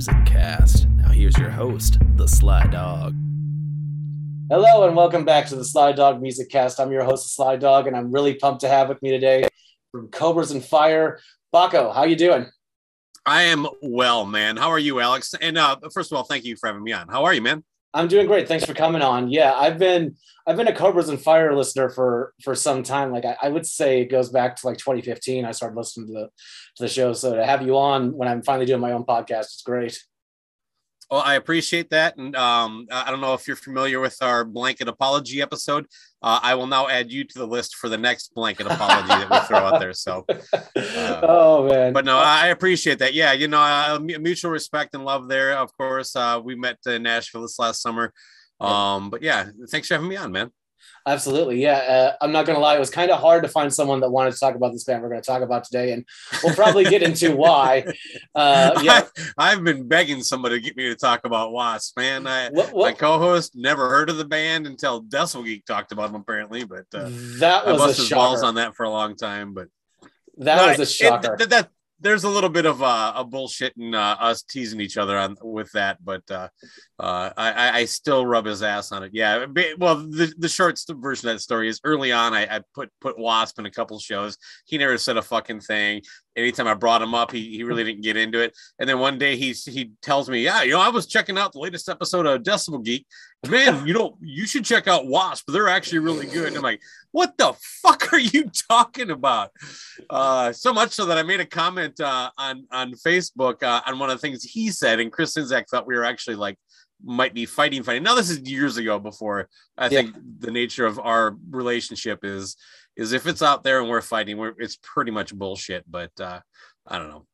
Sly Dog Music Cast. Now here's your host, the Sly Dog. Hello and welcome back to the Sly Dog Music Cast. I'm your host, the Sly Dog, and I'm really pumped to have with me today from Cobras and Fire, Baco. How you doing? I am well, man. How are you, Alex? And uh, first of all, thank you for having me on. How are you, man? I'm doing great. Thanks for coming on. Yeah, I've been I've been a Cobras and Fire listener for for some time. Like I, I, would say it goes back to like 2015. I started listening to the to the show. So to have you on when I'm finally doing my own podcast, it's great. Well, I appreciate that, and um, I don't know if you're familiar with our blanket apology episode. Uh, I will now add you to the list for the next blanket apology that we throw out there. So, uh, oh man, but no, I appreciate that. Yeah, you know, uh, mutual respect and love there. Of course, uh, we met in Nashville this last summer. Um, but yeah, thanks for having me on, man. Absolutely. Yeah. Uh, I'm not going to lie. It was kind of hard to find someone that wanted to talk about this band we're going to talk about today. And we'll probably get into why. Uh, yeah. I, have been begging somebody to get me to talk about Wasp, man. I, what, what? My co host never heard of the band until Decibel Geek talked about them, apparently. But uh, that was I busted balls on that for a long time. But that no, was a shocker. It, that, there's a little bit of uh, a bullshit and uh, us teasing each other on with that, but uh, uh, I, I still rub his ass on it. Yeah, well, the, the short version of that story is early on. I, I put put Wasp in a couple shows. He never said a fucking thing anytime I brought him up, he, he really didn't get into it. And then one day he he tells me, yeah, you know, I was checking out the latest episode of Decibel Geek. Man, you know, you should check out Wasp. They're actually really good. And I'm like, what the fuck are you talking about? Uh, so much so that I made a comment uh, on on Facebook uh, on one of the things he said, and Chris Czynszak thought we were actually like might be fighting fighting now this is years ago before i yeah. think the nature of our relationship is is if it's out there and we're fighting, we're, it's pretty much bullshit. But uh, I don't know.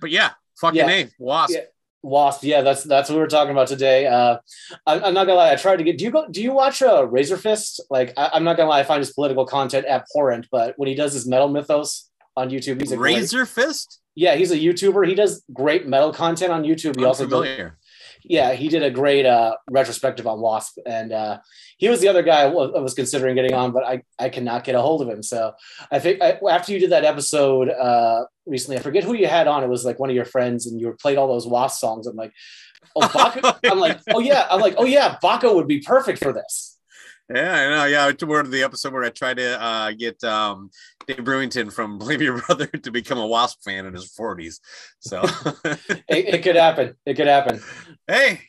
But yeah, fucking yeah. a wasp. Yeah. Wasp, yeah, that's that's what we're talking about today. Uh, I, am not gonna lie, I tried to get. Do you go? Do you watch a uh, Razorfist? Like, I, am not gonna lie, I find his political content abhorrent, but when he does his metal mythos on YouTube, he's a Razor great, Fist. Yeah, he's a YouTuber. He does great metal content on YouTube. He I'm also familiar yeah, he did a great uh, retrospective on Wasp, and uh, he was the other guy I was considering getting on, but I, I cannot get a hold of him. So I think I, after you did that episode uh, recently, I forget who you had on. It was like one of your friends, and you played all those Wasp songs. I'm like, oh, Baco. I'm like, oh yeah, I'm like, oh yeah, Baco would be perfect for this. Yeah, I know. Yeah, toward the episode where I tried to uh, get um, Dave Brewington from Believe Your Brother to become a Wasp fan in his 40s. So it, it, could happen. It could happen. Hey.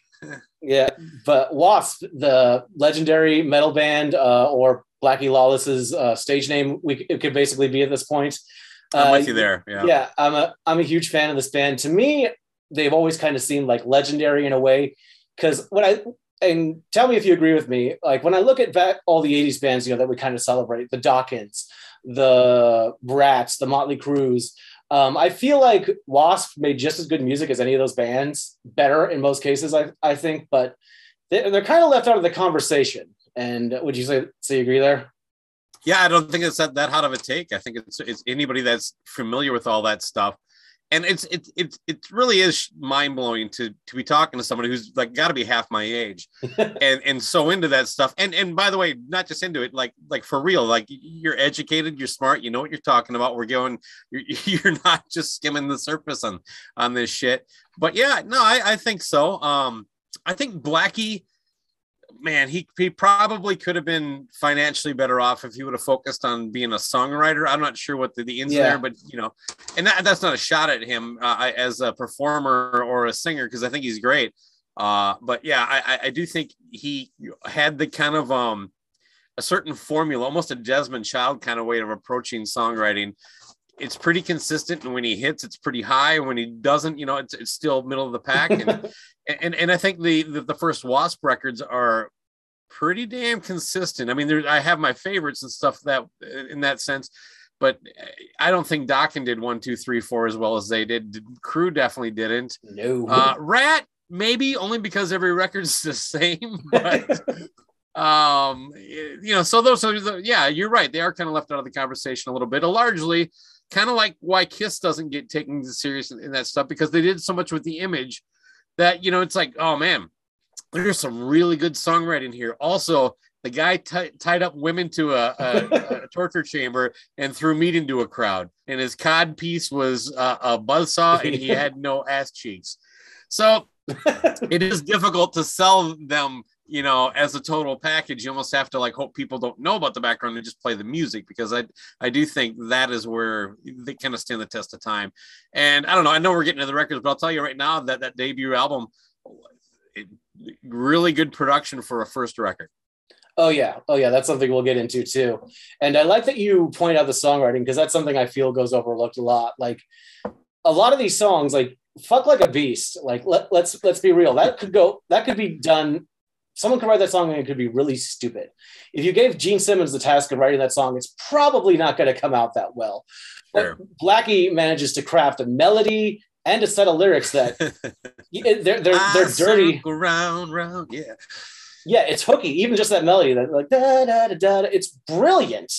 Yeah, but Wasp, the legendary metal band, uh, or Blackie Lawless's uh, stage name, we it could basically be at this point. I'm with uh, you there. Yeah. Yeah, I'm a I'm a huge fan of this band. To me, they've always kind of seemed like legendary in a way because when I and tell me if you agree with me. Like when I look at all the '80s bands, you know, that we kind of celebrate, the Dokkens, the Brats, the Motley Crues. Um, I feel like Wasp made just as good music as any of those bands, better in most cases, I, I think, but they're, they're kind of left out of the conversation. And would you say, say you agree there? Yeah, I don't think it's that, that hot of a take. I think it's, it's anybody that's familiar with all that stuff and it's it's it's it really is mind blowing to to be talking to somebody who's like got to be half my age, and and so into that stuff. And and by the way, not just into it, like like for real. Like you're educated, you're smart, you know what you're talking about. We're going, you're, you're not just skimming the surface on on this shit. But yeah, no, I I think so. Um, I think Blackie man, he he probably could have been financially better off if he would have focused on being a songwriter. I'm not sure what the, the ins yeah. there, but you know, and that, that's not a shot at him uh, as a performer or a singer because I think he's great. Uh, but yeah, I, I do think he had the kind of um a certain formula, almost a Desmond Child kind of way of approaching songwriting. It's pretty consistent, and when he hits, it's pretty high. and When he doesn't, you know, it's, it's still middle of the pack. And and and I think the, the, the first Wasp records are pretty damn consistent. I mean, there I have my favorites and stuff that in that sense, but I don't think Dokken did one, two, three, four as well as they did. Crue definitely didn't. No. Uh, Ratt maybe only because every record's the same, but. um you know so those are the, yeah you're right they are kind of left out of the conversation a little bit largely kind of like why kiss doesn't get taken serious in, in that stuff because they did so much with the image that you know it's like oh man there's some really good songwriting here also The guy t- tied up women to a, a, a, torture chamber and threw meat into a crowd. And his cod piece was uh, a buzzsaw, and he had no ass cheeks. So it is difficult to sell them you know, as a total package, you almost have to like hope people don't know about the background and just play the music because I I do think that is where they kind of stand the test of time. And I don't know, I know we're getting to the records, but I'll tell you right now that that debut album, it, really good production for a first record. Oh yeah, oh yeah, that's something we'll get into too. And I like that you point out the songwriting because that's something I feel goes overlooked a lot. Like a lot of these songs, like "Fuck Like a Beast," like let, let's let's be real, that could go that could be done someone could write that song and it could be really stupid. If you gave Gene Simmons the task of writing that song, it's probably not going to come out that well. But Blackie manages to craft a melody and a set of lyrics that they're they're they're dirty. Round, round, yeah. Yeah, it's hooky. Even just that melody, that like da da da da. It's brilliant.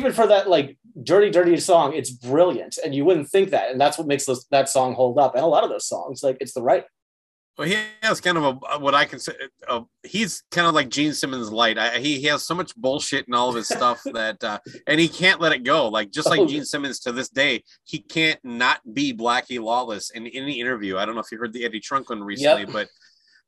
Even for that like dirty, dirty song, it's brilliant, and you wouldn't think that, and that's what makes this, that song hold up. And a lot of those songs, like it's the right. Well, he has kind of a what I consider. Uh, he's kind of like Gene Simmons light. I, he he has so much bullshit in all of his stuff that, uh, and he can't let it go. Like just like oh, Gene Simmons to this day, he can't not be Blackie Lawless in any interview. I don't know if you heard the Eddie Trunk one recently, yep. but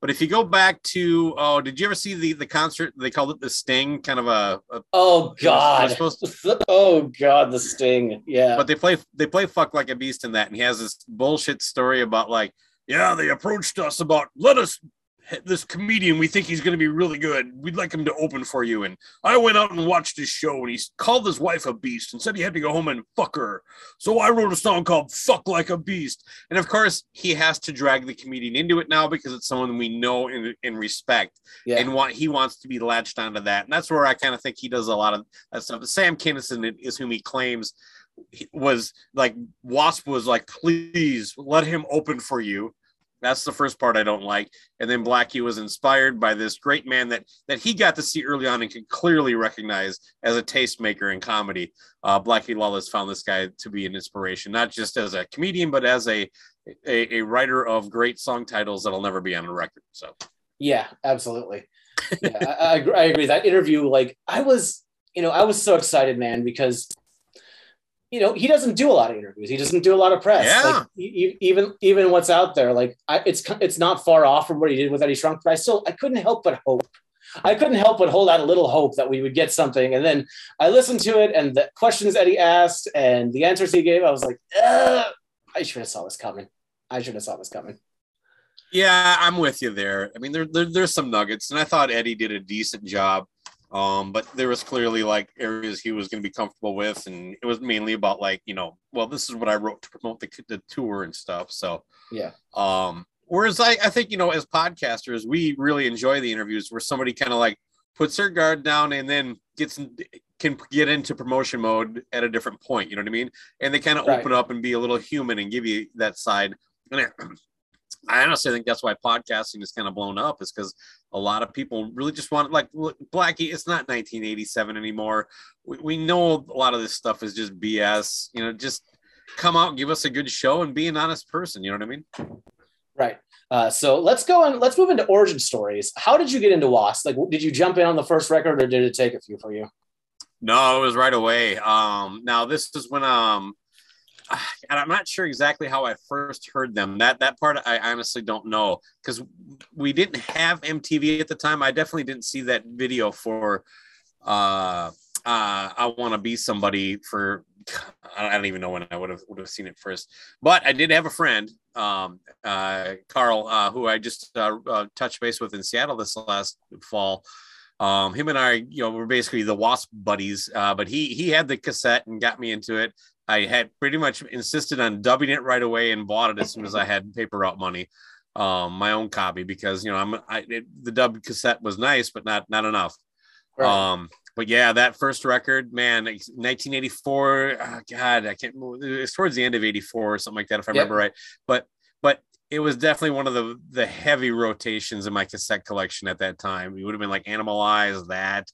but if you go back to oh, did you ever see the the concert? They called it the Sting, kind of a. a oh God! To, oh God, the Sting. Yeah. But they play they play fuck like a beast in that, and he has this bullshit story about like, yeah, they approached us about let us this comedian, we think he's going to be really good. We'd like him to open for you. And I went out and watched his show, and he called his wife a beast and said he had to go home and fuck her. So I wrote a song called Fuck Like a Beast. And of course, he has to drag the comedian into it now because it's someone we know and, and respect. Yeah. And want, he wants to be latched onto that. And that's where I kind of think he does a lot of that stuff. Sam Kinison is whom he claims was like Wasp was like, please let him open for you that's the first part I don't like. And then Blackie was inspired by this great man that that he got to see early on and could clearly recognize as a tastemaker in comedy. Uh, Blackie Lawless found this guy to be an inspiration, not just as a comedian, but as a a, a writer of great song titles that'll never be on a record. So yeah, absolutely. Yeah, I, I, I agree. That interview, like I was, you know, I was so excited, man, because you know he doesn't do a lot of interviews. He doesn't do a lot of press. Yeah. Like, even even what's out there like I, it's it's not far off from what he did with eddie trunk but i still i couldn't help but hope. I couldn't help but hold out a little hope that we would get something. And then i listened to it and the questions eddie asked and the answers he gave i was like i should have saw this coming. I should have saw this coming. Yeah i'm with you there. I mean there, there there's some nuggets and i thought eddie did a decent job um, but there was clearly like areas he was going to be comfortable with, and it was mainly about like you know, well, this is what I wrote to promote the, the tour and stuff. So yeah. Um, whereas I, I think you know, as podcasters, we really enjoy the interviews where somebody kind of like puts their guard down and then gets can get into promotion mode at a different point. You know what I mean? And they kind of right. open up and be a little human and give you that side. And I honestly think that's why podcasting is kind of blown up, is because a lot of people really just want like Blackie. It's not 1987 anymore. We, we know a lot of this stuff is just BS. You know, just come out, and give us a good show, and be an honest person. You know what I mean? Right. Uh, so let's go and let's move into origin stories. How did you get into Wasp? Like, did you jump in on the first record, or did it take a few for you? No, it was right away. Um, now this is when um, and I'm not sure exactly how I first heard them. That that part I honestly don't know because we didn't have MTV at the time. I definitely didn't see that video for uh, uh, I want to be somebody for I don't even know when I would have would have seen it first, but I did have a friend, um, uh, Carl, uh, who I just uh, uh, touched base with in Seattle this last fall. Um, him and I, you know, were basically the Wasp buddies. Uh, but he he had the cassette and got me into it. I had pretty much insisted on dubbing it right away and bought it as soon as I had paper route money, um, my own copy because you know I'm I, it, the dub cassette was nice, but not not enough. Right. Um, but yeah, that first record, man, 1984. Oh God, I can't. Move it's towards the end of '84 or something like that, if I yep. remember right. But but it was definitely one of the the heavy rotations in my cassette collection at that time. It would have been like Animalize, that,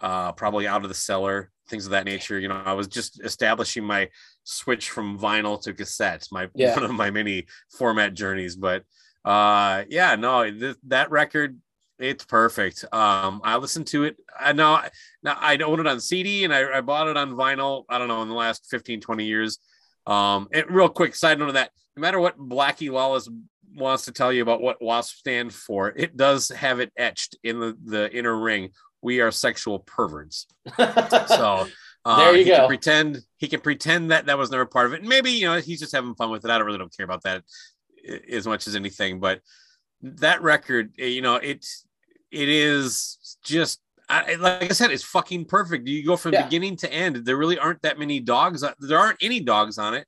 uh, probably Out of the Cellar, things of that nature. You know, I was just establishing my switch from vinyl to cassette, my yeah. one of my many format journeys. But uh, yeah, no, th- that record it's perfect. Um, I listened to it. I know now I own it on CD and I, I, bought it on vinyl. I don't know in the last 15, 20 years. Um, and real quick side note of that, no matter what Blackie Lawless wants to tell you about what WASP stand for, it does have it etched in the, the inner ring. We are sexual perverts. so uh, there you he go. Can pretend he can pretend that that was never part of it. And maybe you know he's just having fun with it. I don't really don't care about that as much as anything. But that record, eh, you know, it it is just I, like I said, it's fucking perfect. You go from yeah. beginning to end. There really aren't that many dogs. There aren't any dogs on it.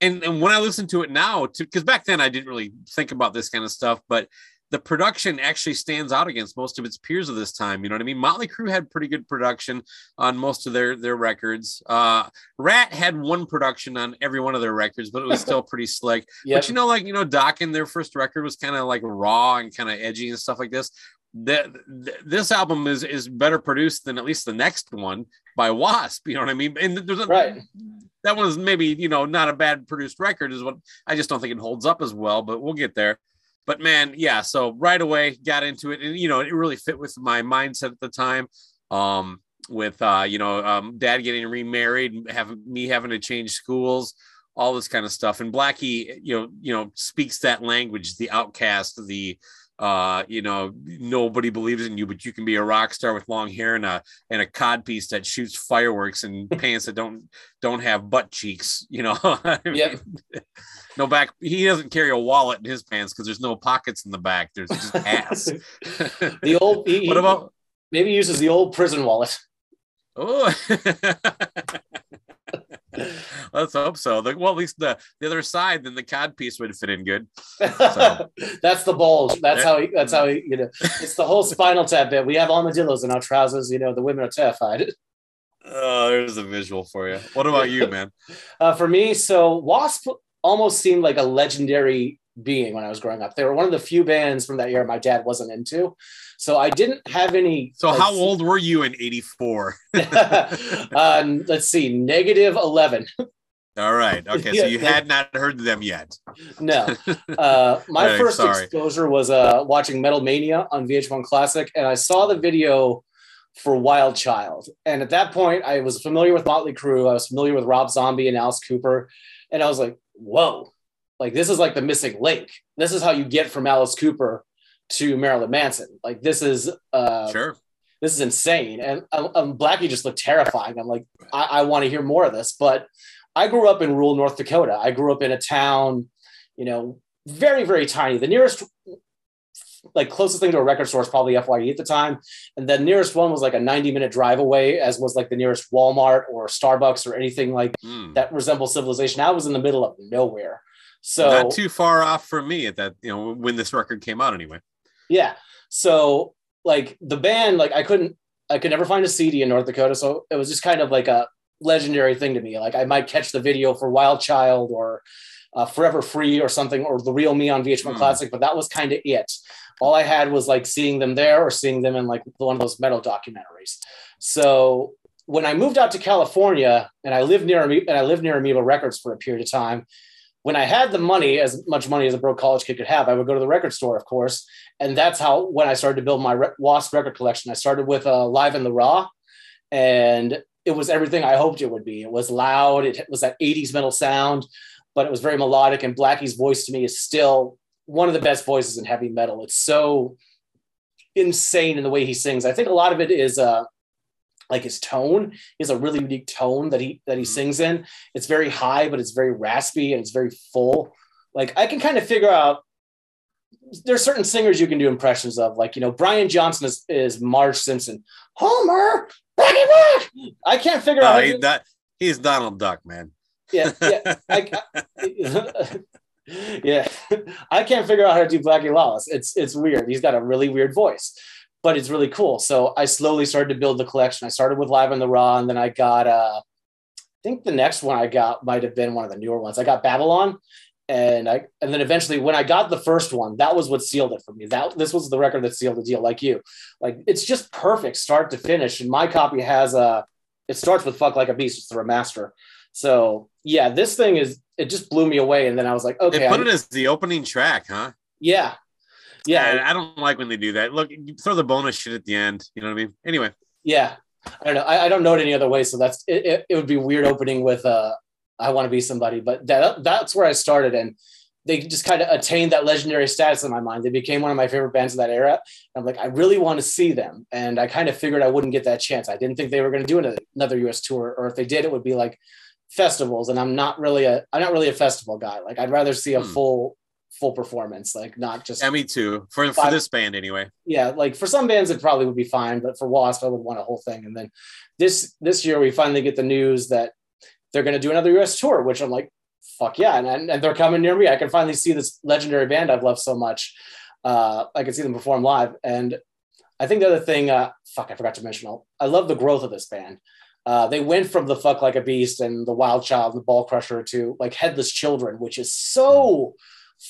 And and when I listen to it now, because back then I didn't really think about this kind of stuff, but the production actually stands out against most of its peers of this time. You know what I mean? Motley Crue had pretty good production on most of their their records. Uh, Ratt had one production on every one of their records, but it was still pretty slick. Yep. But you know, like you know, Dokken, their first record was kind of like raw and kind of edgy and stuff like this that this album is is better produced than at least the next one by Wasp. You know what I mean? And there's a, right. That one's maybe you know not a bad produced record is what I just don't think it holds up as well, but we'll get there. But man, yeah. So right away got into it, and you know it really fit with my mindset at the time. Um, with uh, you know, um, dad getting remarried, having me having to change schools, all this kind of stuff. And Blackie, you know, you know, speaks that language, the outcast, the uh you know nobody believes in you but you can be a rock star with long hair and a and a cod piece that shoots fireworks and pants that don't don't have butt cheeks you know yep. no back he doesn't carry a wallet in his pants because there's no pockets in the back there's just ass the old he, what about maybe uses the old prison wallet oh Let's hope so. Well, at least the, the other side, then the cod piece would fit in good. So. that's the bulge. That's how he, that's how he, you know, it's the whole spinal tap bit. We have armadillos in our trousers. You know, the women are terrified. Oh, there's a visual for you. What about you, man? Uh, for me, so Wasp almost seemed like a legendary being when I was growing up. They were one of the few bands from that era my dad wasn't into. So I didn't have any. So how old were you in 84? um, let's see, negative 11. All right. Okay. So you had not heard them yet. No. Uh, my right, first sorry. exposure was uh, watching Metal Mania on VH1 Classic, and I saw the video for Wild Child. And at that point, I was familiar with Motley Crue. I was familiar with Rob Zombie and Alice Cooper. And I was like, whoa, like this is like the missing link. This is how you get from Alice Cooper to Marilyn Manson. Like this is uh, sure. This is insane, and um, um Blackie just looked terrifying. I'm like, I, I want to hear more of this. But I grew up in rural North Dakota. I grew up in a town, you know, very very tiny. The nearest like closest thing to a record store is probably FYE at the time. And the nearest one was like a 90 minute drive away, as was like the nearest Walmart or Starbucks or anything like mm. that resembles civilization. I was in the middle of nowhere. So not too far off from me at that, you know, when this record came out anyway. Yeah. So like the band, like I couldn't, I could never find a CD in North Dakota. So it was just kind of like a legendary thing to me. Like I might catch the video for Wild Child or uh, Forever Free or something, or The Real Me on VH1 mm. Classic, but that was kind of it. All I had was like seeing them there or seeing them in like one of those metal documentaries. So when I moved out to California and I lived near and I lived near Amoeba Records for a period of time, when I had the money, as much money as a broke college kid could have, I would go to the record store, of course. And that's how, when I started to build my Wasp record collection, I started with uh, Live in the Raw. And it was everything I hoped it would be. It was loud. It was that 80s metal sound, but it was very melodic. And Blackie's voice to me is still one of the best voices in heavy metal. It's so insane in the way he sings. I think a lot of it is uh, like his tone. He has a really unique tone that he that he sings in. It's very high, but it's very raspy and it's very full. Like I can kind of figure out there's certain singers you can do impressions of, like you know, Brian Johnson is, is Marge Simpson. Homer, Rock. I can't figure No, out. how he, to- that, he's Donald Duck, man. yeah, yeah, I, I- yeah. I can't figure out how to do Blackie Lawless. It's it's weird. He's got a really weird voice, but it's really cool. So I slowly started to build the collection. I started with Live on the Raw, and then I got. Uh, I think the next one I got might have been one of the newer ones. I got Babylon, and I and then eventually when I got the first one, that was what sealed it for me. That this was the record that sealed the deal. Like you, like it's just perfect start to finish. And my copy has a. It starts with "Fuck Like a Beast." It's the remaster. So yeah, this thing is it just blew me away. And then I was like, okay, they put I- it as the opening track, huh? yeah, And yeah, I don't like when they do that. Look, you throw the bonus shit at the end. You know what I mean? Anyway, yeah. I don't know. I, I don't know it any other way. So that's it, it. It would be weird opening with uh, "I Want to Be Somebody," but that that's where I started, and they just kind of attained that legendary status in my mind. They became one of my favorite bands of that era. I'm like, I really want to see them, and I kind of figured I wouldn't get that chance. I didn't think they were going to do another U.S. tour, or if they did, it would be like festivals. And I'm not really a I'm not really a festival guy. Like I'd rather see a Hmm. full full performance, like not just yeah, me too. For for this band, anyway. yeah, like for some bands it probably would be fine, but for Wasp I would want a whole thing. And then this this year we finally get the news that they're going to do another U.S. tour, which I'm like, fuck yeah, and, and and they're coming near me. I can finally see this legendary band I've loved so much. Uh, I can see them perform live, and I think the other thing, uh, fuck, I forgot to mention. I'll- I love the growth of this band. Uh, they went from the fuck like a beast and the wild child and the ball crusher to like headless children, which is so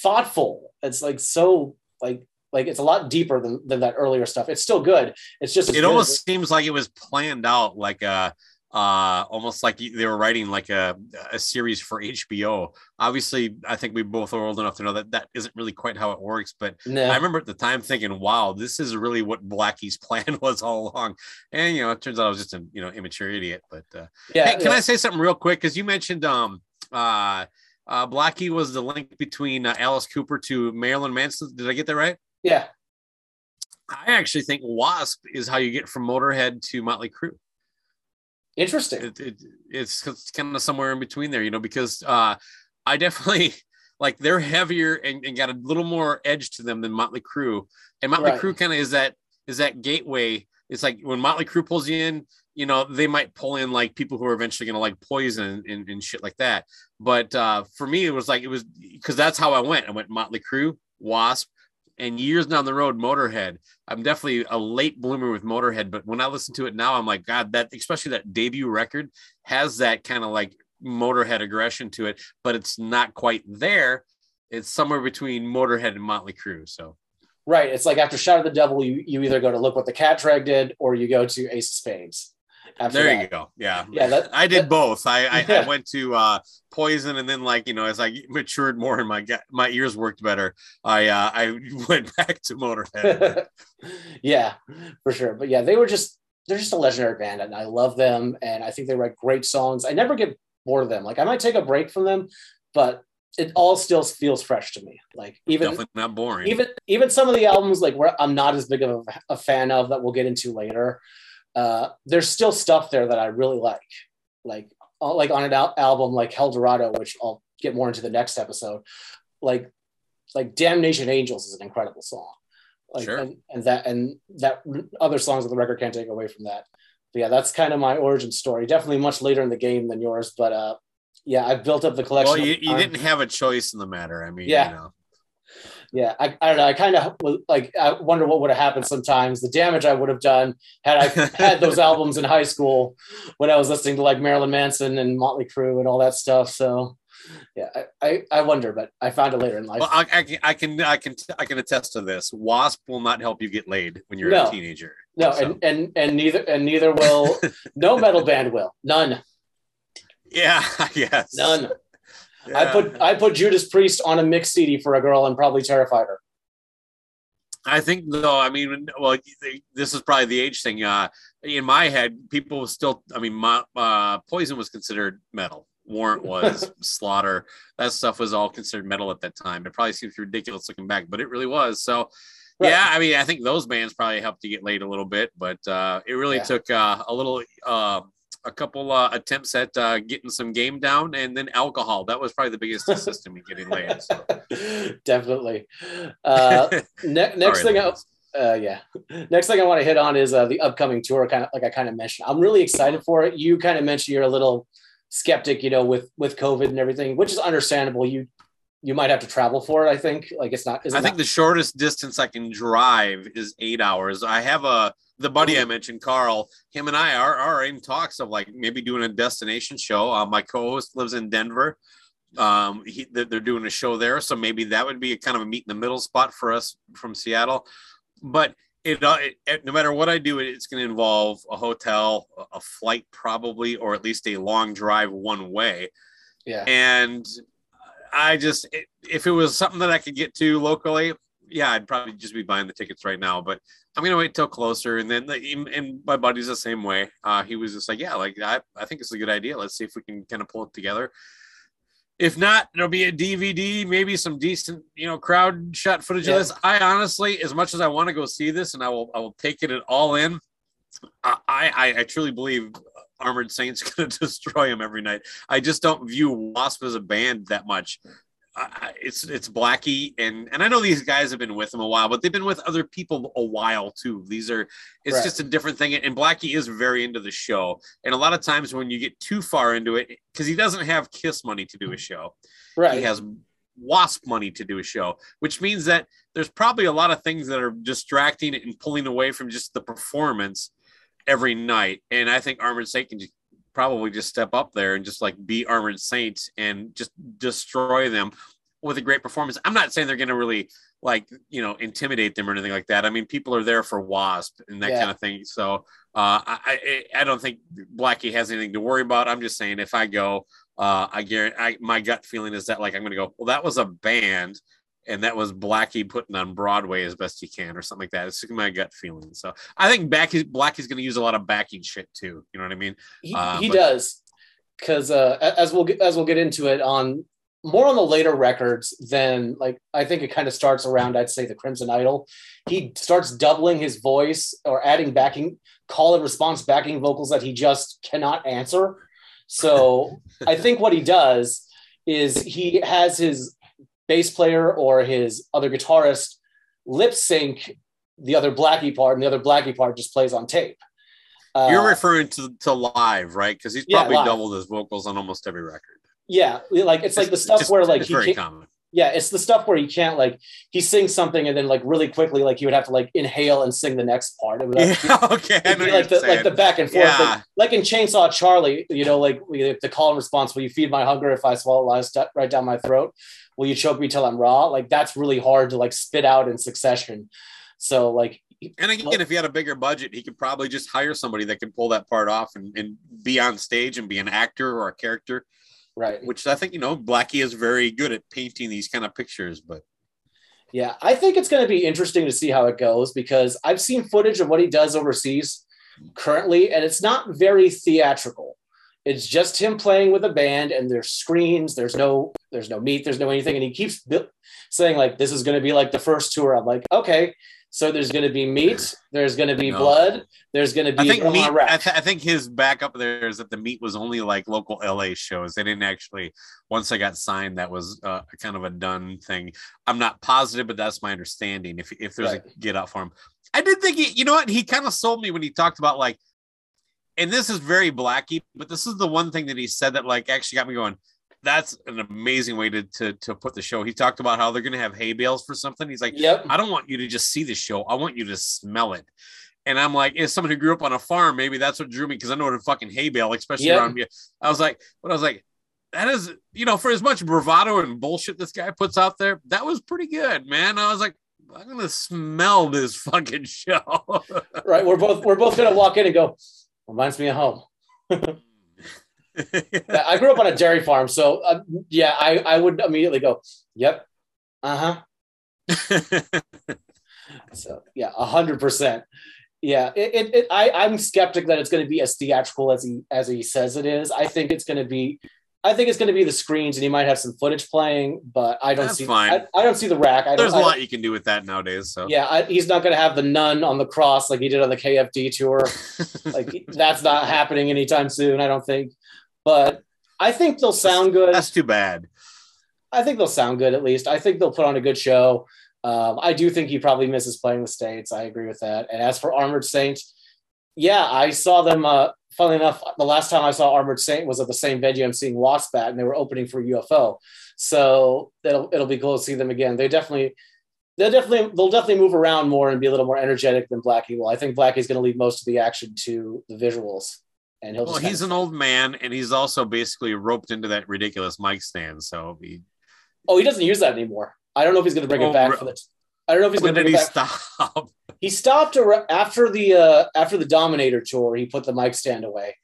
thoughtful. It's like so like like it's a lot deeper than, than that earlier stuff. It's still good. It's just It almost seems like it was planned out, like a, uh, almost like they were writing like a, a series for HBO. Obviously, I think we both are old enough to know that that isn't really quite how it works. But No. I remember at the time thinking, "Wow, this is really what Blackie's plan was all along." And you know, it turns out I was just a you know immature idiot. But uh, yeah, hey, can yeah. I say something real quick? Because you mentioned um uh uh Blackie was the link between uh, Alice Cooper to Marilyn Manson. Did I get that right? yeah, I actually think Wasp is how you get from Motorhead to Motley Crue. Interesting. It, it, it's, kind of somewhere in between there, you know, because uh, I definitely like they're heavier and, and got a little more edge to them than Motley Crue. And Motley Right. Crue kind of is that is that gateway. It's like when Motley Crue pulls you in, you know, they might pull in like people who are eventually going to like poison and, and shit like that. But uh, for me, it was like it was because that's how I went. I went Motley Crue, Wasp, and years down the road, Motorhead. I'm definitely a late bloomer with Motorhead, but when I listen to it now, I'm like, God, that especially that debut record has that kind of like Motorhead aggression to it, but it's not quite there. It's somewhere between Motorhead and Motley Crue. So Right. It's like after Shout of the Devil, you, you either go to Look What the Cat Dragged In or you go to Ace of Spades. After there that. you go. Yeah. Yeah, that- I did that- both. I, I, Yeah. I went to uh, Poison, and then like you know, as I matured more and my my ears worked better, I uh, I went back to Motorhead. yeah, for sure. But yeah, they were just they're just a legendary band and I love them and I think they write great songs. I never get bored of them. Like I might take a break from them, but it all still feels fresh to me. Like even Definitely not boring. even even some of the albums like where I'm not as big of a, a fan of that we'll get into later. Uh, there's still stuff there that I really like, like uh, like on an al- album like Helldorado, which I'll get more into the next episode. Like like Damnation Angels is an incredible song. Like Sure. and, and that and that other songs of the record can't take away from that. But yeah, that's kind of my origin story. Definitely much later in the game than yours, but uh, yeah, I've built up the collection. well, you, you didn't have a choice in the matter. I mean, Yeah. you know. Yeah I, I don't know i kind of like i wonder what would have happened sometimes the damage i would have done had i had those albums in high school when i was listening to like marilyn manson and motley crue and all that stuff so yeah i i, I wonder but i found it later in life Well, I, I, can, I can, I can, I can attest to this. Wasp will not help you get laid when you're No. a teenager. no so. and, and and neither and neither will no metal band will none Yeah, yes, none i put i put judas priest on a mix cd for a girl and probably terrified her I think though, I mean, well, this is probably the age thing. Uh, in my head, people still, I mean, my, uh, Poison was considered metal. Warrant was Slaughter. That stuff was all considered metal at that time. It probably seems ridiculous looking back, but it really was. So, right. yeah, I mean, I think those bands probably helped to get laid a little bit, but uh, it really yeah. took uh, a little uh, a couple uh, attempts at uh, getting some game down, and then alcohol. That was probably the biggest system in getting laid. So. Definitely. Uh, ne- next thing, I, uh, yeah. Next thing I want to hit on is uh, the upcoming tour. Kind of like I kind of mentioned, I'm really excited for it. You kind of mentioned you're a little skeptic, you know, with with COVID and everything, which is understandable. You you might have to travel for it. I think like it's not. I think the shortest distance I can drive is eight hours. I have a the buddy I mentioned, Carl, him and I are, are in talks of like maybe doing a destination show. Uh, my co-host lives in Denver. Um, he, they're doing a show there, so maybe that would be a kind of a meet in the middle spot for us from Seattle. But it, uh, it no matter what I do, it, it's going to involve a hotel, a flight probably, or at least a long drive one way. Yeah, and I just if it was something that I could get to locally, yeah, I'd probably just be buying the tickets right now. But I'm gonna wait till closer, and then and my buddy's the same way. Uh, he was just like, yeah, like I, I think it's a good idea. Let's see if we can kind of pull it together. If not, there'll be a DVD, maybe some decent, you know, crowd shot footage yeah. of this. I honestly, as much as I want to go see this, and I will, I will take it all in. I, I, I truly believe Armored Saints going to destroy him every night. I just don't view Wasp as a band that much it's it's Blackie and and I know these guys have been with him a while, but they've been with other people a while too. These are it's right. just a different thing. And Blackie is very into the show, and a lot of times when you get too far into it, because he doesn't have Kiss money to do a show, right? He has Wasp money to do a show, which means that there's probably a lot of things that are distracting and pulling away from just the performance every night. And I think Armored Saint can probably just step up there and just like be armored saints and just destroy them with a great performance. I'm not saying they're going to really like you know intimidate them or anything like that. I mean, people are there for Wasp and that yeah. kind of thing. So uh, I I don't think Blackie has anything to worry about. I'm just saying if I go, uh, I guarantee I, my gut feeling is that like I'm going to go. Well, that was a band and that was Blackie putting on Broadway as best he can, or something like that. It's just my gut feeling. So I think Blackie Blackie's going to use a lot of backing shit too. You know what I mean? He, uh, he but, does, because uh, as we'll get, as we'll get into it on more on the later records than like I think it kind of starts around I'd say the Crimson Idol. He starts doubling his voice or adding backing call and response backing vocals that he just cannot answer. So I think what he does is he has his bass player or his other guitarist lip sync the other Blackie part, and the other Blackie part just plays on tape. Uh, You're referring to, to live, right? Because he's probably yeah, doubled his vocals on almost every record. Yeah, like it's, it's like the stuff just, where like he very common. Yeah, it's the stuff where he can't like he sings something and then like really quickly like he would have to like inhale and sing the next part. It would yeah, okay, it'd be like the saying. like the back and forth. Yeah. Like, like, in Chainsaw Charlie, you know, like the call and response. Will you feed my hunger if I swallow lies right down my throat? Will you choke me till I'm raw? Like that's really hard to like spit out in succession. So like and again, if he had a bigger budget, he could probably just hire somebody that could pull that part off and, and be on stage and be an actor or a character. Right. Which I think, you know, Blackie is very good at painting these kind of pictures, but yeah, I think it's going to be interesting to see how it goes because I've seen footage of what he does overseas currently, and it's not very theatrical. It's just him playing with a band, and there's screens. There's no, there's no meat. There's no anything, and he keeps saying like, "This is going to be like the first tour." I'm like, okay, so there's going to be meat. There's going to be no. blood. There's going to be. I think meat. I, th- I, think his backup there is that the meat was only like local LA shows. They didn't actually. Once they got signed, that was uh, kind of a done thing. I'm not positive, but that's my understanding. If if there's right. a get out for him, I did think he. You know what? He kind of sold me when he talked about like and this is very Blackie, but this is the one thing that he said that like actually got me going. That's an amazing way to to, to put the show. He talked about how they're going to have hay bales for something. He's like, yep. I don't want you to just see the show. I want you to smell it. And I'm like, as someone who grew up on a farm, maybe that's what drew me because I know what a fucking hay bale, especially yep. around me. I was like, but I was like, that is, you know, for as much bravado and bullshit this guy puts out there, that was pretty good, man. I was like, I'm gonna smell this fucking show. right. We're both we're both gonna walk in and go, Reminds me of home. I grew up on a dairy farm, so uh, yeah, I, I would immediately go, "Yep, uh huh." So yeah, a hundred percent. Yeah, it, it, it, I, I'm skeptic that it's going to be as theatrical as he as he says it is. I think it's going to be, I think it's going to be the screens, and he might have some footage playing, but I don't That's see. fine. I, I don't see the rack. I There's a lot you can do with that nowadays. So Yeah, I, he's not going to have the nun on the cross like he did on the KFD tour. like that's not happening anytime soon. I don't think. But I think they'll sound good. that's too bad. I think they'll sound good at least. I think they'll put on a good show. Um, I do think he probably misses playing the states. I agree with that. And as for Armored Saint, yeah, I saw them. Uh, funnily enough, the last time I saw Armored Saint was at the same venue I'm seeing Wasp at, and they were opening for UFO. So it'll it'll be cool to see them again. They definitely. They'll definitely they'll definitely move around more and be a little more energetic than Blackie will. I think Blackie's going to leave most of the action to the visuals, and he'll. Well, he's an old man, and he's also basically roped into that ridiculous mic stand. So he, oh, he doesn't use that anymore. I don't know if he's going to bring Oh, it back re- for the. I don't know if he's going to bring he it back. stop? He stopped after the uh, after the Dominator tour. He put the mic stand away,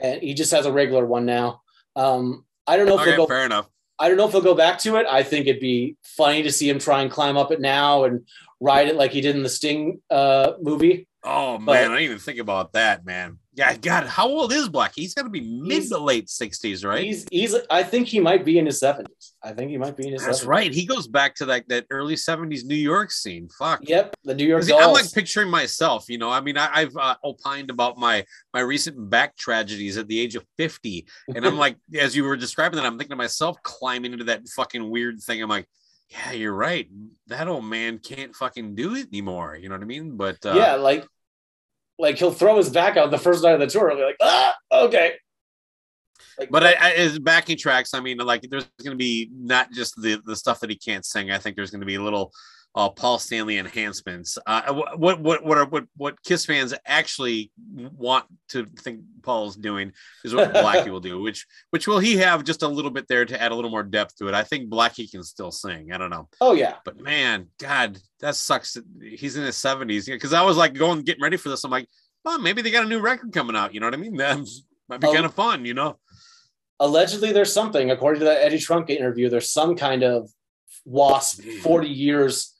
and he just has a regular one now. Um, I don't know if okay, he'll go. fair enough. I don't know if he'll go back to it. I think it'd be funny to see him try and climb up it now and ride it like he did in the Sting uh, movie. Oh man, But- I didn't even think about that, man. Yeah, God, how old is Black? He's got to be mid He's- to late sixties, right? He's he's. I think he might be in his seventies. I think he might be in his. That's 70s. right. He goes back to that that early seventies New York scene. Fuck. Yep, the New York See, I'm like picturing myself, you know. I mean, I, I've uh, opined about my my recent back tragedies at the age of 50, and I'm like, as you were describing that, I'm thinking to myself, climbing into that fucking weird thing. I'm like, yeah, you're right. That old man can't fucking do it anymore. You know what I mean? But uh, yeah, like like he'll throw his back out the first night of the tour. He'll be like, ah, okay. Like, But I, I, as backing tracks, I mean, like there's going to be not just the the stuff that he can't sing. I think there's going to be a little uh, Paul Stanley enhancements. Uh, what what what are what what Kiss fans actually want to think Paul's doing is what Blackie will do. Which which will he have just a little bit there to add a little more depth to it? I think Blackie can still sing. I don't know, oh yeah, but man, God, that sucks. He's in his seventies because I was like going getting ready for this. I'm like, well, maybe they got a new record coming out. You know what I mean? That might be Oh. kind of fun. You know. allegedly there's something according to that eddie trunk interview there's some kind of wasp 40 years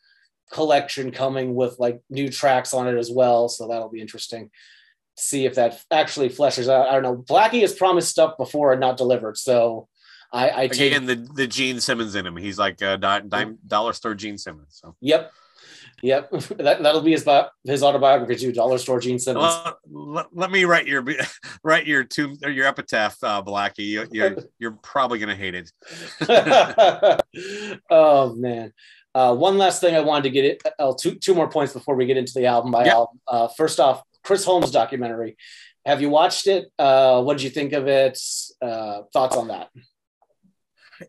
collection coming with like new tracks on it as well so that'll be interesting to see if that actually fleshes out i don't know blackie has promised stuff before and not delivered so i i take Again, the the Gene Simmons in him. He's like a di- dime, dollar store Gene Simmons. So yep yep that, that'll be his his autobiography too dollar store gene simmons Well, let, let me write your write your tomb or your epitaph, uh, Blackie. You, you're you're probably gonna hate it. oh man. Uh, one last thing I wanted to get it. Uh, two two more points before we get into the album by Yeah. album. Uh, first off, Chris Holmes documentary. Have you watched it? Uh, what did you think of it? Uh, thoughts on that?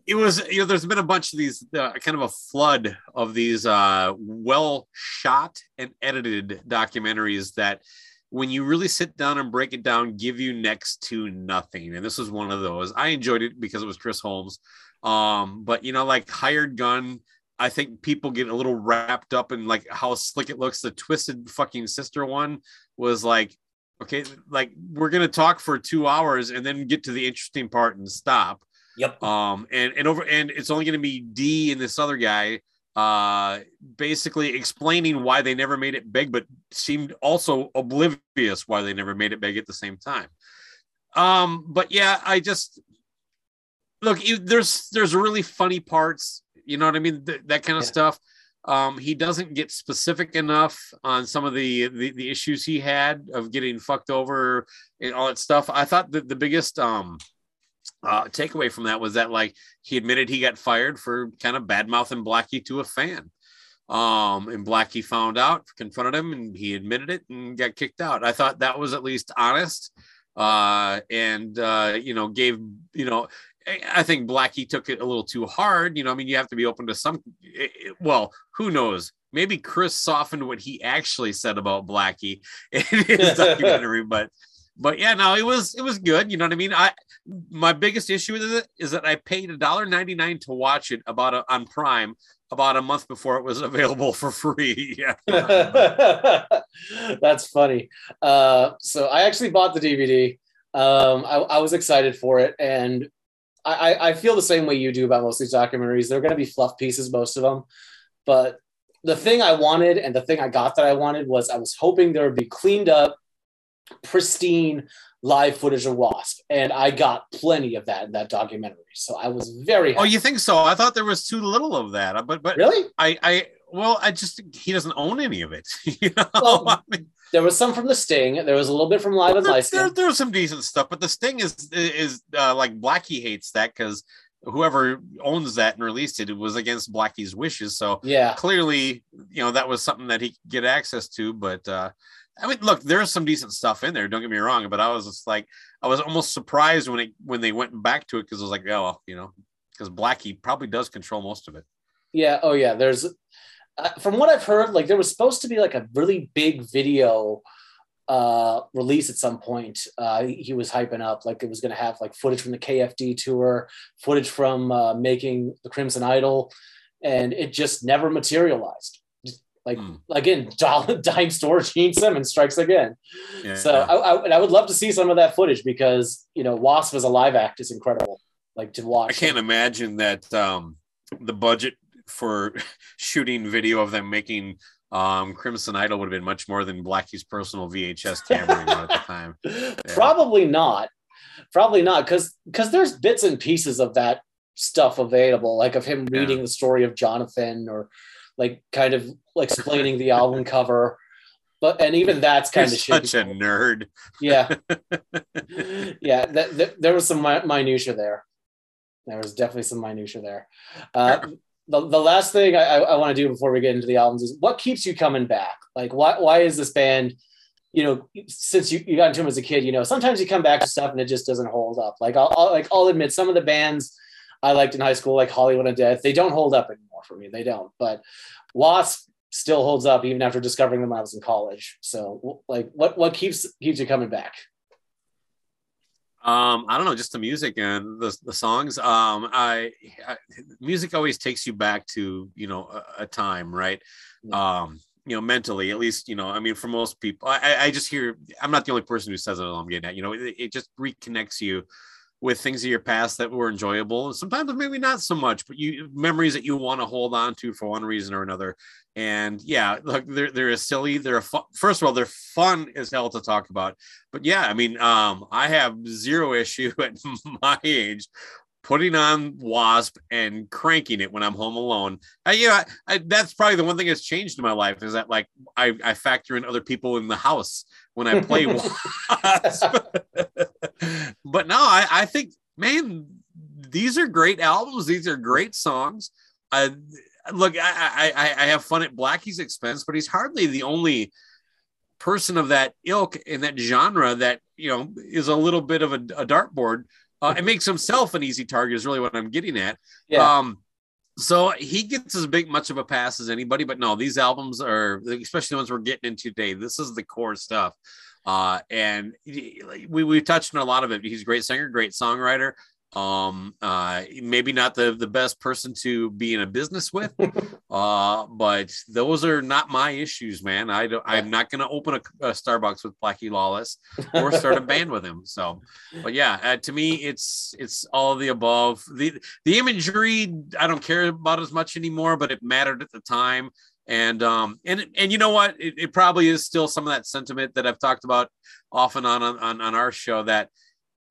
It was you know there's been a bunch of these uh, kind of a flood of these uh, well shot and edited documentaries that when you really sit down and break it down give you next to nothing and this was one of those i enjoyed it because it was chris holmes um but you know like hired gun i think people get a little wrapped up in like how slick it looks. The twisted fucking sister one was like okay like we're gonna talk for two hours and then get to the interesting part and stop. Yep. um and and over and it's only going to be Dee and this other guy uh basically explaining why they never made it big but seemed also oblivious why they never made it big at the same time. Um but yeah i just look there's there's really funny parts you know what i mean Th- that kind of Yeah. stuff um he doesn't get specific enough on some of the, the the issues he had of getting fucked over and all that stuff i thought that the biggest um uh, takeaway from that was that like he admitted he got fired for kind of bad mouthing Blackie to a fan. Um, and Blackie found out, confronted him, and he admitted it and got kicked out. I thought that was at least honest. Uh, and uh, you know, gave you know, I- think Blackie took it a little too hard. You know, I mean, you have to be open to some. it- it- well, who knows? Maybe Chris softened what he actually said about Blackie in his documentary, but but yeah, no, it was it was good. You know what I mean? I my biggest issue with it is that I paid a dollar ninety nine to watch it about a, on Prime about a month before it was available for free. Yeah, That's funny. Uh, so I actually bought the DVD. Um, I, I was excited for it, and I, I- feel the same way you do about most of these documentaries. They're going to be fluff pieces, most of them, but the thing I wanted and the thing I got that I wanted was I was hoping there would be cleaned up, pristine live footage of Wasp, and I got plenty of that in that documentary. So I was very. Oh, you think so? I thought there was too little of that, but but really, I I well, I just he doesn't own any of it. you know, Well, I mean, there was some from the Sting. There was a little bit from Live and Live. there, there was some decent stuff, but the Sting is is uh, like Blackie hates that because whoever owns that and released it, it was against Blackie's wishes. So Yeah, clearly, you know, that was something that he could get access to. But uh, I mean, look, there's some decent stuff in there. Don't get me wrong, but I was just like, I was almost surprised when it when they went back to it because I was like, oh, well, you know, because Blackie probably does control most of it. yeah. Oh yeah. There's from what I've heard, like there was supposed to be like a really big video uh release at some point uh he was hyping up like it was going to have like footage from the kfd tour footage from uh making the crimson idol and it just never materialized Just, like Hmm. again dime store gene simmons strikes again Yeah, so yeah. I, I, I would love to see some of that footage because you know wasp as a live act is incredible like to watch I can't imagine that um, the budget for shooting video of them making um, Crimson Idol would have been much more than Blackie's personal VHS tampering at the time. Probably not. Probably not, because because there's bits and pieces of that stuff available, like of him Yeah. reading the story of Jonathan, or like kind of explaining the album cover. But and even that's You're kind of such a nerd. yeah, yeah. That, that- there was some mi- minutia there. There was definitely some minutia there. Uh, the, the last thing I, I want to do before we get into the albums is what keeps you coming back? Like, why why is this band? You know, since you, you got into them as a kid, you know, sometimes you come back to stuff and it just doesn't hold up. Like, I'll, I'll like I'll admit some of the bands I liked in high school, like Hollywood Undead, they don't hold up anymore for me. They don't. But Wasp still holds up even after discovering them when I was in college. So, like, what what keeps keeps you coming back? Um, I don't know, just the music and the, the songs. Um, I, I music always takes you back to you know a, a time, right? Um, you know, mentally, at least, you know, I mean, for most people, I, I- I just hear. I'm not the only person who says it. I'm getting at. You know, it, it just reconnects you with things of your past that were enjoyable, and sometimes maybe not so much, but you memories that you want to hold on to for one reason or another. And yeah, look, they're they're silly. They're a fun, first of all, they're fun as hell to talk about. But yeah, I mean, um, I have zero issue at my age putting on Wasp and cranking it when I'm home alone. I, you know, I, I, that's probably the one thing that's changed in my life is that like I, I factor in other people in the house when I play Wasp. but no, I, I think, man, these are great albums. These are great songs. I, look, I, I, I have fun at Blackie's expense, but he's hardly the only person of that ilk in that genre that you know is a little bit of a, a dartboard. Uh, it makes himself an easy target. Is really what I'm getting at. Yeah. Um, so he gets as big much of a pass as anybody, but no, these albums are, especially the ones we're getting into today. This is the core stuff. Uh, and we we touched on a lot of it. He's a great singer, great songwriter. Um, uh, maybe not the the best person to be in a business with, uh, but those are not my issues, man. I don't. I'm not going to open a, a Starbucks with Blackie Lawless or start a band with him. So, but yeah, uh, to me, it's it's all of the above. the The imagery I don't care about as much anymore, but it mattered at the time. And um and and you know what? It, it probably is still some of that sentiment that I've talked about off often on on on our show that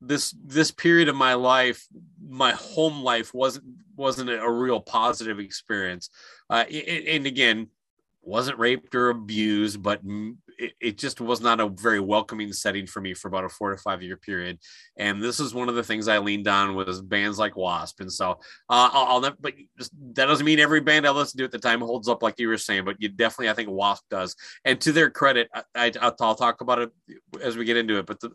this this period of my life my home life wasn't wasn't a real positive experience. Uh and again wasn't raped or abused but it, just was not a very welcoming setting for me for about a four to five year period. And this is one of the things i leaned on was bands like wasp. And so uh i'll, I'll never but that doesn't mean every band i listened to at the time holds up like you were saying but you definitely i think wasp does. And to their credit i, I i'll talk about it as we get into it but the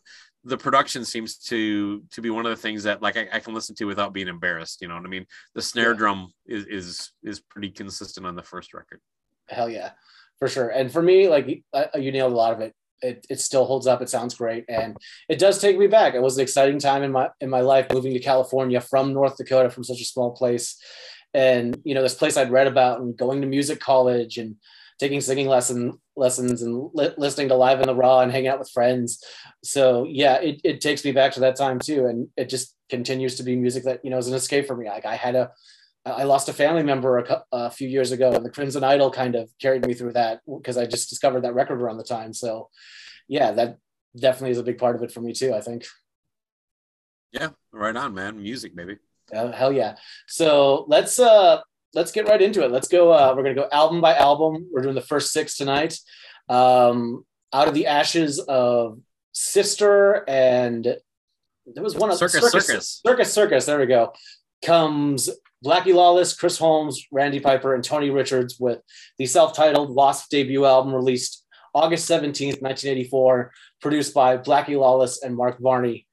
the production seems to to be one of the things that like I, I, can listen to without being embarrassed. You know what I mean? The snare yeah. drum is is is pretty consistent on the first record. Hell yeah, for sure. And for me, like uh, you nailed a lot of it. It, it still holds up. It sounds great, and it does take me back. It was an exciting time in my in my life moving to California from North Dakota, from such a small place, and you know this place I'd read about, and going to music college and taking singing lesson lessons and li- listening to live in the raw and hanging out with friends so yeah it, it takes me back to that time too and it just continues to be music that you know is an escape for me like i had a, I lost a family member a, a few years ago, and the Crimson Idol kind of carried me through that because I just discovered that record around the time. So, yeah, that definitely is a big part of it for me too. I think. Yeah, right on, man. Music, baby. Uh, hell yeah! So let's uh let's get right into it. Let's go. Uh, we're gonna go album by album. We're doing the first six tonight. Um, out of the ashes of Sister and there was one of Circus, Circus. Circus Circus. There we go. Comes Blackie Lawless, Chris Holmes, Randy Piper, and Tony Richards with the self-titled Wasp debut album released August 17th, 1984, produced by Blackie Lawless and Mark Varney.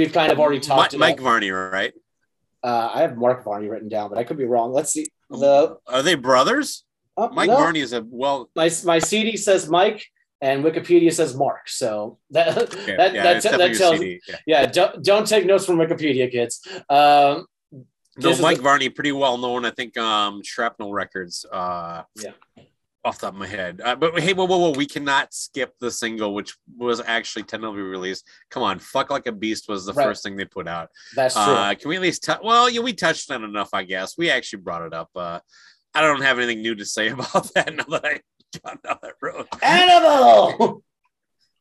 We've kind of already talked Mike about, Varney, right? uh, I have Mark Varney written down, but I could be wrong. Let's see. The Are they brothers? oh, Mike no. Varney is a well. my my CD says Mike, and Wikipedia says Mark. So that Okay, that yeah, that, that, tells yeah. yeah. Don't don't take notes from Wikipedia, kids. Um, No, Mike Varney, pretty well known. I think um Shrapnel Records. Uh, Yeah. Off the top of my head, uh, but hey, whoa, whoa, whoa! We cannot skip the single, which was actually tentatively released. Come on, "Fuck Like a Beast" was the Right. first thing they put out. that's true. Uh, can we at least? tou- well, yeah, we touched on enough, I guess. We actually brought it up. Uh, I don't have anything new to say about that now that I got down that road. Animal.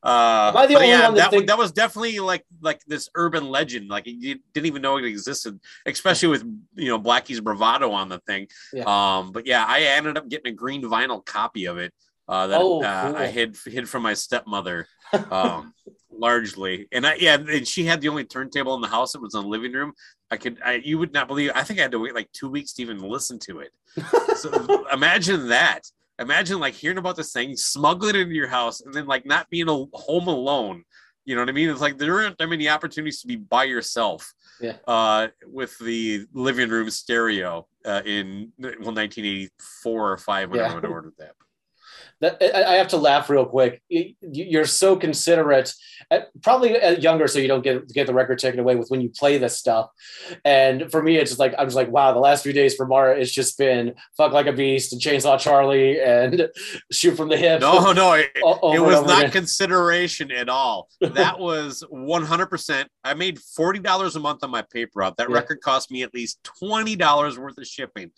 Uh, Am I the only yeah, one that that, think- that was definitely like like this urban legend. Like you didn't even know it existed, especially with you know Blackie's bravado on the thing. Yeah. Um, but yeah, I ended up getting a green vinyl copy of it uh, that Oh, uh, cool. I hid hid from my stepmother, um, largely. And I, yeah, and she had the only turntable in the house. It was in the living room. I could, I, you would not believe. I think I had to wait like two weeks to even listen to it. So imagine that. Imagine like hearing about this thing, smuggling it into your house, and then like not being a home alone. You know what I mean? It's like there aren't that many opportunities to be by yourself. Yeah. Uh, with the living room stereo uh, in well 1984 or five when Yeah. I would have ordered that. That, I have to laugh real quick. You- You're so considerate, uh, probably uh, younger, so you don't get get the record taken away with when you play this stuff. And for me, it's just like I'm just like, wow. The last few days for Mara, it's just been "Fuck Like a Beast" and "Chainsaw Charlie" and "Shoot from the Hip." No, no, it, it was not again. consideration at all. That was 100%. I made $40 a month on my paper route. That Yeah. record cost me at least $20 worth of shipping.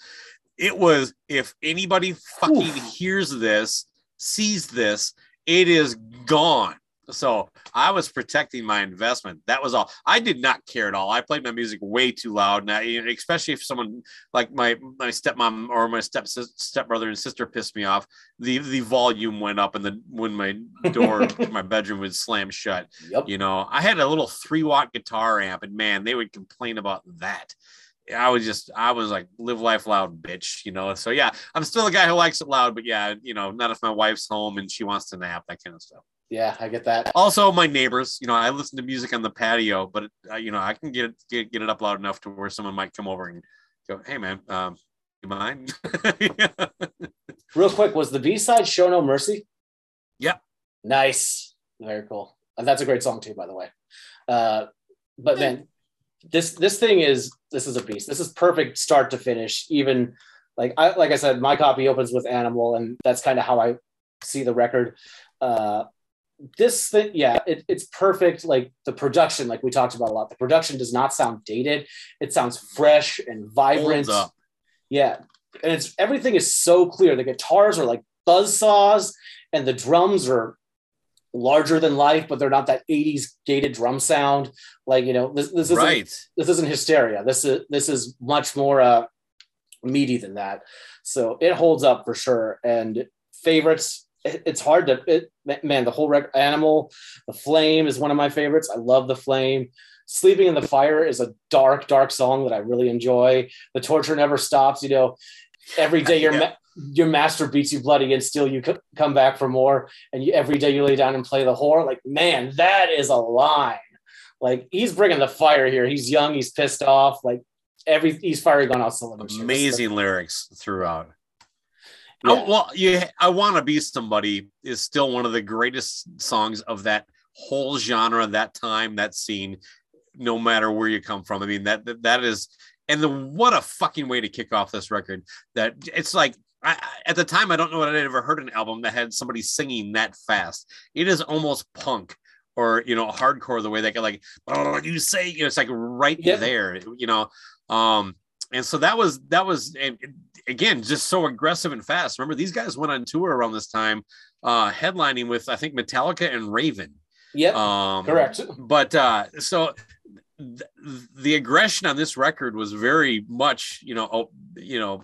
It was, if anybody fucking Oof. hears this, sees this, it is gone. So I was protecting my investment. That was all. I did not care at all. I played my music way too loud, and I, especially if someone like my my stepmom or my step stepbrother and sister pissed me off. The the volume went up, and the when my door my bedroom would slam shut. Yep. You know, I had a little three watt guitar amp, and man, they would complain about that. I was just, I was like, live life loud, bitch, you know. So yeah, I'm still a guy who likes it loud, but yeah, you know, not if my wife's home and she wants to nap, that kind of stuff. Yeah, I get that. Also, my neighbors, you know, I listen to music on the patio, but uh, you know, I can get it get, get it up loud enough to where someone might come over and go, "Hey, man, um, you mind?" Real quick, was the B side "Show No Mercy"? Yep. Nice, very cool. And that's a great song too, by the way. Uh, but man, this this thing is this is a beast. This is perfect start to finish. Even like I like I said, my copy opens with Animal, and that's kind of how I see the record. Uh, this thing, yeah, it, it's perfect. Like the production, like we talked about a lot, the production does not sound dated. It sounds fresh and vibrant. Yeah. And it's everything is so clear. The guitars are like buzz saws and the drums are larger than life, but they're not that 80s gated drum sound. Like, you know, this, this isn't Right. this isn't hysteria. This is this is much more uh meaty than that. So it holds up for sure. And favorites, it- it's hard to it, man. The whole rec- animal, the flame is one of my favorites. I love the flame. Sleeping in the Fire is a dark, dark song that I really enjoy. The torture never stops. You know, every day your Yeah. Your master beats you bloody, and still you come back for more. And you, every day you lay down and play the whore. Like, man, that is a line. Like he's bringing the fire here. He's young. He's pissed off. Like every he's firing on all cylinders. here. Amazing lyrics throughout. Yeah. Oh, well, you, I want to be somebody is still one of the greatest songs of that whole genre, that time, that scene, no matter where you come from. I mean, that that, that is, and the what a fucking way to kick off this record. That it's like I, at the time, I don't know that I'd ever heard an album that had somebody singing that fast. It is almost punk or you know hardcore the way they get like oh you say you know it's like right Yep. there you know um and so that was that was and again just so aggressive and fast remember these guys went on tour around this time uh headlining with i think metallica and raven Yeah. um correct. but uh so th- the aggression on this record was very much you know oh, you know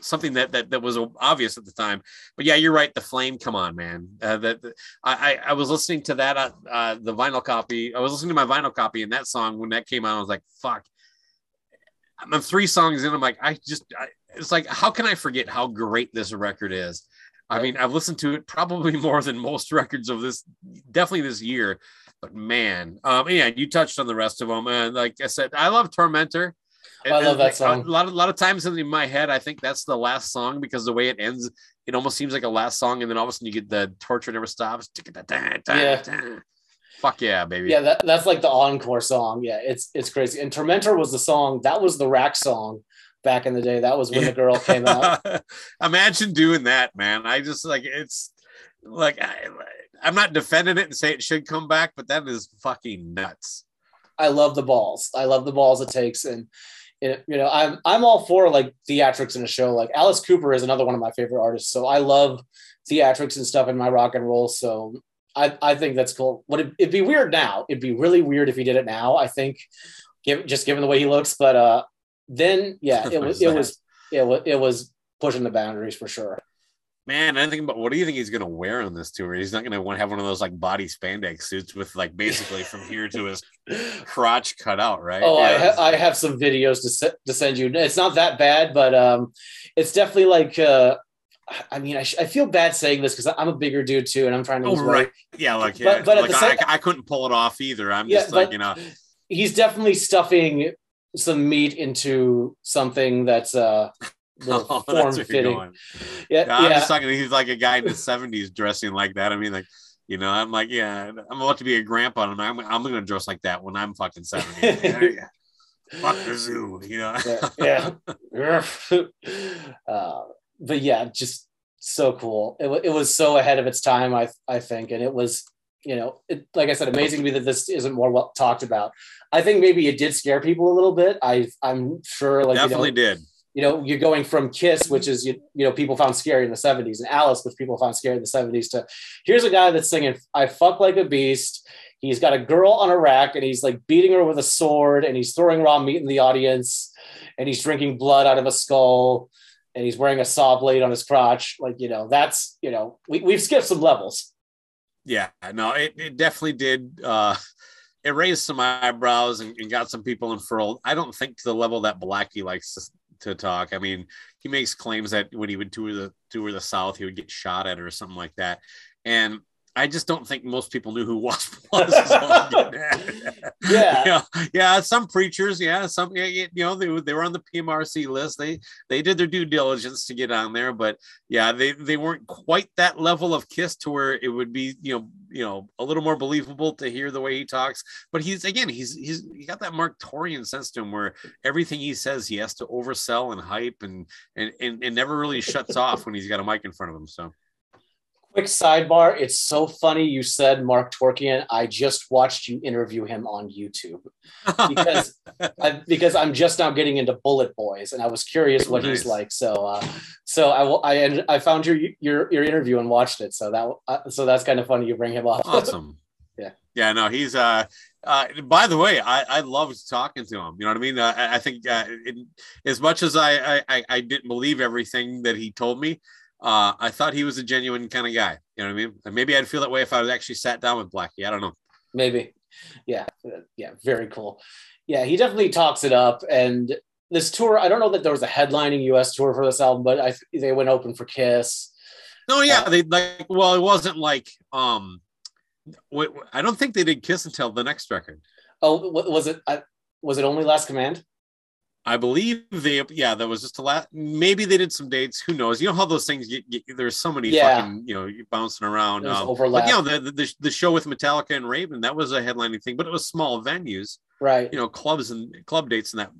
something that, that that was obvious at the time. But yeah you're right. The flame come on man. Uh, that I i was listening to that uh, uh the vinyl copy. I was listening to my vinyl copy and that song when that came out i was like fuck. I'm three songs in i'm like i just I, it's like how can i forget how great this record is? I mean i've listened to it probably more than most records of this definitely this year but man um yeah you touched on the rest of them and like i said i love tormentor Oh, I love that And, uh, song. A lot, of, lot of times in my head, I think that's the last song because the way it ends, it almost seems like a last song, and then all of a sudden you get the torture never stops. Yeah. Fuck yeah, baby. Yeah, that, that's like the encore song. Yeah, it's it's crazy. And Tormentor was the song that was the rack song back in the day. That was when the girl came out. Imagine doing that, man. I just like it's like I, I'm not defending it and say it should come back, but that is fucking nuts. I love the balls. I love the balls it takes, and you know, I'm I'm all for like theatrics in a show. Like Alice Cooper is another one of my favorite artists, so I love theatrics and stuff in my rock and roll. So I I think that's cool. Would it, it'd be weird now? It'd be really weird if he did it now. I think, give, just given the way he looks, but uh, then yeah, it was it was it was it was pushing the boundaries for sure. Man, I think about what do you think he's gonna wear on this tour? He's not gonna want to have one of those like body spandex suits with like basically from here to his crotch cut out, right? Oh, I, ha- I have some videos to, se- to send you. It's not that bad, but um, it's definitely like. Uh, I mean, I, sh- I feel bad saying this because I'm a bigger dude too, and I'm trying to Oh, weight. right. Yeah, like, yeah, But- but at like the I, same- I couldn't pull it off either. I'm Yeah, just like, you know, He's definitely stuffing some meat into something that's uh, oh, form that's where you're fitting. Yeah, I'm yeah. just talking. He's like a guy in his 70s dressing like that. I mean, like, you know, I'm like, yeah, I'm about to be a grandpa, and I'm, I'm going to dress like that when I'm fucking 70. Yeah, yeah. Fuck the zoo, you know. yeah, yeah. uh, but yeah, just so cool. It, it was so ahead of its time, I I think, and it was you know, it, like I said, amazing to me that this isn't more well talked about. I think maybe it did scare people a little bit. I I'm sure, like Definitely you know, did. You know, you're going from Kiss, which is you, you know people found scary in the '70s, and Alice, which people found scary in the '70s, to here's a guy that's singing "I fuck like a beast." He's got a girl on a rack, and he's like beating her with a sword, and he's throwing raw meat in the audience, and he's drinking blood out of a skull, and he's wearing a saw blade on his crotch. Like you know, that's you know, we we've skipped some levels. Yeah, no, it, it definitely did. Uh, it raised some eyebrows and, and got some people unfurled. I don't think to the level that Blackie likes to, to talk. I mean, he makes claims that when he would tour the tour the South, he would get shot at or something like that. And I just don't think most people knew who Wasp was. I'm getting at. Yeah. yeah, yeah. Some preachers, yeah, some, yeah, yeah, you know, they were they were on the PMRC list. They they did their due diligence to get on there, but yeah, they they weren't quite that level of kiss to where it would be, you know, you know, a little more believable to hear the way he talks. But he's again, he's he's he got that Marq Torien sense to him where everything he says he has to oversell and hype and and and, and never really shuts off when he's got a mic in front of him. So Quick sidebar: It's so funny you said Marq Torien. I just watched you interview him on YouTube because I, because I'm just now getting into Bullet Boys, and I was curious what he's like. So, uh, so I will. I I found your your your interview and watched it. So that uh, so that's kind of funny. You bring him up. awesome. Yeah. Yeah. No, he's. uh uh, by the way, I, I loved talking to him. You know what I mean? Uh, I, I think uh, it, as much as I- I I didn't believe everything that he told me, uh, I thought he was a genuine kind of guy. You know what I mean? And maybe I'd feel that way if I was actually sat down with Blackie. I don't know. Maybe. Yeah. uh, Yeah. Very cool. Yeah. He definitely talks it up. And this tour, I don't know that there was a headlining US tour for this album, but I they went open for Kiss. No, yeah, Uh, they like. Well, it wasn't like. um I don't think they did Kiss until the next record. Oh, was it? Was it only Last Command? I believe they, yeah, that was just a lot. Maybe they did some dates. Who knows? You know how those things there's so many Yeah. fucking, you know, bouncing around. Um, overlap. but you know, the, the the show with Metallica and Raven, that was a headlining thing, but it was small venues, Right. you know, clubs and club dates and that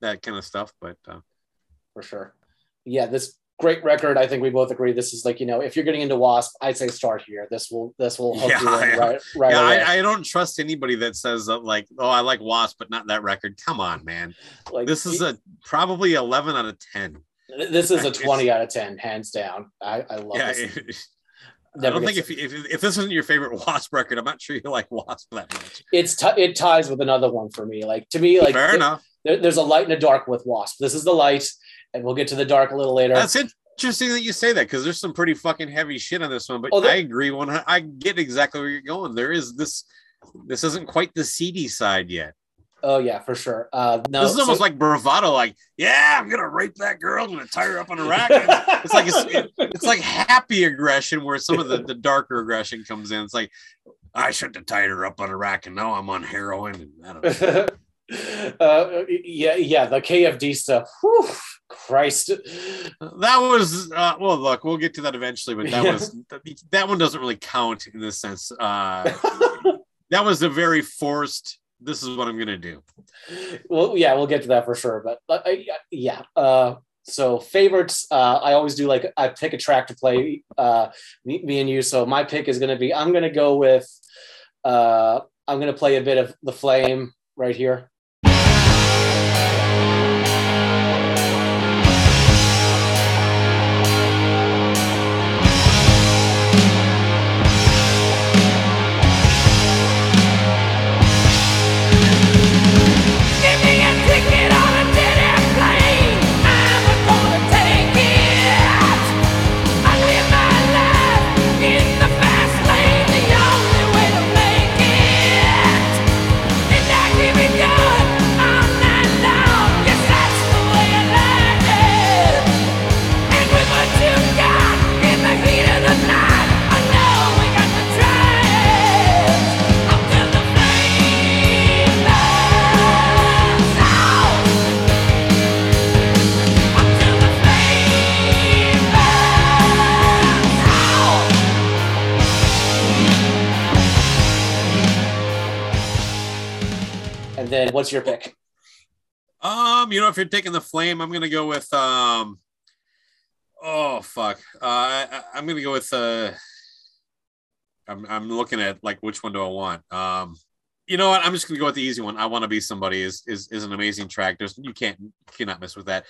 that kind of stuff. But uh, for sure. Yeah, this great record. I think we both agree. This is like you know, if you're getting into Wasp, I'd say start here. This will this will you Yeah, yeah. right right yeah. I, I don't trust anybody that says that like, oh, I like Wasp, but not that record. Come on, man. like This is a probably 11 out of 10. this is a 20 out of 10, hands down. I, I love Yeah, this. I Never don't think if, if if this isn't your favorite Wasp record, I'm not sure you like Wasp that much. it's t- it ties with another one for me. Like to me, like Fair enough. there- there's a light and a dark with Wasp. This is the light, and we'll get to the dark a little later. That's interesting that you say that because there's some pretty fucking heavy shit on this one. But Oh, I agree. One, I get exactly where you're going. There is this. This isn't quite the seedy side yet. oh yeah, for sure. Uh, no, this is almost so- like bravado. Like, yeah, I'm gonna rape that girl. I'm gonna tie her up on a rack. It's like it's, it's like happy aggression where some of the, the darker aggression comes in. It's like I should have tied her up on a rack, and now I'm on heroin. And I don't know. uh, yeah, yeah, the KFD stuff. Whew, Christ. That was uh, well. Look, we'll get to that eventually, but that was that one doesn't really count in this sense. Uh, that was a very forced. This is what I'm gonna do. well, yeah, we'll get to that for sure. But uh, uh, yeah, uh, so favorites. Uh, I always do like I pick a track to play. Uh, me, me and you. So my pick is going to be. I'm going to go with. Uh, I'm going to play a bit of the Flame right here. What's your pick? Um, you know, if you're taking the flame, I'm gonna go with um. Oh fuck! Uh, I, I- I'm gonna go with uh. I'm I'm looking at like which one do I want? Um, you know what? I'm just gonna go with the easy one. I want to be somebody is is is an amazing track. There's you can't you cannot mess with that.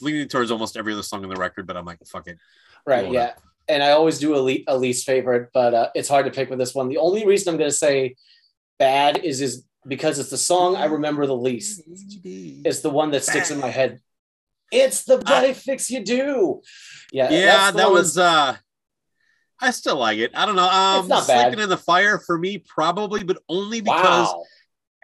Leaning towards almost every other song on the record, but I'm like, fuck it. Right. Yeah. And I always do a, le- a least favorite, but uh, it's hard to pick with this one. The only reason I'm going to say bad is is because it's the song I remember the least. It's the one that sticks in my head. It's the bloody fix you do. Yeah. yeah, that was uh I still like it. I don't know. Um It's not bad. Sleeping in the Fire for me, probably, but only because wow.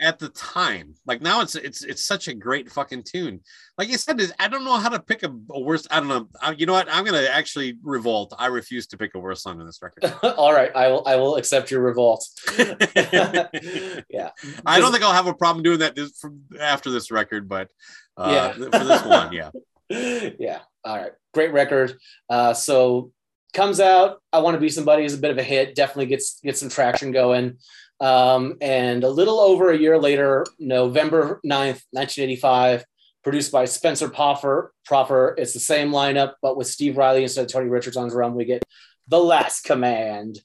at the time, like now it's it's it's such a great fucking tune. Like you said, is I don't know how to pick a, a worst. I don't know. I, you know what? I'm gonna actually revolt. I refuse to pick a worst song on this record. All right. I will I will accept your revolt. Yeah, I don't think I'll have a problem doing that this, from after this record, but uh, Yeah. for this one, yeah. yeah. All right. Great record. Uh, so comes out. I want to be somebody is a bit of a hit. Definitely gets gets some traction going. Um, and a little over a year later, November 9th, 1985, produced by Spencer Poffer. Proffer. It's the same lineup, but with Steve Riley instead of Tony Richards on drum. We get The Last Command.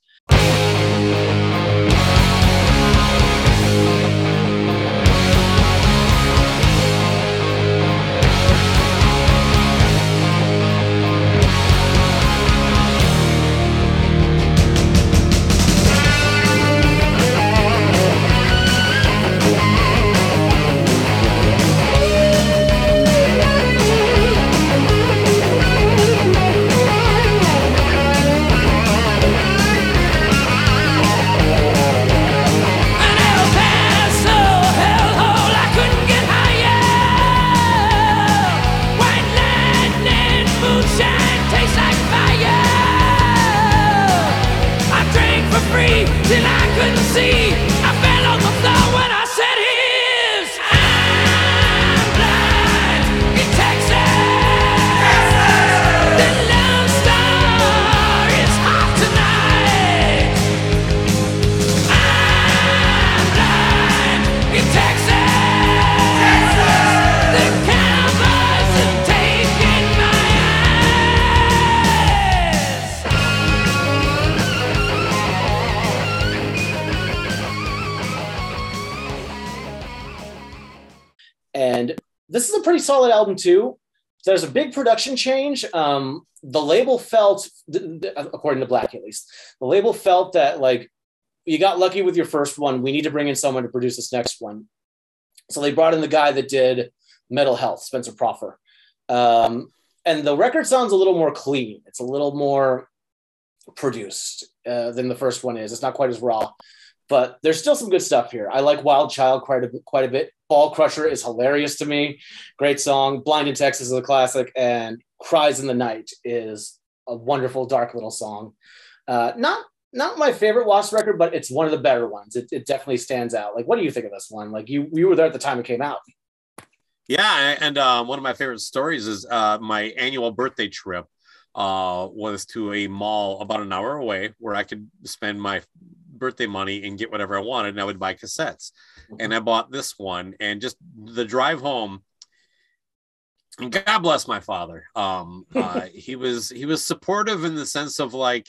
This is a pretty solid album too. There's a big production change. Um, the label felt, according to Black at least, the label felt that like you got lucky with your first one. We need to bring in someone to produce this next one. So they brought in the guy that did Metal Health, Spencer Proffer. Um, and the record sounds a little more clean. It's a little more produced uh, than the first one is. It's not quite as raw, but there's still some good stuff here. I like Wild Child quite a bit, quite a bit. Ball Crusher is hilarious to me. Great song. Blind in Texas is a classic, and Cries in the Night is a wonderful, dark little song. Uh, not not my favorite Wasp record, but it's one of the better ones. It, it definitely stands out. Like, what do you think of this one? Like, you you were there at the time it came out. Yeah, and uh, one of my favorite stories is uh, my annual birthday trip uh, was to a mall about an hour away where I could spend my birthday money and get whatever I wanted, and I would buy cassettes. And I bought this one, and just the drive home. and God bless my father. Um, uh, he was he was supportive in the sense of like,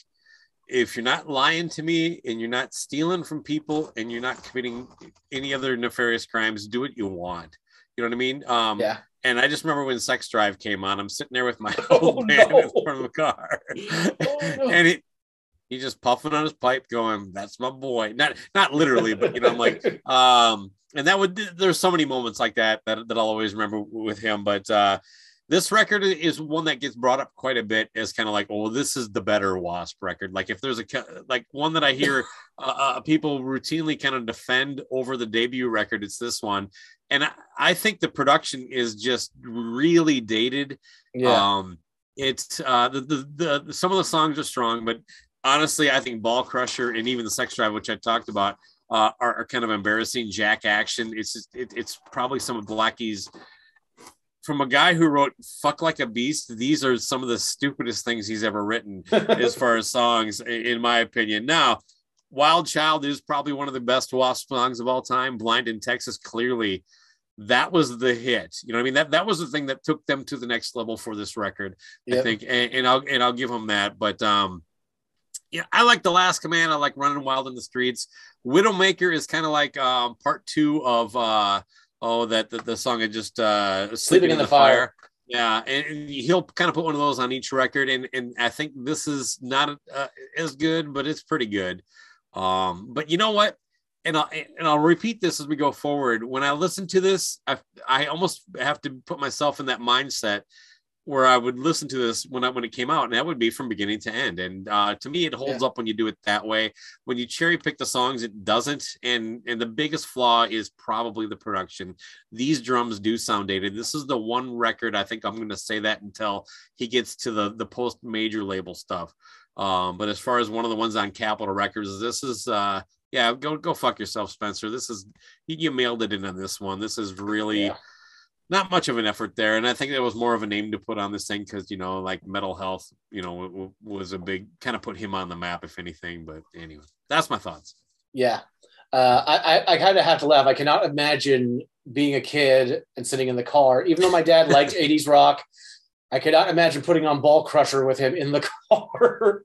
if you're not lying to me and you're not stealing from people and you're not committing any other nefarious crimes, do what you want. You know what I mean? Um, Yeah. And I just remember when Sex Drive came on, I'm sitting there with my Oh, old man no. in front of the car, Oh, no. and it, he just puffing on his pipe, going, "That's my boy." Not not literally, but you know, I'm like, um, and that would there's so many moments like that that, that I'll always remember with him. But uh, this record is one that gets brought up quite a bit as kind of like, oh, this is the better Wasp record. Like if there's a like one that I hear uh, uh, people routinely kind of defend over the debut record, it's this one. And I, I think the production is just really dated. yeah. Um, it's uh, the, the the some of the songs are strong, but honestly, I think Ball Crusher and even the Sex Drive, which I talked about, uh, are, are kind of embarrassing. Jack Action, it's just, it, it's probably some of Blackie's. From a guy who wrote "Fuck Like a Beast," these are some of the stupidest things he's ever written as far as songs, in my opinion. Now, Wild Child is probably one of the best Wasp songs of all time. Blind in Texas, clearly, that was the hit. You know what I mean? That that was the thing that took them to the next level for this record. I think, and, and I'll and I'll give them that. But um, yeah, I like the Last Command. I like Running Wild in the Streets. Widowmaker is kind of like um part two of uh oh that the, the song I just uh Sleeping in the Fire. Yeah, and he'll kind of put one of those on each record, and and I think this is not uh, as good, but it's pretty good. Um, but you know what? And I'll and I'll repeat this as we go forward. When I listen to this, I I almost have to put myself in that mindset where I would listen to this when I when it came out, and that would be from beginning to end. And uh, to me, it holds Yeah. up when you do it that way. When you cherry pick the songs, it doesn't. And and the biggest flaw is probably the production. These drums do sound dated. This is the one record I think I'm going to say that until he gets to the the post major label stuff. Um, but as far as one of the ones on Capitol Records, this is uh, yeah, go go fuck yourself, Spencer. This is you, you mailed it in on this one. This is really Yeah. Not much of an effort there. And I think there was more of a name to put on this thing because, you know, like Metal Health, you know, w- w- was a big kind of put him on the map, if anything. But anyway, that's my thoughts. Yeah. Uh, I, I, I kind of have to laugh. I cannot imagine being a kid and sitting in the car, even though my dad liked 80s rock. I cannot imagine putting on Ball Crusher with him in the car.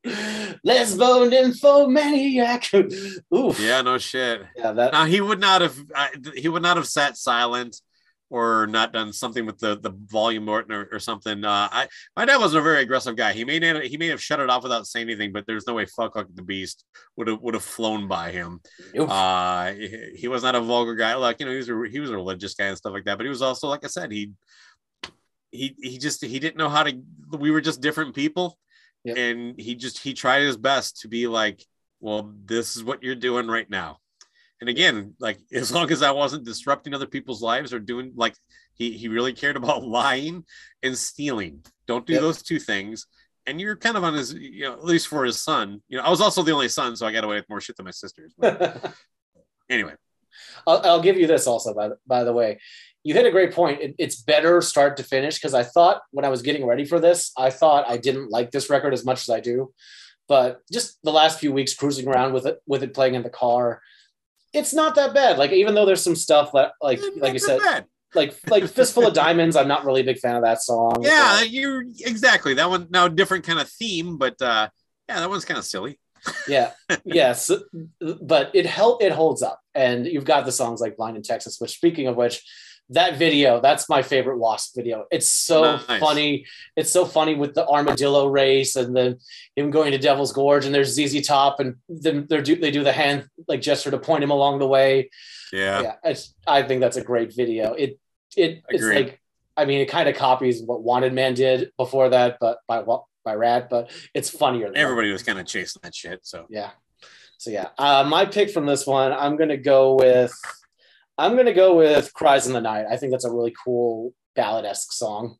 Lesbo nymphomaniac. Oof. Yeah, no shit. Yeah, that Now he would not have, uh, he would not have sat silent or not done something with the, the volume or, or, something. Uh, I, my dad wasn't a very aggressive guy. He may not, he may have shut it off without saying anything, but there's no way fuck like the beast would have, would have flown by him. Uh, he, he was not a vulgar guy. Like you know, he was a he was a religious guy and stuff like that. But he was also, like I said, he he he just he didn't know how to. We were just different people, Yep. and he just he tried his best to be like, well, this is what you're doing right now. And again, like as long as I wasn't disrupting other people's lives or doing like he he really cared about lying and stealing. Don't do Yep. those two things. And you're kind of on his, you know, at least for his son. You know, I was also the only son, so I got away with more shit than my sisters. But anyway, I'll, I'll give you this also, by the, by the way. You hit a great point. It, it's better start to finish because I thought when I was getting ready for this, I thought I didn't like this record as much as I do. But just the last few weeks cruising around with it, with it playing in the car, it's not that bad. Like even though there's some stuff that, like Not like you said, bad. like like Fistful of Diamonds, I'm not really a big fan of that song. yeah, you're exactly that one. Now, different kind of theme, but uh, yeah, that one's kind of silly. yeah yes but it help it holds up and you've got the songs like blind in texas which speaking of which that video that's my favorite wasp video it's so Nice. funny it's so funny with the armadillo race and then him going to devil's gorge and there's zz top and then they do they do the hand like gesture to point him along the way Yeah, yeah it's, i think that's a great video it it it's Agreed. like i mean it kind of copies what wanted man did before that but by what by Ratt but it's funnier than that. everybody was kind of chasing that shit. So Yeah. So yeah, uh, my pick from this one, I'm gonna go with, I'm gonna go with "Cries in the Night." I think that's a really cool ballad esque song.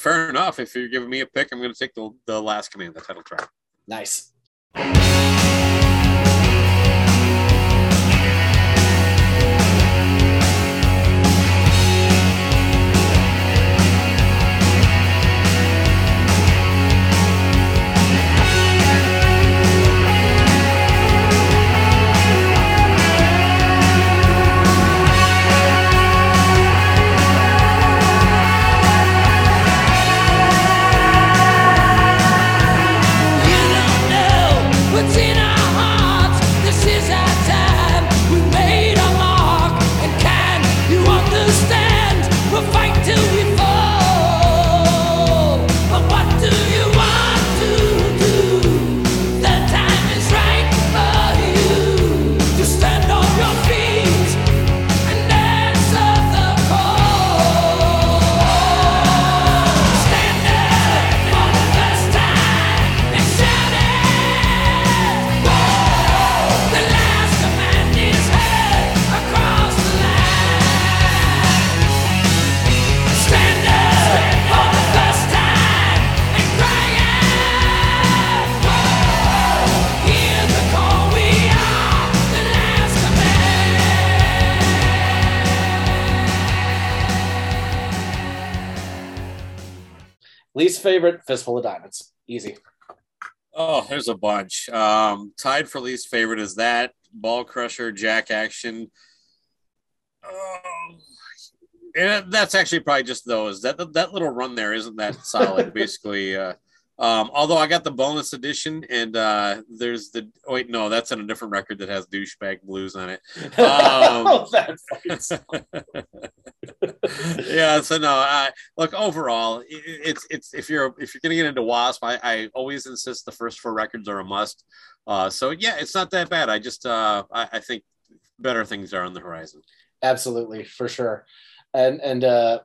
Fair enough. If you're giving me a pick, I'm going to take the the last command, the title track. Nice. You Least favorite, Fistful of Diamonds. Easy. Oh, there's a bunch. Um, tied for least favorite is that Ball Crusher, Jack Action. Oh, yeah, that's actually probably just those. That that little run there isn't that solid. Basically, uh, um, although I got the bonus edition, and uh, there's the oh, wait, no, that's on a different record that has douchebag blues on it. Um, Oh, that fucking yeah, so no, I, look overall, i- i- it's it's if you're if you're gonna get into Wasp, I, I always insist the first four records are a must. Uh, so yeah, it's not that bad. I just uh, I, I think better things are on the horizon. Absolutely, for sure. And and uh,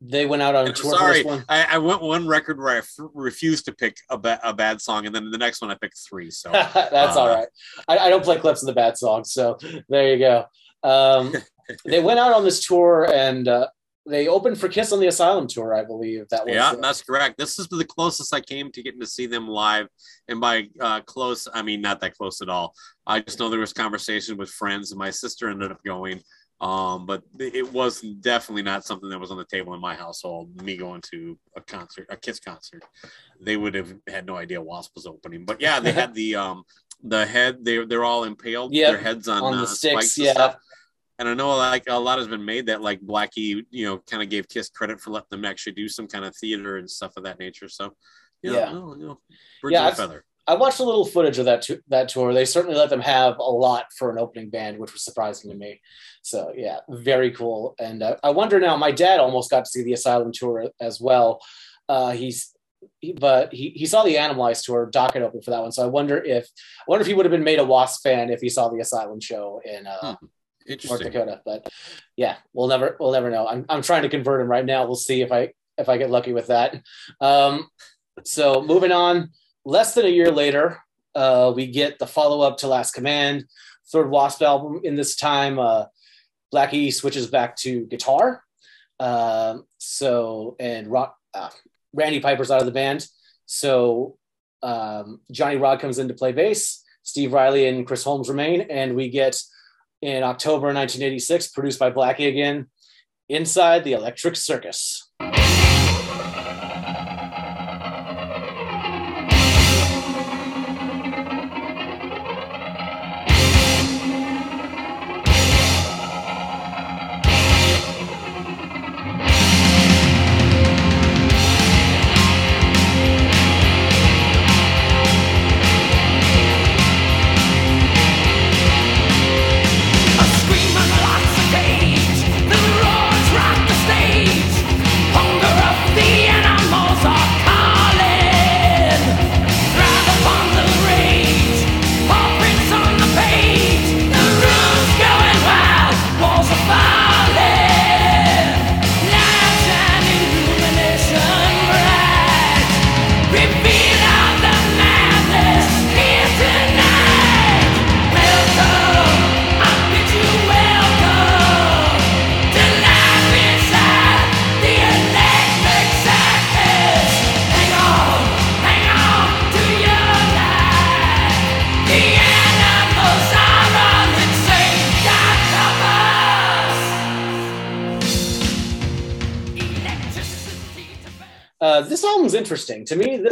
they went out on And tour sorry. I, I went one record where I f- refused to pick a, ba- a bad song, and then the next one I picked three. So That's Uh, all right. I, I don't play clips of the bad songs, so there you go. Um, they went out on this tour and uh, they opened for Kiss on the Asylum tour, I believe. That was yeah, uh, that's correct. This is the closest I came to getting to see them live, and by uh, close, I mean not that close at all. I just know there was conversation with friends, and my sister ended up going. Um, but it was definitely not something that was on the table in my household. Me going to a concert, a Kiss concert, they would have had no idea Wasp was opening. But yeah, they had the um the head. They they're all impaled. Yep, their heads on, on the uh, sticks, yeah. stuff. And I know like a lot has been made that like Blackie, you know, kind of gave Kiss credit for letting them actually do some kind of theater and stuff of that nature. So you know, Yeah. well, you know, birds Yeah, I've- feather. I watched a little footage of that that tour. They certainly let them have a lot for an opening band, which was surprising to me. So yeah, very cool. And uh, I wonder now. My dad almost got to see the Asylum tour as well. Uh, he's he, but he, he saw the Animalize tour Dokken open for that one. So I wonder if I wonder if he would have been made a Wasp fan if he saw the Asylum show in uh, North Dakota. But yeah, we'll never we'll never know. I'm I'm trying to convert him right now. We'll see if I if I get lucky with that. Um, so moving on, less than a year later, uh, we get the follow up to Last Command, third Wasp album. In this time, uh, Blackie switches back to guitar. Um, so and Ro- uh, Randy Piper's out of the band. So um, Johnny Rod comes in to play bass. Steve Riley and Chris Holmes remain, and we get in October 1986, produced by Blackie again, Inside the Electric Circus.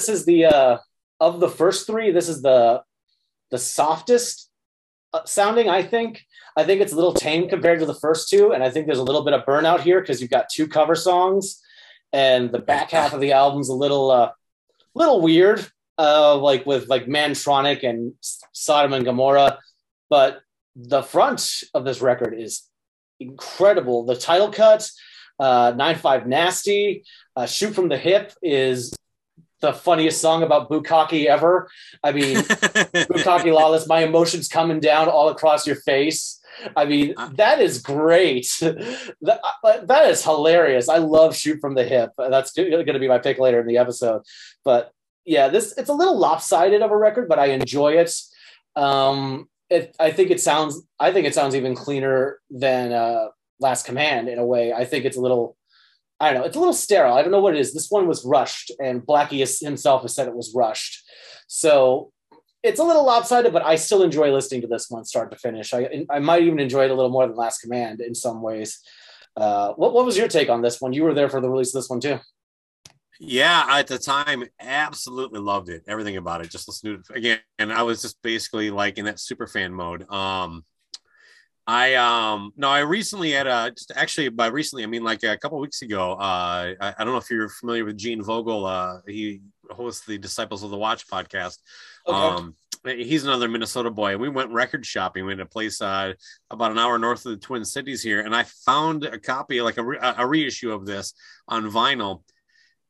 This is the uh, of the first three. This is the the softest uh, sounding. I think. I think it's a little tame compared to the first two, and I think there's a little bit of burnout here because you've got two cover songs, and the back half of the album's a little uh, little weird, uh, like with like Mantronic and Sodom and Gomorrah. But the front of this record is incredible. The title cut, uh, Nine Five Nasty, uh, Shoot from the Hip is the funniest song about Bukaki ever. I mean, Bukaki Lawless, my emotions coming down all across your face. I mean, Uh. that is great. that, uh, that is hilarious. I love Shoot from the Hip. That's going to be my pick later in the episode. But yeah, this it's a little lopsided of a record, but I enjoy it. Um, it I think it sounds I think it sounds even cleaner than uh, Last Command in a way. I think it's a little I don't know. It's a little sterile. I don't know what it is. This one was rushed, and Blackie himself has said it was rushed. So it's a little lopsided, but I still enjoy listening to this one start to finish. I I might even enjoy it a little more than Last Command in some ways. Uh, what what was your take on this one? You were there for the release of this one too. Yeah, at the time, absolutely loved it. Everything about it. Just listened to it again, and I was just basically like in that super fan mode. Um, I um no, I recently had a just actually by recently I mean like a couple weeks ago. Uh, I, I don't know if you're familiar with Gene Vogel. Uh, he hosts the Disciples of the Watch podcast. Okay. Um, he's another Minnesota boy. And We went record shopping. We went to a place uh, about an hour north of the Twin Cities here, and I found a copy, like a, re- a reissue of this on vinyl.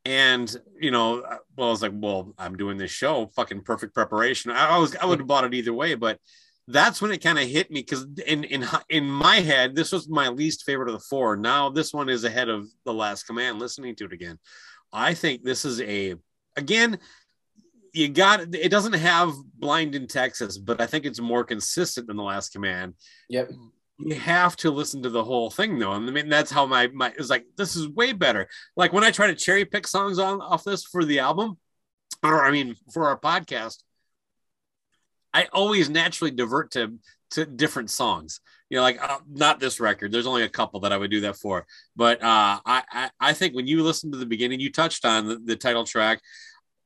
And you know, well, I was like, well, I'm doing this show, fucking perfect preparation. I, I was, I would have bought it either way, but that's when it kind of hit me because in in in my head, this was my least favorite of the four. Now this one is ahead of the Last Command. Listening to it again, I think this is a again you got it doesn't have blind in texas but i think it's more consistent than the last command Yep. you have to listen to the whole thing though and i mean that's how my my it's like this is way better like when i try to cherry pick songs on off this for the album or i mean for our podcast i always naturally divert to to different songs. You know like uh, not this record. There's only a couple that i would do that for. But uh i i, I think when you listen to the beginning you touched on the, the title track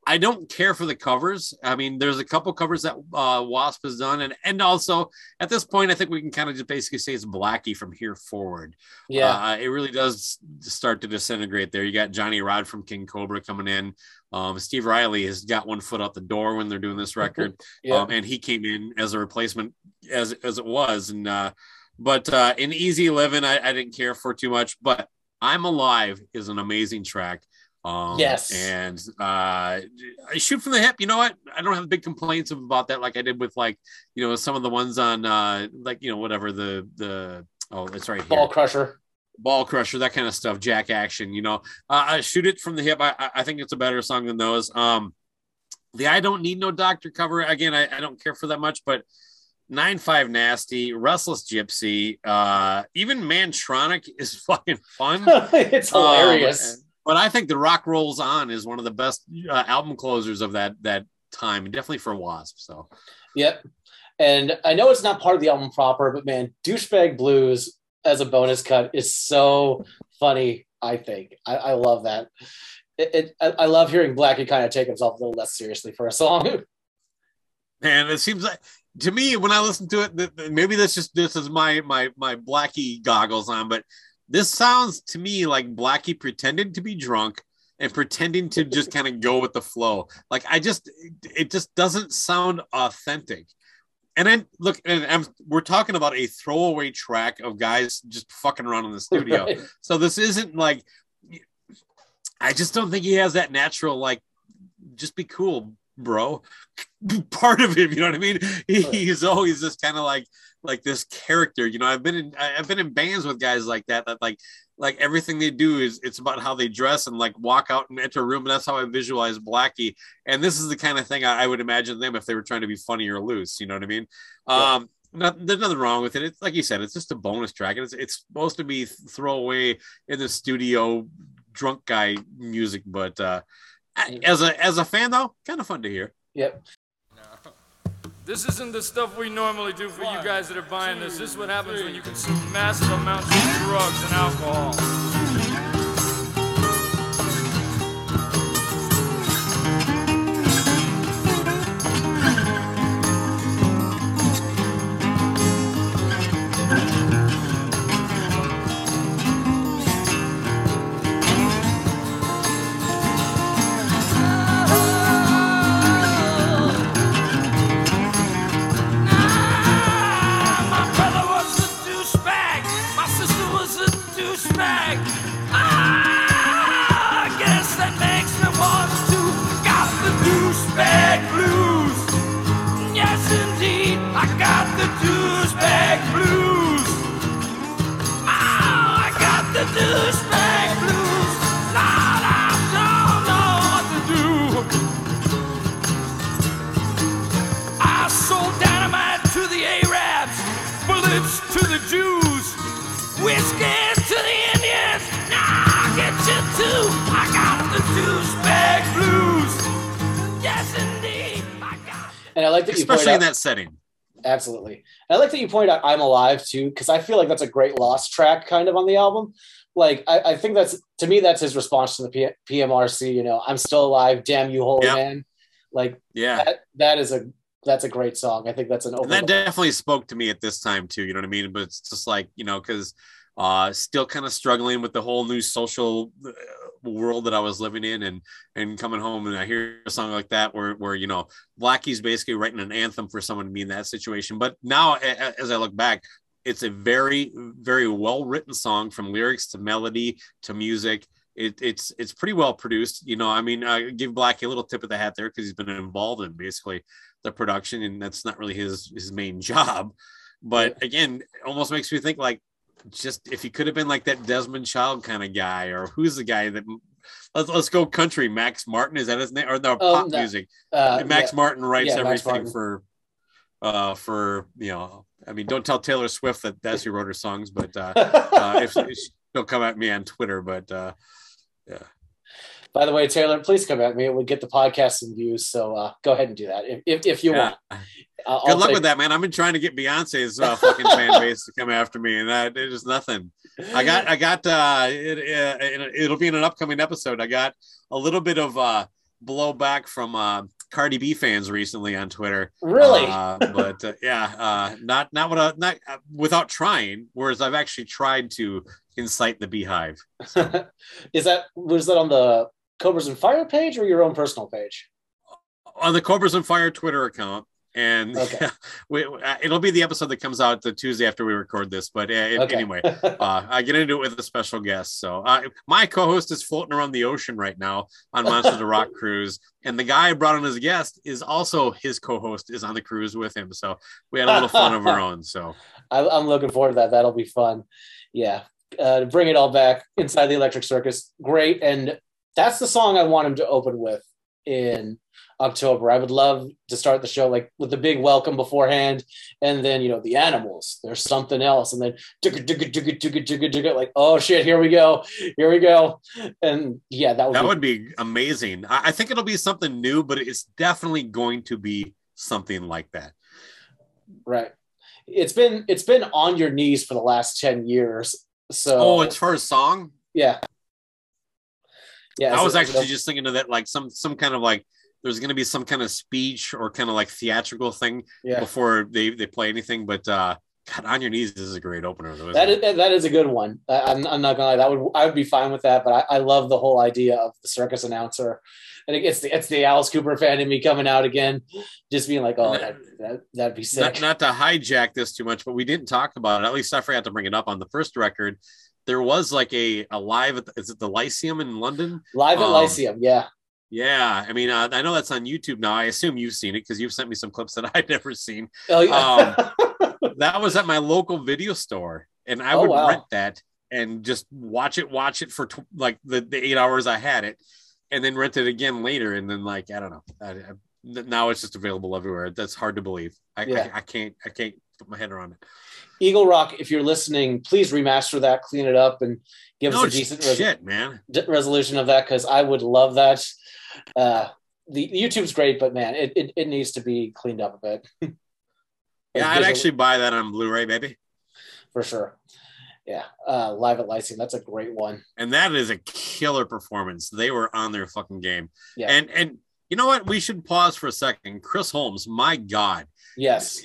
I don't care for the covers. I mean, there's a couple covers that uh, Wasp has done, and and also at this point, I think we can kind of just basically say it's Blackie from here forward. Yeah. Uh, it really does start to disintegrate there. You got Johnny Rod from King Cobra coming in. Um, Steve Riley has got one foot out the door when they're doing this record, yeah. um, and he came in as a replacement as as it was. And uh, but uh, in Easy Living, I, I didn't care for too much. But I'm Alive is an amazing track. Um, Yes. And uh, I shoot from the hip. You know what? I don't have big complaints about that, like I did with like you know some of the ones on uh, like you know whatever the the oh it's right here Ball crusher. ball crusher that kind of stuff jack action you know uh, I shoot it from the hip I, I- think it's a better song than those um the i don't need no doctor cover again i, I don't care for that much but nine five nasty restless gypsy uh even mantronic is fucking fun it's hilarious. Um, but i think the rock rolls on is one of the best uh, album closers of that that time definitely for wasp so Yep. And I know it's not part of the album proper, but man, douchebag blues as a bonus cut is so funny. I think I, I love that. It, it I I love hearing Blackie kind of take himself a little less seriously for a song. and it seems like to me when i listen to it maybe that's just this is my my my blackie goggles on but this sounds to me like blackie pretending to be drunk and pretending to just kind of go with the flow like i just it just doesn't sound authentic and then look and I'm, we're talking about a throwaway track of guys just fucking around in the studio Right. so this isn't like I just don't think he has that natural like just be cool, bro. Part of him, you know what I mean? He, he's always just kind of like like this character. You know, I've been in I- I've been in bands with guys like that that like like everything they do is it's about how they dress and like walk out and enter a room. And that's how I visualize Blackie. And this is the kind of thing I, I would imagine them if they were trying to be funny or loose. You know what I mean? Yeah. Um, not, there's nothing wrong with it. It's like you said, it's just a bonus track, and it's it's supposed to be throwaway in the studio drunk guy music. But uh, as a as a fan though, kind of fun to hear. Yep. This isn't the stuff we normally do for you guys that are buying this. This is what happens when you consume massive amounts of drugs and alcohol. Absolutely. And I like that you point out I'm Alive too, because I feel like that's a great lost track kind of on the album, like I, I think that's to me that's his response to the P- PMRC. You know, I'm still alive. Damn you, holy Yep. man. Like Yeah. that, that is a that's a great song. I think that's an And that definitely spoke to me at this time too. You know what I mean? But it's just like you know, because uh, still kind of struggling with the whole new social uh, world that I was living in, and and coming home and I hear a song like that where where you know Blackie's basically writing an anthem for someone to be in that situation. But now, as I look back, it's a very very well written song from lyrics to melody to music. It, it's it's pretty well produced. You know, I mean, I give Blackie a little tip of the hat there because he's been involved in basically the production, and that's not really his his main job. But again, almost makes me think like just if he could have been like that Desmond Child kind of guy, or who's the guy that let's let's go country. Max Martin is that his name or no Oh, pop no. music? uh, Max yeah. Martin writes Yeah, everything Martin. for uh for you know. I mean, don't tell Taylor Swift that that's who wrote her songs, but uh, uh if, if she'll come at me on Twitter, but uh By the way, Taylor, please come at me. It would get the podcast some views. So uh, go ahead and do that if, if, if you yeah. want. I'll, Good I'll luck take- with that, man. I've been trying to get Beyonce's uh, fucking fan base to come after me, and that it is nothing. I got, I got, uh, it, it, it'll be in an upcoming episode. I got a little bit of uh, blowback from uh, Cardi B fans recently on Twitter. Really? Uh, but uh, yeah, uh, not not without not uh, without trying. Whereas I've actually tried to incite the beehive. is that was that on the Cobras and Fire page or your own personal page? on the Cobras and Fire Twitter account. And Okay. we, uh, it'll be the episode that comes out the Tuesday after we record this. But uh, Okay. anyway, uh, I get into it with a special guest. So uh, my co-host is floating around the ocean right now on Monsters of Rock cruise, and the guy I brought on as a guest is also his co-host is on the cruise with him. So we had a little fun of our own. So I, I'm looking forward to that. That'll be fun. Yeah. Uh, bring it all back inside the Electric Circus. Great. And that's the song I want him to open with in October. I would love to start the show like with the big welcome beforehand, and then you know the animals. There's something else, and then digga, digga, digga, digga, digga, digga, like oh shit, here we go, here we go, and yeah, that would that be would be amazing. I, I think it'll be something new, but it's definitely going to be something like that. right. It's been it's been on your knees for the last ten years. So Oh, it's for a song. yeah, yeah. I was so- actually just thinking of that, like some some kind of like there's going to be some kind of speech or kind of like theatrical thing yeah. before they they play anything. But uh, God, on your knees is a great opener. Though, That it? is that is a good one. I'm, I'm not gonna lie. That would I would be fine with that. But I, I love the whole idea of the circus announcer. I think it's the it's the Alice Cooper fan in me coming out again, just being like, oh, that, that that'd be sick. not, not to hijack this too much, but we didn't talk about it. At least I forgot to bring it up on the first record. There was like a, a live at the, is it the Lyceum in London? Live at um, Lyceum, yeah. Yeah, I mean, uh, I know that's on YouTube now. I assume you've seen it because you've sent me some clips that I'd never seen. Oh yeah. That was at my local video store, and I Oh, would wow. rent that and just watch it, watch it for tw- like the, the eight hours I had it, and then rent it again later. And then like I don't know, I, I, now it's just available everywhere. That's hard to believe. I, Yeah. I, I can't I can't put my head around it. Eagle Rock, if you're listening, please remaster that, clean it up, and give No us a decent res- shit, man. d- resolution of that because I would love that. Uh, the YouTube's great, but man, it, it, it needs to be cleaned up a bit. Yeah, I'd actually buy that on Blu-ray, maybe. for sure. Yeah, uh, live at Lyceum, that's a great one. And that is a killer performance. They were on their fucking game. Yeah. And and you know what? We should pause for a second. Chris Holmes, my God. Yes,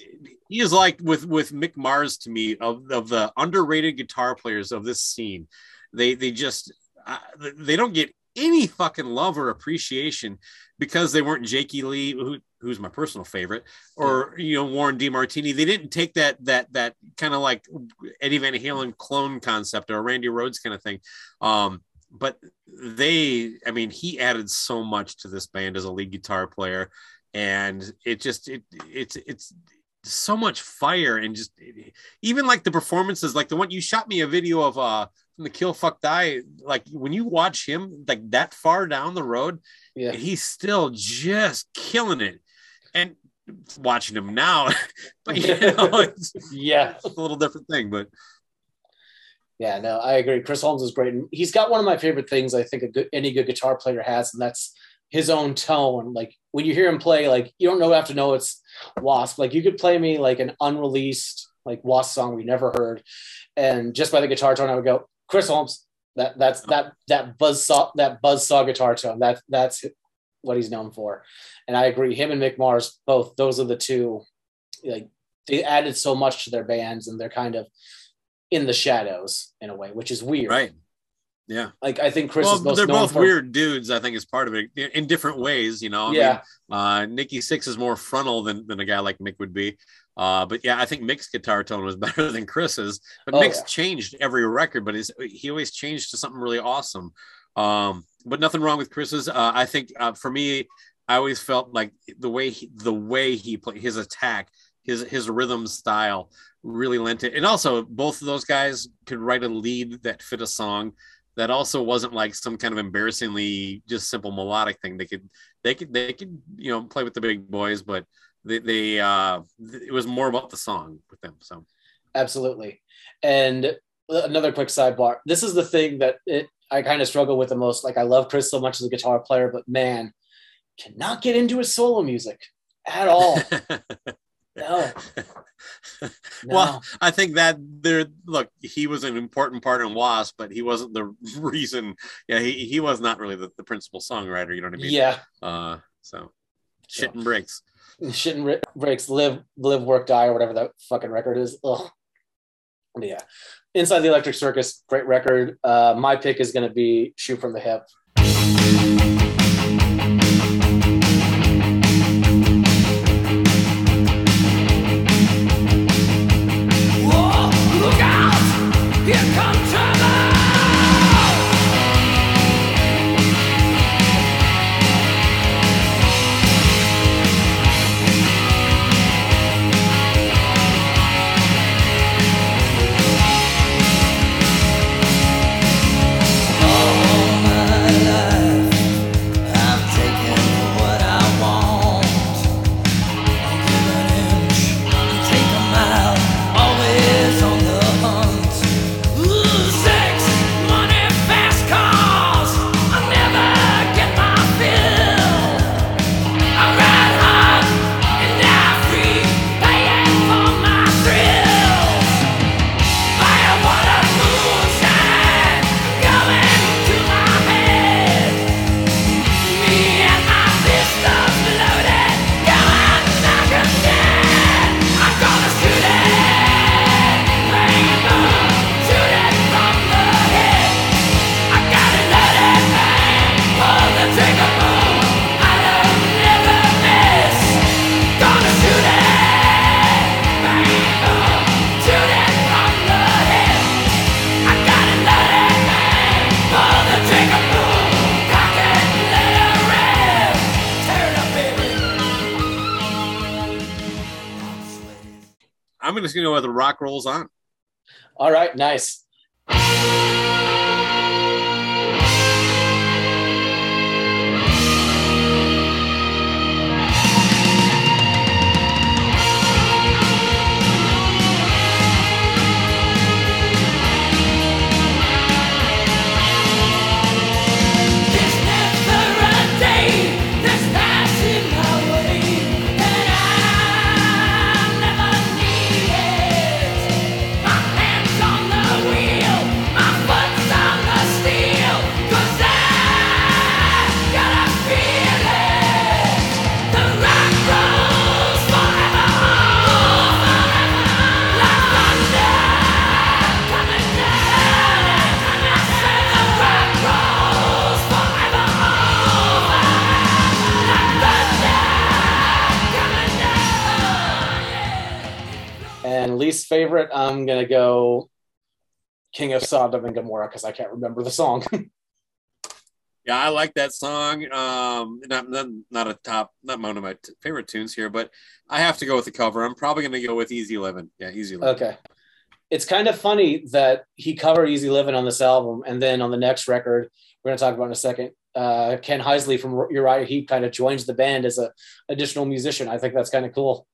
he is like with with Mick Mars to me of of the underrated guitar players of this scene. They they just uh, they don't get any fucking love or appreciation because they weren't Jakey Lee, who, who's my personal favorite, or you know Warren DeMartini. They didn't take that that that kind of like Eddie Van Halen clone concept or Randy Rhoads kind of thing. Um, but they, I mean, he added so much to this band as a lead guitar player, and it just it it's it's so much fire and just even like the performances, like the one you shot me a video of uh from the Kill Fuck Die, like when you watch him like that far down the road, yeah, he's still just killing it. And watching him now, but you know, it's yeah, a little different thing. But yeah. No, I agree. Chris Holmes is great, and he's got one of my favorite things I think a good, any good guitar player has, and that's his own tone. Like when you hear him play, like you don't know have to know it's Wasp. Like you could play me like an unreleased like Wasp song we never heard, and just by the guitar tone, I would go Chris Holmes. That that's that that buzz saw that buzz saw guitar tone. That that's what he's known for. And I agree. Him and Mick Mars, both those are the two. Like they added so much to their bands, and they're kind of in the shadows in a way, which is weird. Right. Yeah. Like I think Chris well, is most they're both for, weird dudes. I think is part of it in- different ways. You know. I Yeah. Mean, uh, Nikki Sixx is more frontal than, than a guy like Mick would be. Uh, but yeah, I think Mick's guitar tone was better than Chris's. But Oh, Mick's yeah. changed every record, but he's, he always changed to something really awesome. Um, but nothing wrong with Chris's. Uh, I think uh, for me, I always felt like the way he, the way he played his attack, his his rhythm style really lent it. And also, both of those guys could write a lead that fit a song that also wasn't like some kind of embarrassingly just simple melodic thing. They could they could they could you know play with the big boys, but they, they uh it was more about the song with them. So absolutely. And another quick sidebar. This is the thing that it I kind of struggle with the most. Like I love Chris so much as a guitar player, but man, cannot get into his solo music at all. No, no. Well, I think that there look, he was an important part in Wasp, but he wasn't the reason. Yeah, he, he was not really the, the principal songwriter, you know what I mean? yeah, Uh so shit and breaks. shit and breaks, live, live, work, die, or whatever that fucking record is. Ugh. But yeah, Inside the Electric Circus, great record. Uh, my pick is going to be Shoot from the Hip. Rolls on. King of Sodom and Gomorrah because I can't remember the song. Yeah, I like that song. Um, not not, not a top, not one of my t- favorite tunes here, but I have to go with the cover. I'm probably gonna go with Easy Living. Yeah, Easy Living. Okay. It's kind of funny that he covered Easy Living on this album, and then on the next record, we're going to talk about in a second. Uh, Ken Hensley from Uriah Heep kind of joins the band as a additional musician. I think that's kind of cool.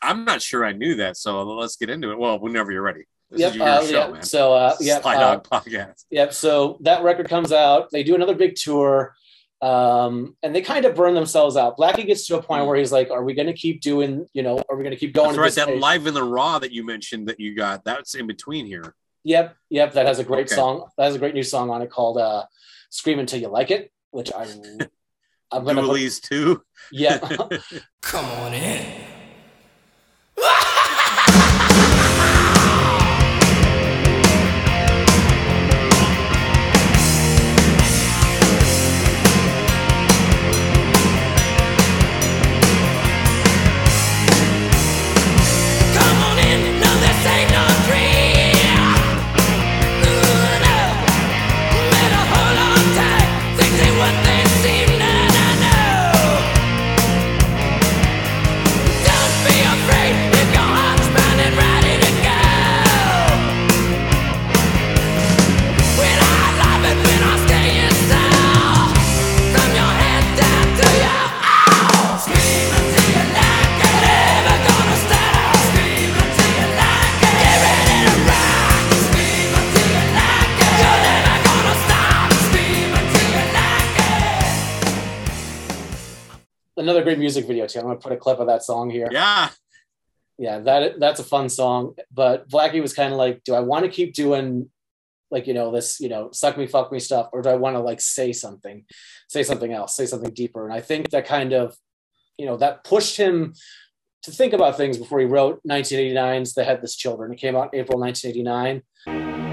I'm not sure I knew that, so let's get into it. Well, whenever you're ready. This Yep. is your uh, show, yeah. man. So, uh, yeah. Sly uh, Dog Podcast. Yep. So that record comes out. They do another big tour, um, and they kind of burn themselves out. Blackie gets to a point where he's like, "Are we going to keep doing? You know, are we going to keep going?" That's right. That pace?" live in the raw that you mentioned that you got, that's in between here. Yep, yep. That has a great Okay. song. That has a great new song on it called uh, "Scream Until You Like It," which I'm. I'm gonna. Put, too. yeah, Come on in. Great music video too. I'm gonna put a clip of that song here. Yeah. yeah that that's a fun song but blackie was kind of like do i want to keep doing like you know this you know suck me fuck me stuff or do i want to like say something say something else say something deeper and i think that kind of you know that pushed him to think about things before he wrote 1989's the headless children it came out april 1989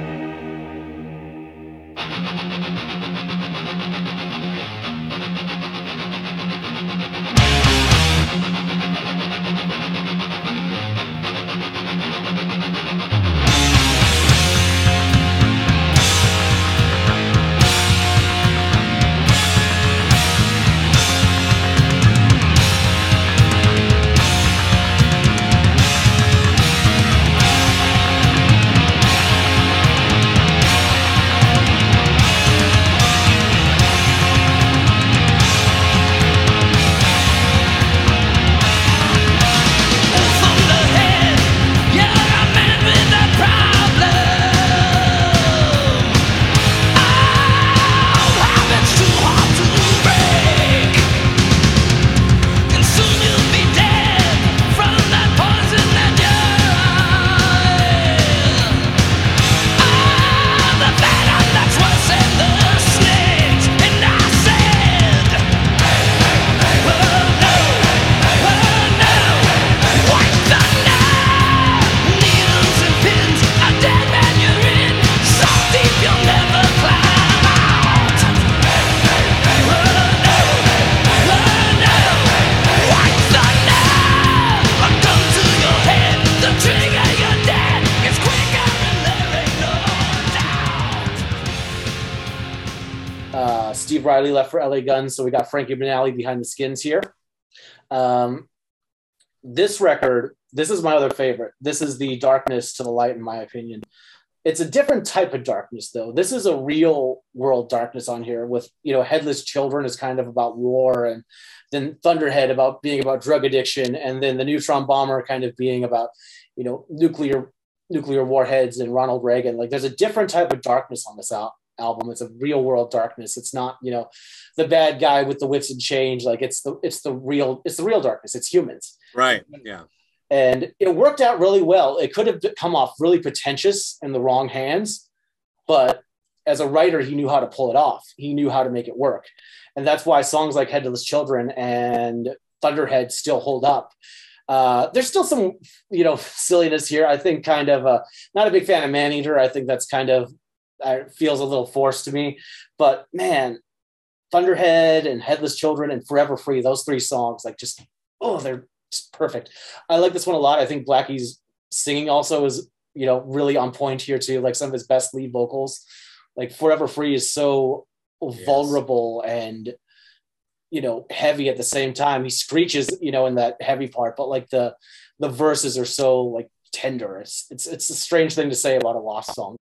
riley left for la guns so we got frankie banali behind the skins here. Um, this record this is my other favorite. This is the darkness to the light in my opinion. It's a different type of darkness though. This is a real world darkness on here with you know headless children is kind of about war and then thunderhead about being about drug addiction and then the neutron bomber kind of being about you know nuclear nuclear warheads and ronald reagan. Like there's a different type of darkness on this al- album it's a real world darkness it's not you know the bad guy with the whips and change like it's the it's the real it's the real darkness it's humans Right. Yeah. and it worked out really well. It could have come off really pretentious in the wrong hands, but as a writer, he knew how to pull it off. He knew how to make it work, and that's why songs like "Headless Children" and "Thunderhead" still hold up. Uh, there's still some, you know, silliness here. I think kind of uh, not a big fan of Man Eater. I think that's kind of feels a little forced to me. But man, Thunderhead and Headless Children and Forever Free, those three songs, like just oh, they're just perfect. I like this one a lot. I think Blackie's singing also is, you know, really on point here too. Like some of his best lead vocals. Like Forever Free is so vulnerable and you know heavy at the same time. He screeches, you know, in that heavy part, but like the the verses are so like tender. It's it's it's a strange thing to say about a lost song.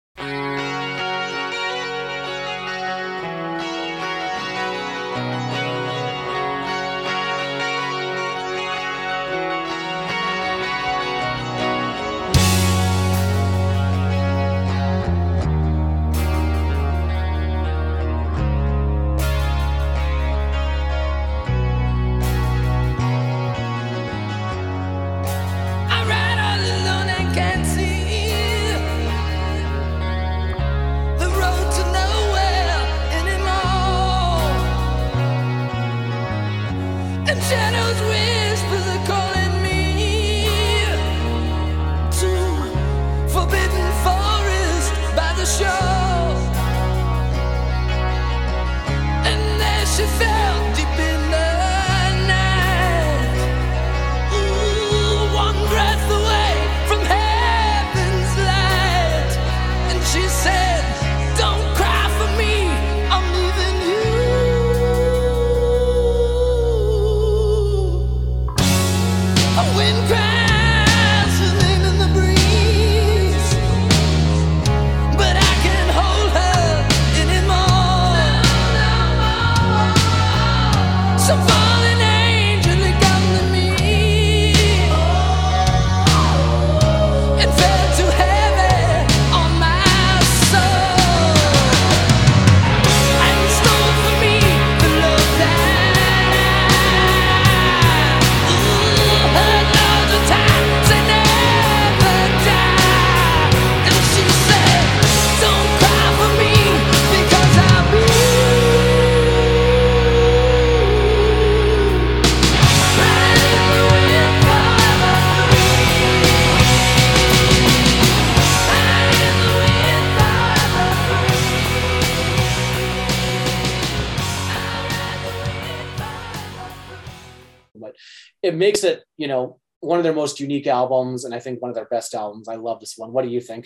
Makes it you know one of their most unique albums and i think one of their best albums. I love this one. What do you think?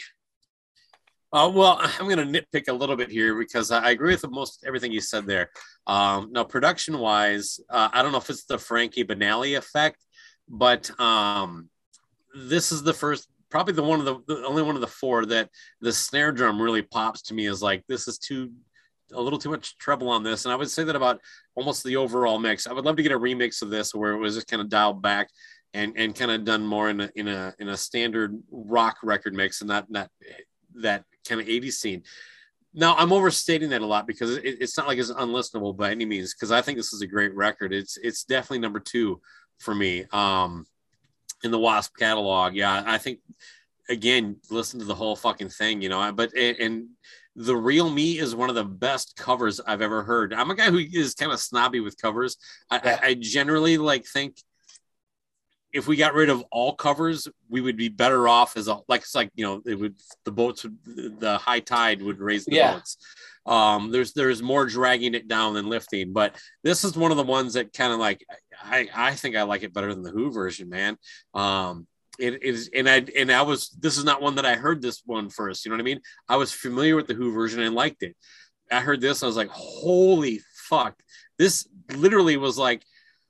Uh, well, I'm going to nitpick a little bit here because I agree with most everything you said there. Um, now, production wise, uh, I don't know if it's the Frankie Banali effect, but um, this is the first, probably the one of the, the only one of the four that the snare drum really pops to me is like this is too a little too much treble on this, and I would say that about almost the overall mix. I would love to get a remix of this where it was just kind of dialed back and and kind of done more in a in a in a standard rock record mix and not not that kind of 80s scene. Now I'm overstating that a lot because it, it's not like it's unlistenable by any means. Because I think this is a great record. It's it's definitely number two for me um, in the Wasp catalog. Yeah, I think again, listen to the whole fucking thing, you know. But and, and the real me is one of the best covers I've ever heard. I'm a guy who is kind of snobby with covers. I, Yeah. I, I generally like think if we got rid of all covers, we would be better off as a like it's like you know it would the boats would the high tide would raise the Yeah. boats. Um, there's there's more dragging it down than lifting, but this is one of the ones that kind of like I I think I like it better than the Who version, man. Um, it is and I and I was this is not one that I heard this one first. You know what I mean? I was familiar with the Who version and liked it. I heard this, I was like, holy fuck! This literally was like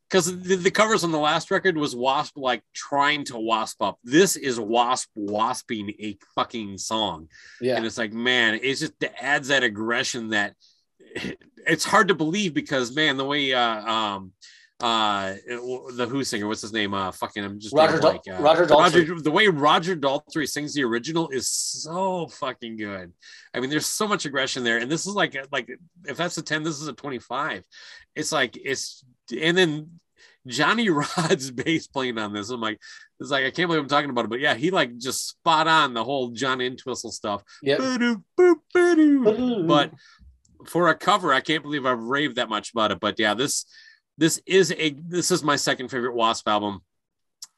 because the, the covers on the last record was Wasp like trying to wasp up. This is Wasp wasping a fucking song, yeah and it's like, man, it's just it adds that aggression that it's hard to believe because man, the way uh um uh the Who singer, what's his name? Uh fucking I'm just Roger Dal- blank, uh, Roger Daltrey. Roger, the way Roger Daltrey sings the original is so fucking good. I mean, there's so much aggression there, and this is like like if that's a 10, this is a 25. It's like it's and then Johnny Rod's bass playing on this. I'm like, it's like I can't believe I'm talking about it, but yeah, he like just spot on the whole John Entwistle stuff. Yep. Ba-doo, boop, ba-doo. But for a cover, I can't believe I've raved that much about it. But yeah, this this is a this is my second favorite Wasp album.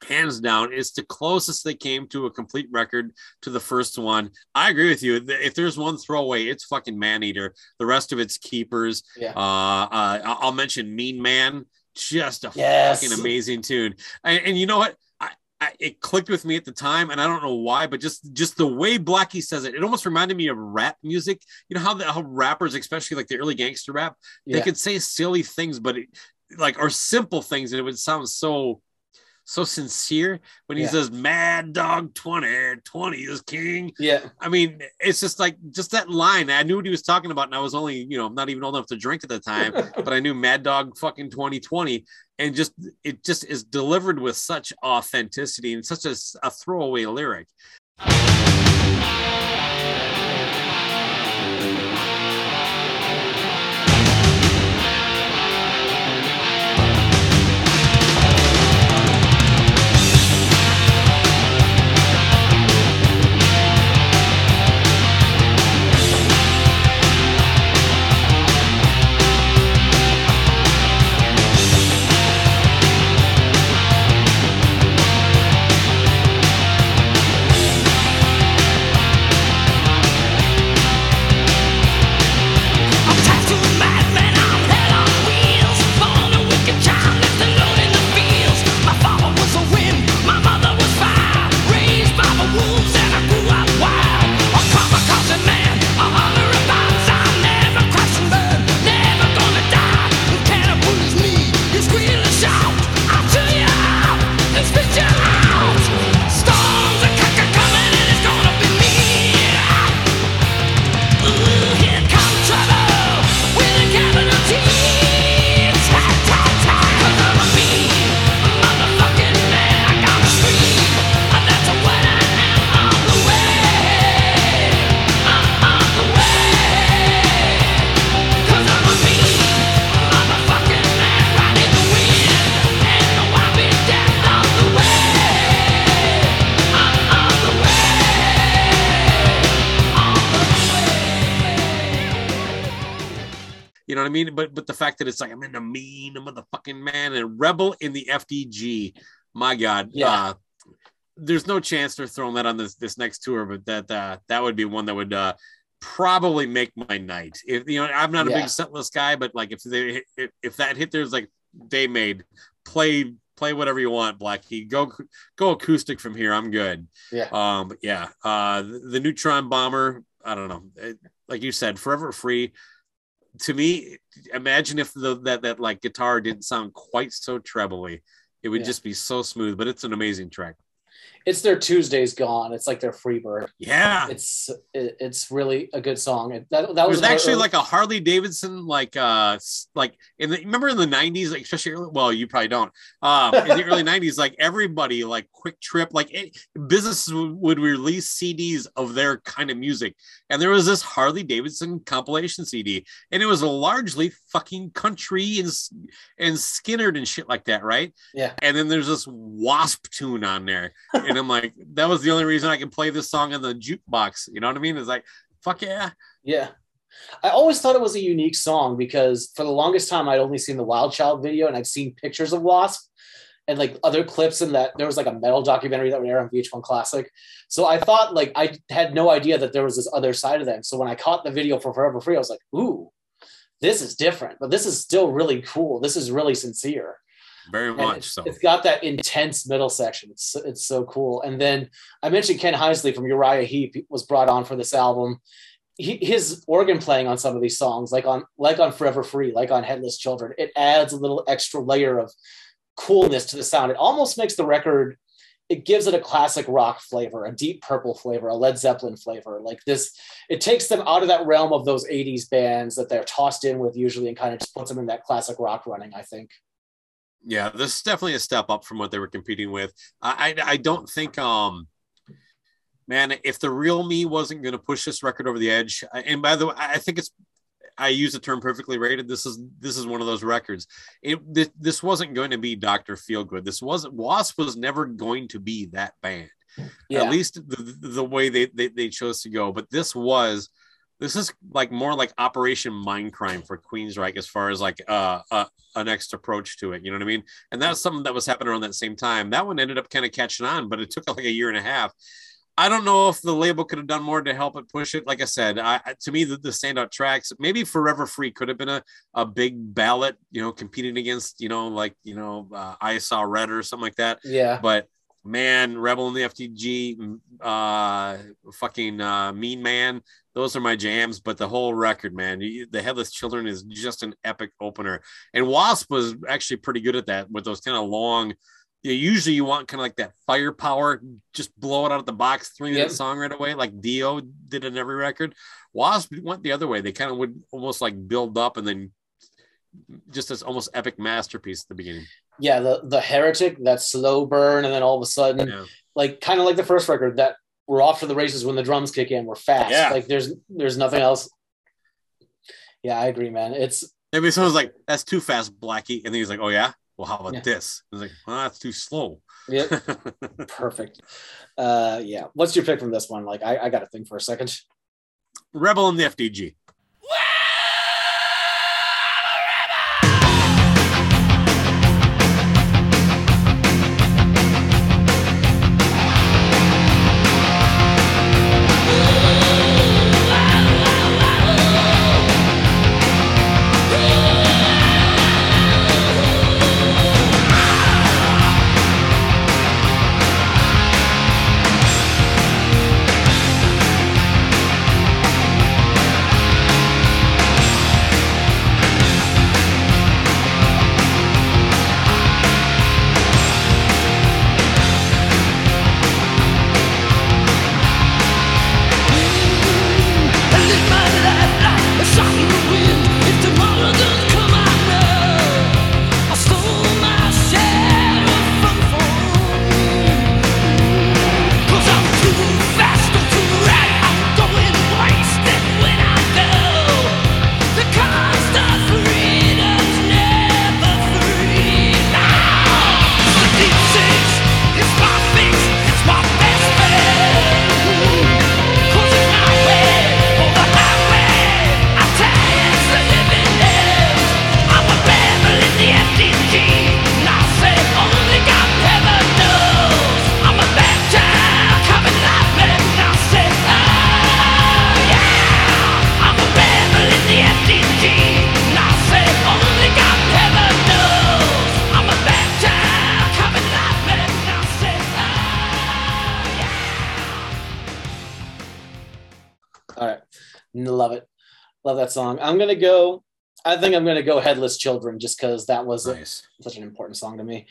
Hands down, it's the closest they came to a complete record to the first one. I agree with you. If there's one throwaway, it's fucking Man Eater. The rest of it's Keepers. Yeah. Uh, uh, I'll mention Mean Man. Just a Yes. fucking amazing tune. And, and you know what? I, I, it clicked with me at the time, and I don't know why, but just just the way Blackie says it, it almost reminded me of rap music. You know how the how rappers, especially like the early gangster rap, they Yeah. could say silly things, but it, like or simple things, and it would sound so so sincere when he Yeah. says "Mad Dog 20, 20 is king." yeah I mean, it's just like just that line. I knew what he was talking about, and I was only, you know, not even old enough to drink at the time, but I knew Mad Dog fucking 2020, and just it just is delivered with such authenticity and such a, a throwaway lyric. Fact that it's like I'm in a mean a motherfucking man and rebel in the FDG. My God. Yeah. Uh, there's no chance they're throwing that on this this next tour, but that uh, that would be one that would uh, probably make my night. If you know, I'm not a Yeah. big setlist guy, but like if they if, if that hit there's like they made play play whatever you want, Blackie. Go go acoustic from here. I'm good. Yeah. Um. Yeah. Uh. The, the neutron bomber. I don't know. It- like you said, forever free. To me, imagine if the that that like guitar didn't sound quite so trebly. It would Yeah. just be so smooth. But it's an amazing track. It's their Tuesdays gone. It's like their Freebird. Yeah. It's it, it's really a good song. It- That that was actually early- like a Harley Davidson, like uh, like in the remember in the '90s, like especially early, well, you probably don't. Um, in the early '90s, like everybody, like QuikTrip, like it, businesses would, would release CDs of their kind of music, and there was this Harley Davidson compilation CD, and it was largely fucking country and and Skynyrd and shit like that, right? yeah. And then there's this Wasp tune on there, and I'm like, that was the only reason I can play this song in the jukebox. You know what I mean? It's like, fuck yeah. Yeah. I always thought it was a unique song because for the longest time I'd only seen the Wild Child video and I'd seen pictures of Wasp and like other clips in that there was like a metal documentary that would air on VH1 Classic. So I thought like I had no idea that there was this other side of them. So when I caught the video for Forever Free, I was like, ooh, this is different, but this is still really cool. This is really sincere. Very And much it's, so. it's got that intense middle section. It's it's so cool. And then I mentioned Ken Hensley from Uriah Heep was brought on for this album. He, his organ playing on some of these songs, like on like on Forever Free, like on Headless Children, it adds a little extra layer of coolness to the sound. It almost makes the record. It gives it a classic rock flavor, a deep purple flavor, a Led Zeppelin flavor. Like this, it takes them out of that realm of those 80s bands that they're tossed in with usually and kind of just puts them in that classic rock running, I think. Yeah, this is definitely a step up from what they were competing with. I I, I don't think um man, if the real me wasn't going to push this record over the edge, and by the way, I I think it's I use the term perfectly rated. This is this is one of those records. It this, this wasn't going to be Doctor Feelgood. This wasn't Wasp was never going to be that band. Yeah. At least the, the, way they, they they chose to go. But this was this is like more like Operation Mindcrime for Queensryche as far as like uh, uh a next approach to it. You know what I mean? And that's something that was happening around that same time. That one ended up kind of catching on, but it took like a year and a half. I don't know if the label could have done more to help it push it. Like I said, I, to me, the, the standout tracks, maybe Forever Free could have been a, a big ballot, you know, competing against, you know, like, you know, uh, I Saw Red or something like that. Yeah. But man, Rebel in the FDG, uh, fucking uh, Mean Man, those are my jams. But the whole record, man, you- the Headless Children is just an epic opener. And Wasp was actually pretty good at that with those kind of long. Usually you want kind of like that firepower, just blow it out of the box, three minute Yep. song right away, like Dio did in every record. Wasp went the other way. They kind of would almost like build up and then just this almost epic masterpiece at the beginning. yeah, the the heretic, that slow burn, and then all of a sudden, Yeah. like kind of like the first record, that we're off to the races when the drums kick in. We're fast. Yeah. Like there's there's nothing else. Yeah, I agree, man. It's Maybe someone's like, "That's too fast, Blackie," and then he's like, "Oh yeah, well, how about Yeah. this?" I was like, "Well, that's too slow." yeah, perfect. Uh, yeah. What's your pick from this one? Like, I, I got to think for a second. Rebel in the FDG. I think I'm gonna go Headless Children just because that was a- such an important song to me.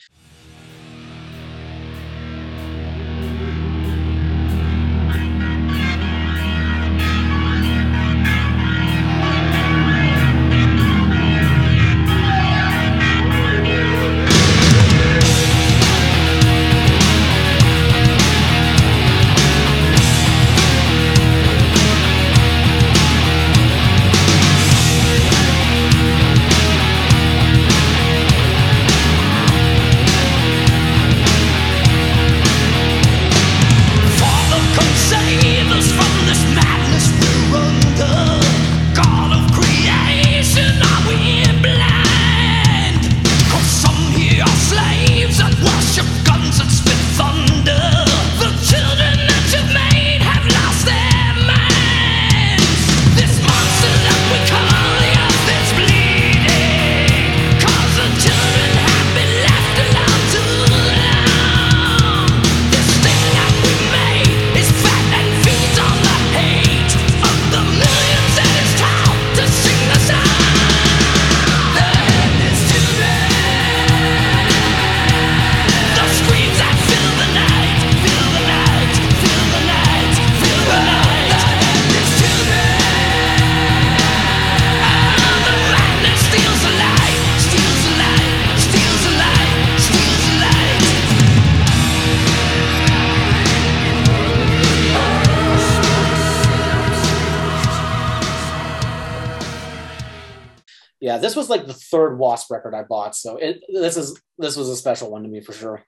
Wasp record I bought, so it, this is this was a special one to me for sure.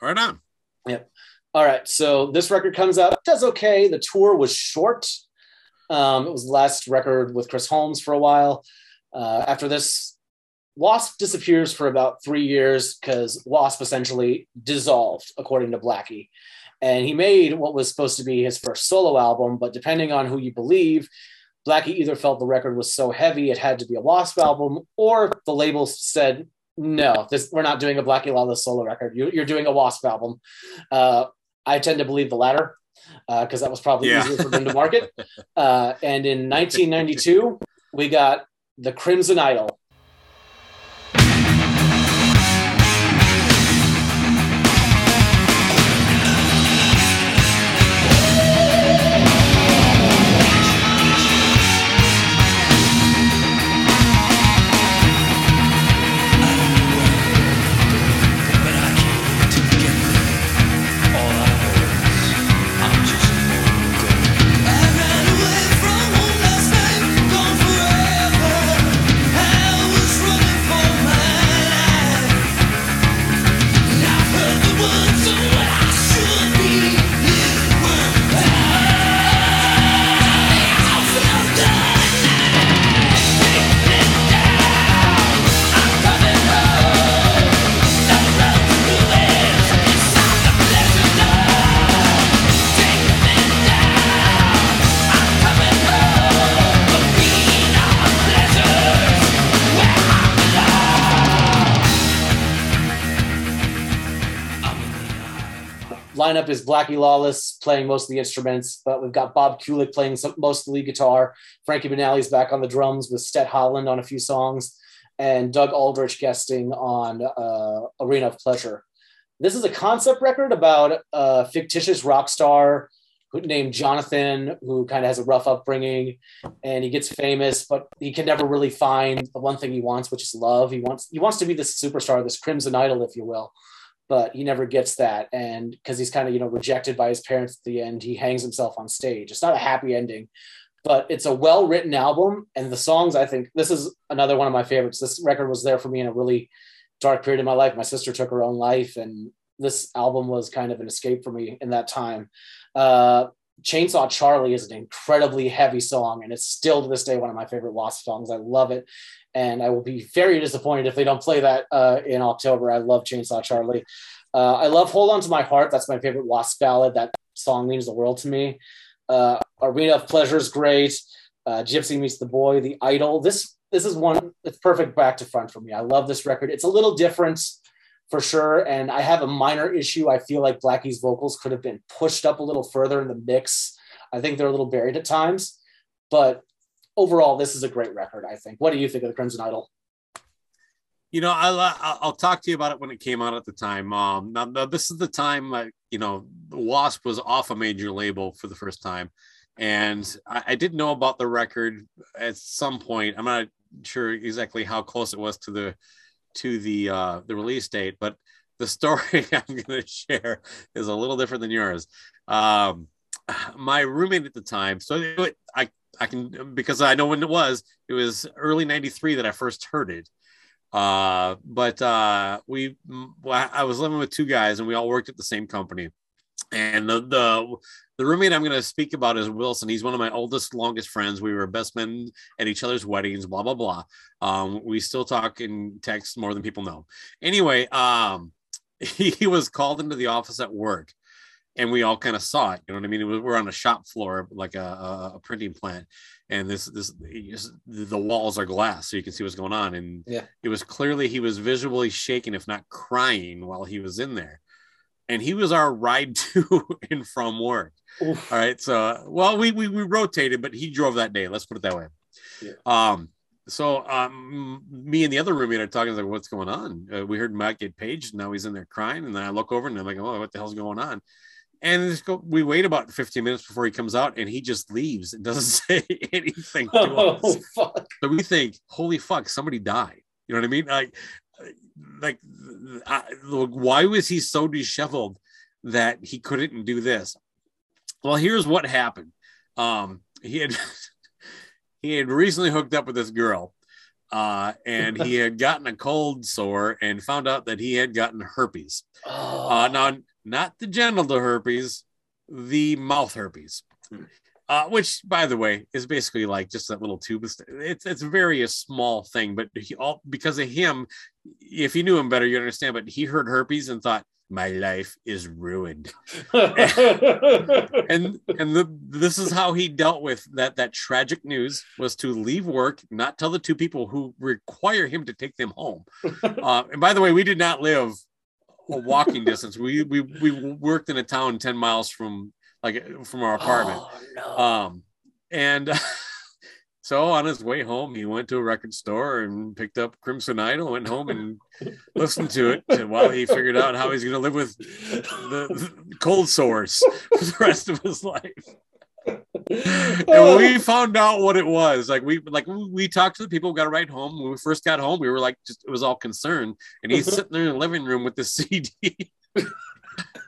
Right on. Yep. All right, so this record comes out, does okay. The tour was short. Um, it was the last record with Chris Holmes for a while. Uh, after this, Wasp disappears for about three years because Wasp essentially dissolved, according to Blackie. And he made what was supposed to be his first solo album, but depending on who you believe, Blackie either felt the record was so heavy it had to be a Wasp album, or the label said, no, this we're not doing a Blackie Lawless solo record. You, you're doing a Wasp album. Uh, I tend to believe the latter because that was probably Yeah. easier for them to market. Uh, and in 1992, we got the Crimson Idol. Is Blackie Lawless playing most of the instruments, but we've got Bob Kulick playing some, most of the lead guitar. Frankie Banali's back on the drums with Stet Howland on a few songs, and Doug Aldrich guesting on uh, Arena of Pleasure. This is a concept record about a fictitious rock star named Jonathan, who kind of has a rough upbringing, and he gets famous, but he can never really find the one thing he wants, which is love. He wants he wants to be this superstar, this crimson idol, if you will but he never gets that. And because he's kind of, you know, rejected by his parents at the end, he hangs himself on stage. It's not a happy ending, but it's a well written album. And the songs, I think, this is another one of my favorites. This record was there for me in a really dark period of my life. My sister took her own life, and this album was kind of an escape for me in that time. Uh, Chainsaw Charlie is an incredibly heavy song, and it's still to this day one of my favorite Wasp songs. I love it, and I will be very disappointed if they don't play that uh, in October. I love Chainsaw Charlie. Uh, I love Hold On to My Heart. That's my favorite Wasp ballad. That song means the world to me. Uh, Arena of Pleasure is great. Uh, Gypsy Meets the Boy, The Idol. This this is one. It's perfect back to front for me. I love this record. It's a little different for sure. And I have a minor issue. I feel like Blackie's vocals could have been pushed up a little further in the mix. I think they're a little buried at times. But overall, this is a great record. I think. What do you think of the Crimson Idol? You know, I'll, I'll I'll talk to you about it when it came out at the time. Um, now, now this is the time, uh, you know, Wasp was off a major label for the first time, and I, I did know about the record at some point. I'm not sure exactly how close it was to the to the uh, the release date, but the story I'm going to share is a little different than yours. Um, my roommate at the time, so I I can because I know when it was. It was early '93 that I first heard it. Uh, but uh, we, I was living with two guys, and we all worked at the same company. And the the, the roommate I'm going to speak about is Wilson. He's one of my oldest, longest friends. We were best men at each other's weddings. Blah blah blah. Um, we still talk and text more than people know. Anyway, um, he, he was called into the office at work and we all kind of saw it. You know what I mean? Was, we're on a shop floor, like a, a, a, printing plant, and this this the walls are glass, so you can see what's going on. And Yeah. it was clearly he was visually shaking, if not crying, while he was in there. And he was our ride to and from work. Oof. All right, so well, we we, we rotated, but he drove that day. Let's put it that way. Yeah. Um. So um, me and the other roommate are talking like, "What's going on?" Uh, we heard Matt get paged. and Now he's in there crying, and then I look over and I'm like, "Oh, what the hell's going on?" And we wait about 15 minutes before he comes out, and he just leaves and doesn't say anything to Oh us. fuck! So we think, "Holy fuck, somebody died." You know what I mean? Like, like, I, why was he so disheveled that he couldn't do this? Well, here's what happened. Um, he had he had recently hooked up with this girl, uh, and he had gotten a cold sore and found out that he had gotten herpes. Oh, Uh, now, not the genital herpes, the mouth herpes. Uh, which, by the way, is basically like just that little tube. It's it's very a small thing, but he all because of him. If you knew him better, you understand. But he heard herpes and thought, "My life is ruined." and and the, this is how he dealt with that that tragic news was to leave work not tell the two people who require him to take them home uh, and by the way we did not live a walking distance we we we worked in a town 10 miles from like from our apartment Oh, no. um and so on his way home he went to a record store and picked up crimson idol went home and listened to it and while he figured out how he's going to live with the, the cold sores for the rest of his life. And we found out what it was, like we like we talked to the people who got a ride home. When we first got home, we were like just it was all concerned. And he's sitting there in the living room with the CD. I was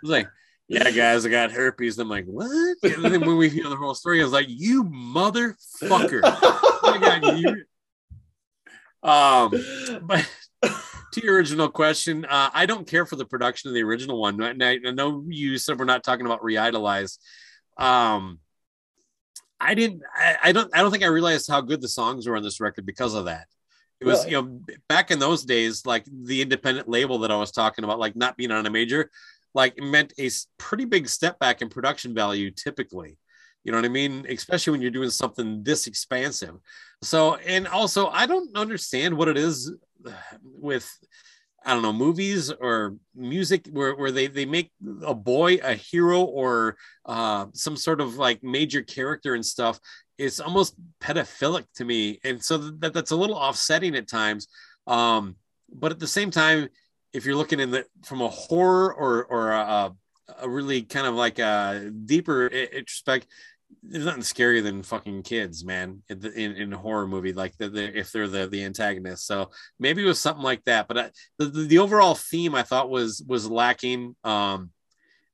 like, Yeah, guys, I got herpes. And I'm like, what? And then when we hear the whole story, I was like, you motherfucker. Oh God, you um but to your original question, uh, I don't care for the production of the original one. And I, I know you said we're not talking about re-idolize. Um, I didn't. I, I don't. I don't think I realized how good the songs were on this record because of that. It was, Really? you know, back in those days, like the independent label that I was talking about, like not being on a major, like meant a pretty big step back in production value typically. You know what I mean? Especially when you're doing something this expansive. So, and also, I don't understand what it is with, I don't know, movies or music where, where they, they make a boy a hero or uh, some sort of like major character and stuff. It's almost pedophilic to me. And so that, that's a little offsetting at times. Um, but at the same time, if you're looking in the from a horror or or a, a really kind of like a deeper introspect, there's nothing scarier than fucking kids, man. In, in, a horror movie, like the, the, if they're the the antagonist. So maybe it was something like that. But I, the, the the overall theme I thought was was lacking. Um,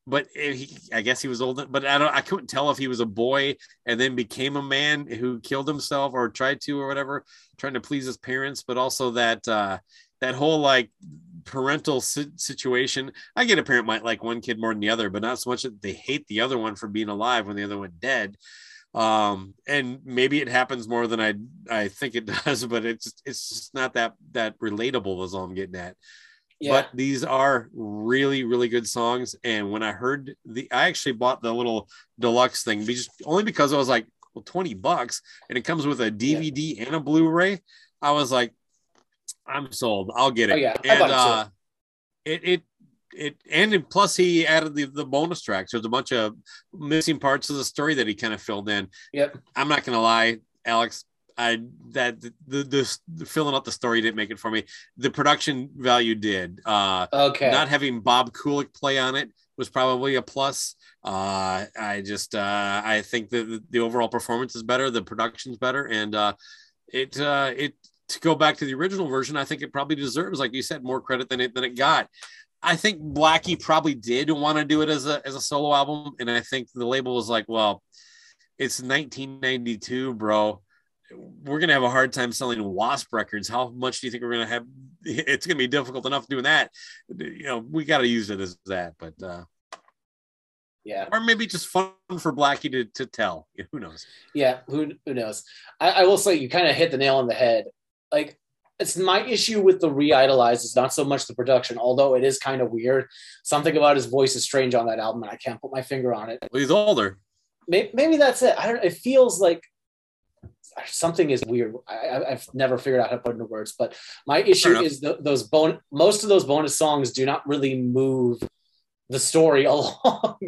but he, I guess he was old. But I don't. I couldn't tell if he was a boy and then became a man who killed himself or tried to or whatever, trying to please his parents. But also that uh, that whole like parental si- situation. I get a parent might like one kid more than the other, but not so much that they hate the other one for being alive when the other one dead. Um, and maybe it happens more than I I think it does, but it's it's just not that that relatable. Is all I'm getting at. yeah. But these are really really good songs. And when I heard the, I actually bought the little deluxe thing because only because I was like, well, twenty bucks, and it comes with a DVD and a Blu-ray. I was like, I'm sold. I'll get it. Oh, yeah. And uh, it it it and plus he added the, the bonus tracks. There's a bunch of missing parts of the story that he kind of filled in. Yep. I'm not gonna lie, Alex. I that the, the the filling out the story didn't make it for me. The production value did. Uh, Okay. not having Bob Kulick play on it was probably a plus. Uh, I just uh, I think that the, the overall performance is better, the production's better, and uh, it uh, it to go back to the original version, I think it probably deserves, like you said, more credit than it than it got. I think Blackie probably did want to do it as a as a solo album, and I think the label was like, well, it's 1992, bro. We're gonna have a hard time selling Wasp records. How much do you think we're gonna have? It's gonna be difficult enough doing that. You know, we got to use it as that, but uh, yeah. or maybe just fun for Blackie to to tell. Who knows? Yeah. Who who knows? I, I will say you kind of hit the nail on the head. Like it's my issue with the re-idolized is not so much the production, although it is kind of weird. Something about his voice is strange on that album, and I can't put my finger on it. Well, he's older. Maybe, maybe that's it. I don't. It feels like something is weird. I, I've never figured out how to put it into words, but my issue is the, those bon- Most of those bonus songs do not really move the story along.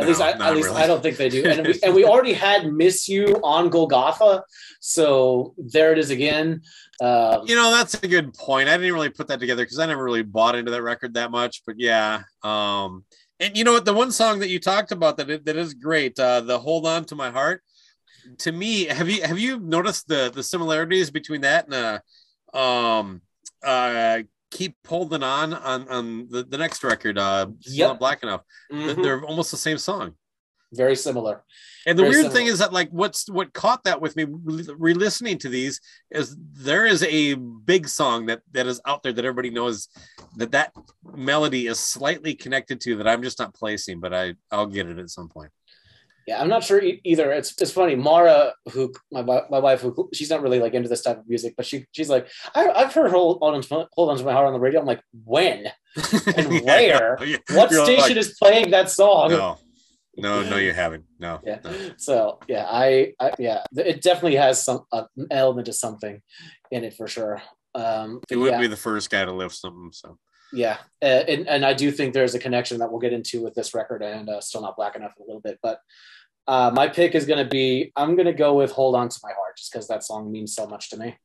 at least, I, at least really. I don't think they do. And we, and we already had "Miss You" on Golgotha, so there it is again. Um, You know, that's a good point. I didn't really put that together because I never really bought into that record that much. But yeah, um, and you know what? The one song that you talked about that that is great, uh, the "Hold On to My Heart." To me, have you have you noticed the the similarities between that and uh, um, uh, "Keep Holding On" on on the, the next record, uh, Yep. Not Black Enough? mhm, They're almost the same song. very similar. And the Very weird similar. thing is that like what's what caught that with me re- re-listening to these is there is a big song that that is out there that everybody knows that that melody is slightly connected to that I'm just not placing, but I I'll get it at some point. Yeah, I'm not sure e- either. It's it's funny. Mara, who my my wife, who she's not really like into this type of music, but she she's like, I, I've heard hold on to, hold on to my heart on the radio. I'm like, when? And where? Yeah. What You're station like, is playing that song? No, no, no, you haven't. No. Yeah. no. So yeah, I, I yeah, it definitely has some uh, element of something in it for sure. Um, He wouldn't yeah, be the first guy to lift something. So yeah, uh, and and I do think there's a connection that we'll get into with this record and uh, still not black enough in a little bit, but. Uh, my pick is going to be I'm going to go with Hold On to My Heart just because that song means so much to me.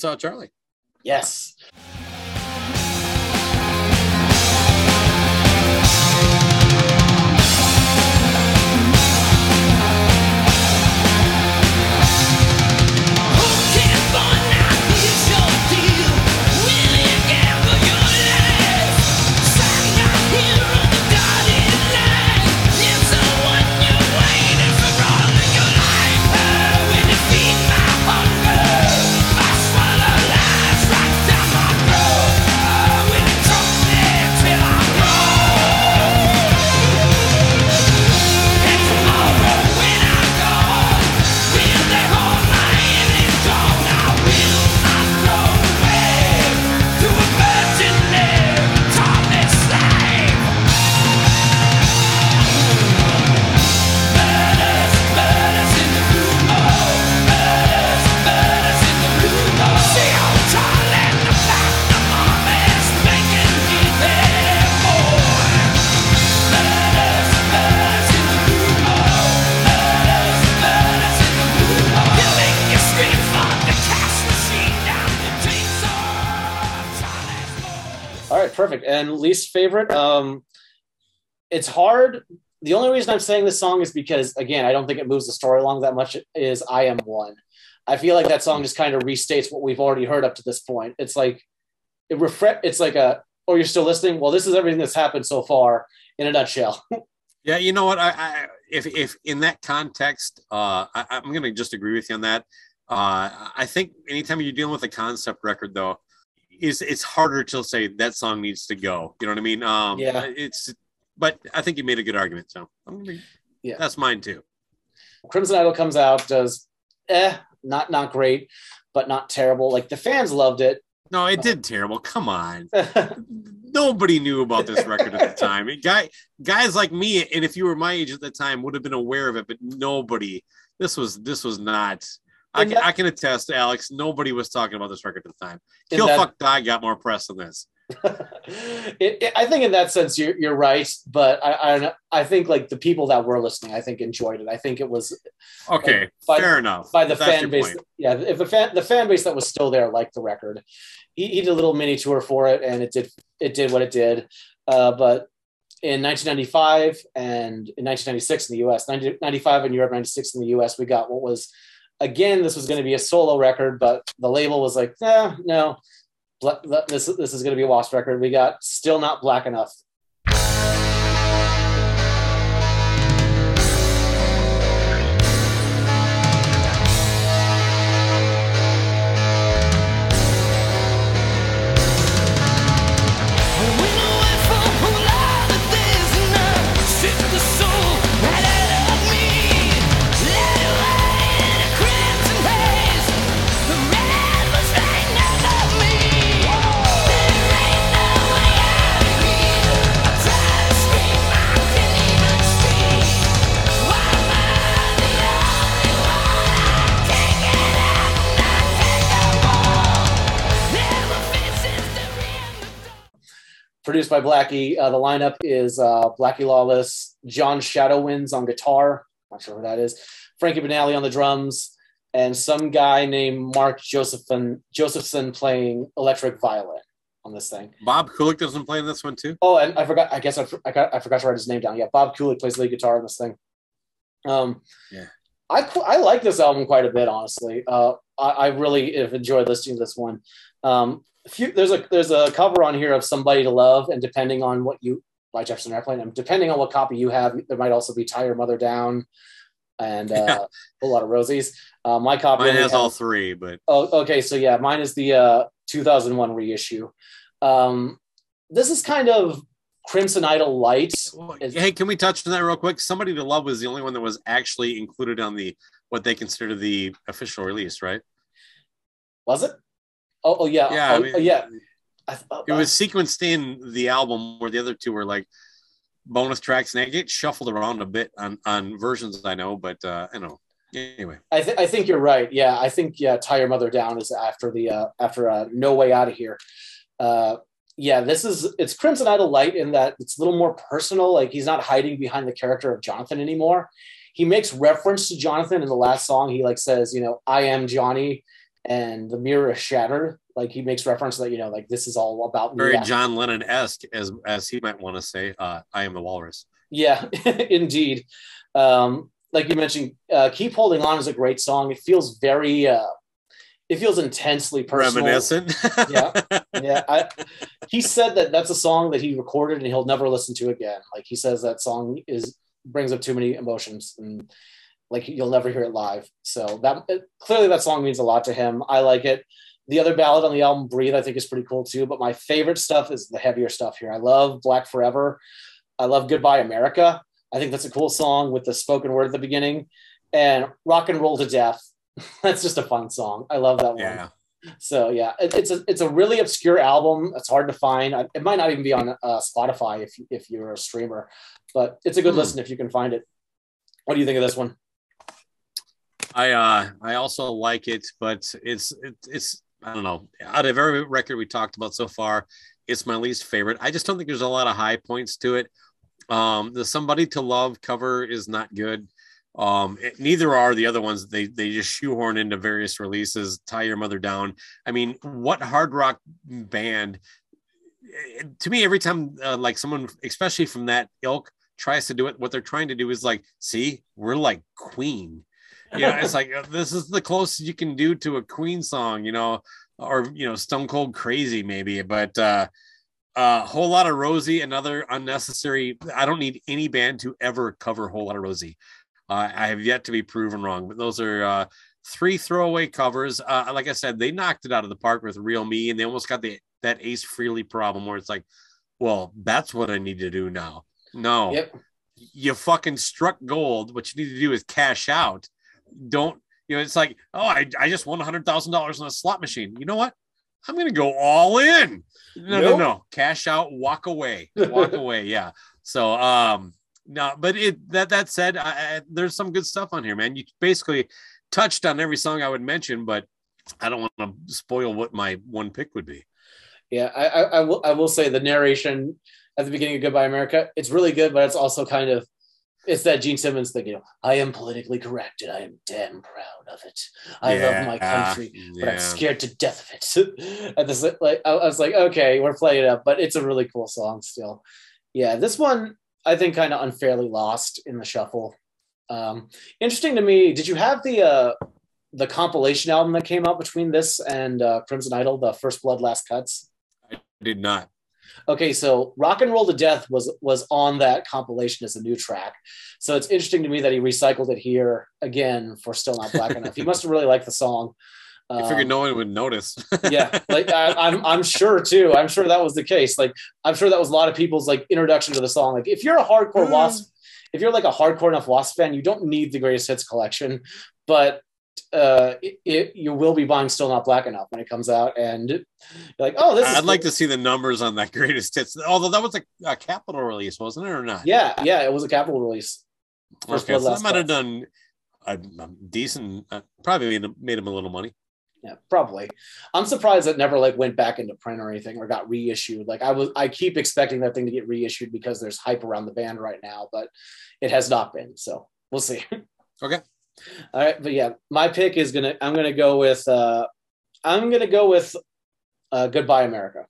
Chainsaw Charlie. Favorite, um, it's hard. The only reason I'm saying this song is because, again, I don't think it moves the story along that much. Is I am one. I feel like that song just kind of restates what we've already heard up to this point. It's like it refre- It's like a, oh, you're still listening. Well, this is everything that's happened so far in a nutshell. Yeah, you know what? I, I if if in that context, uh, I, I'm going to just agree with you on that. Uh, I think anytime you're dealing with a concept record, though, is it's harder to say that song needs to go. You know what I mean? Um, Yeah. It's, but I think you made a good argument. So I'm gonna, Yeah. that's mine too. Crimson Idol comes out, does eh, not not great, but not terrible. Like the fans loved it. No, it did terrible. Come on. Nobody knew about this record at the time. It- Guy, guys like me, and if you were my age at the time, would have been aware of it, but nobody. This was this was not. I can, that- I can attest, Alex. Nobody was talking about this record at the time. Kill that- Fuck Die got more press than this. it, it- I think in that sense you're, you're right, but I, I I think like the people that were listening, I think enjoyed it. I think it was Okay, by- fair enough. by the That's fan base. Yeah, if the fan the fan base that was still there liked the record. He, he did a little mini tour for it, and it did it did what it did. Uh, but in 1995 and in 1996 in the U.S., 1995 in Europe, 96 in the U.S., we got what was again this was going to be a solo record, but the label was like, nah, no, this this is going to be a Wasp record. We got still not black enough. Produced by Blackie. Uh, the lineup is uh, Blackie Lawless, John Shadowwinds on guitar, not sure who that is, Frankie Banali on the drums, and some guy named Mark Josephson, Josephson playing electric violin on this thing. Bob Kulick doesn't play in this one too. Oh, and I forgot. I guess I, I, got, I forgot to write his name down. Yeah, Bob Kulick plays lead guitar on this thing. Um, Yeah. I I like this album quite a bit, honestly. Uh, I, I really have enjoyed listening to this one. Um, few, there's a there's a cover on here of "Somebody to Love," and depending on what you by Jefferson Airplane, and depending on what copy you have, there might also be "Tie Your Mother Down" and uh, Yeah. a lot of Rosies. Uh, my copy Mine has all three, but Oh, okay. So yeah, mine is the uh, 2001 reissue. Um, this is kind of Crimson Idol light. Hey, can we touch on that real quick? Somebody to Love was the only one that was actually included on the what they consider the official release, right? Was it? Oh, oh yeah. Yeah, oh, I mean, oh, yeah. I, uh, It was sequenced in the album where the other two were like bonus tracks, and they get shuffled around a bit on on versions I know, but uh, I know. Anyway, I, th- I think you're right. Yeah, I think yeah. Tie your mother down is after the uh, after uh, No Way Out of Here. Uh, yeah, this is it's Crimson Idol light in that it's a little more personal. Like he's not hiding behind the character of Jonathan anymore. He makes reference to Jonathan in the last song. He like says, you know, I am Johnny, and the mirror shattered. Like he makes reference that you know, like this is all about me. very Yeah. John Lennon esque, as as he might want to say. Uh, I am the Walrus. Yeah, indeed. Um, like you mentioned, uh, "Keep Holding On" is a great song. It feels very, uh, it feels intensely personal. Reminiscent. Yeah. Yeah, I, he said that that's a song that he recorded and he'll never listen to again. Like he says that song is brings up too many emotions and like you'll never hear it live. So that clearly that song means a lot to him. I like it. The other ballad on the album, "Breathe," I think is pretty cool too. But my favorite stuff is the heavier stuff here. I love "Black Forever." I love "Goodbye America." I think that's a cool song with the spoken word at the beginning, and "Rock and Roll to Death." that's just a fun song. I love that one. yeah. So yeah, it, it's a it's a really obscure album. It's hard to find. I- It might not even be on uh, Spotify if if you're a streamer, but it's a good Hmm. listen if you can find it. What do you think of this one? I uh I also like it, but it's it, it's I don't know. Out of every record we talked about so far, it's my least favorite. I just don't think there's a lot of high points to it. Um, the "Somebody to Love" cover is not good. Um, it- neither are the other ones. They they just shoehorn into various releases. Tie your mother down. I mean, what hard rock band eh, to me, every time uh, like someone, especially from that ilk, tries to do it, what they're trying to do is like, see, we're like Queen. You know, it's like uh, this is the closest you can do to a Queen song, you know, or you know, Stone Cold Crazy maybe, but uh a whole lot of Rosie, another unnecessary. I don't need any band to ever cover whole lot of Rosie. Uh, I have yet to be proven wrong, but those are uh, three throwaway covers. Uh, like I said, they knocked it out of the park with Real Me, and they almost got the that Ace Frehley problem where it's like, well, that's what I need to do now. No, Yep. you fucking struck gold. What you need to do is cash out. Don't you know? It's like, oh, I, I just won a hundred thousand dollars on a slot machine. You know what? I'm gonna go all in. No, no, no. Cash out, walk away, walk away. Yeah. So, um, no, but it that that said, I, I, there's some good stuff on here, man. You basically touched on every song I would mention, but I don't want to spoil what my one pick would be. Yeah, I, I, I will. I will say the narration at the beginning of Goodbye America. It's really good, but it's also kind of it's that Gene Simmons thing. You know, I am politically correct, and I am damn proud of it. I love my Yeah, country, but I'm scared to death of it. and this, like, I, I was like, okay, we're playing it up, but it's a really cool song still. Yeah, this one I think kind of unfairly lost in the shuffle. Um, interesting to me. Did you have the uh, the compilation album that came out between this and uh, Crimson Idol, the First Blood, Last Cuts? I did not. Okay, so "Rock and Roll to Death" was was on that compilation as a new track. So it's interesting to me that he recycled it here again for "Still Not Black Enough." He must have really liked the song. I figured Um, no one would notice. yeah, like I, I'm I'm sure too. I'm sure that was the case. Like I'm sure that was a lot of people's like introduction to the song. Like if you're a hardcore Mm. Wasp, if you're like a hardcore enough Wasp fan, you don't need the greatest hits collection, but uh, it, it you will be buying "Still Not Black Enough" when it comes out, and you're like, oh, this. I'd like to see the numbers on that greatest hits. Although that was a, a Capitol release, wasn't it, or not? Yeah, yeah, it was a Capitol release. First Okay, Blood, so that might have done a, a decent. Uh, probably made him, made him a little money. Yeah, probably. I'm surprised it never like went back into print or anything or got reissued. Like I was, I keep expecting that thing to get reissued because there's hype around the band right now, but it has not been. So we'll see. Okay. All right, but yeah, my pick is gonna. I'm gonna go with. uh I'm gonna go with uh, "Goodbye America."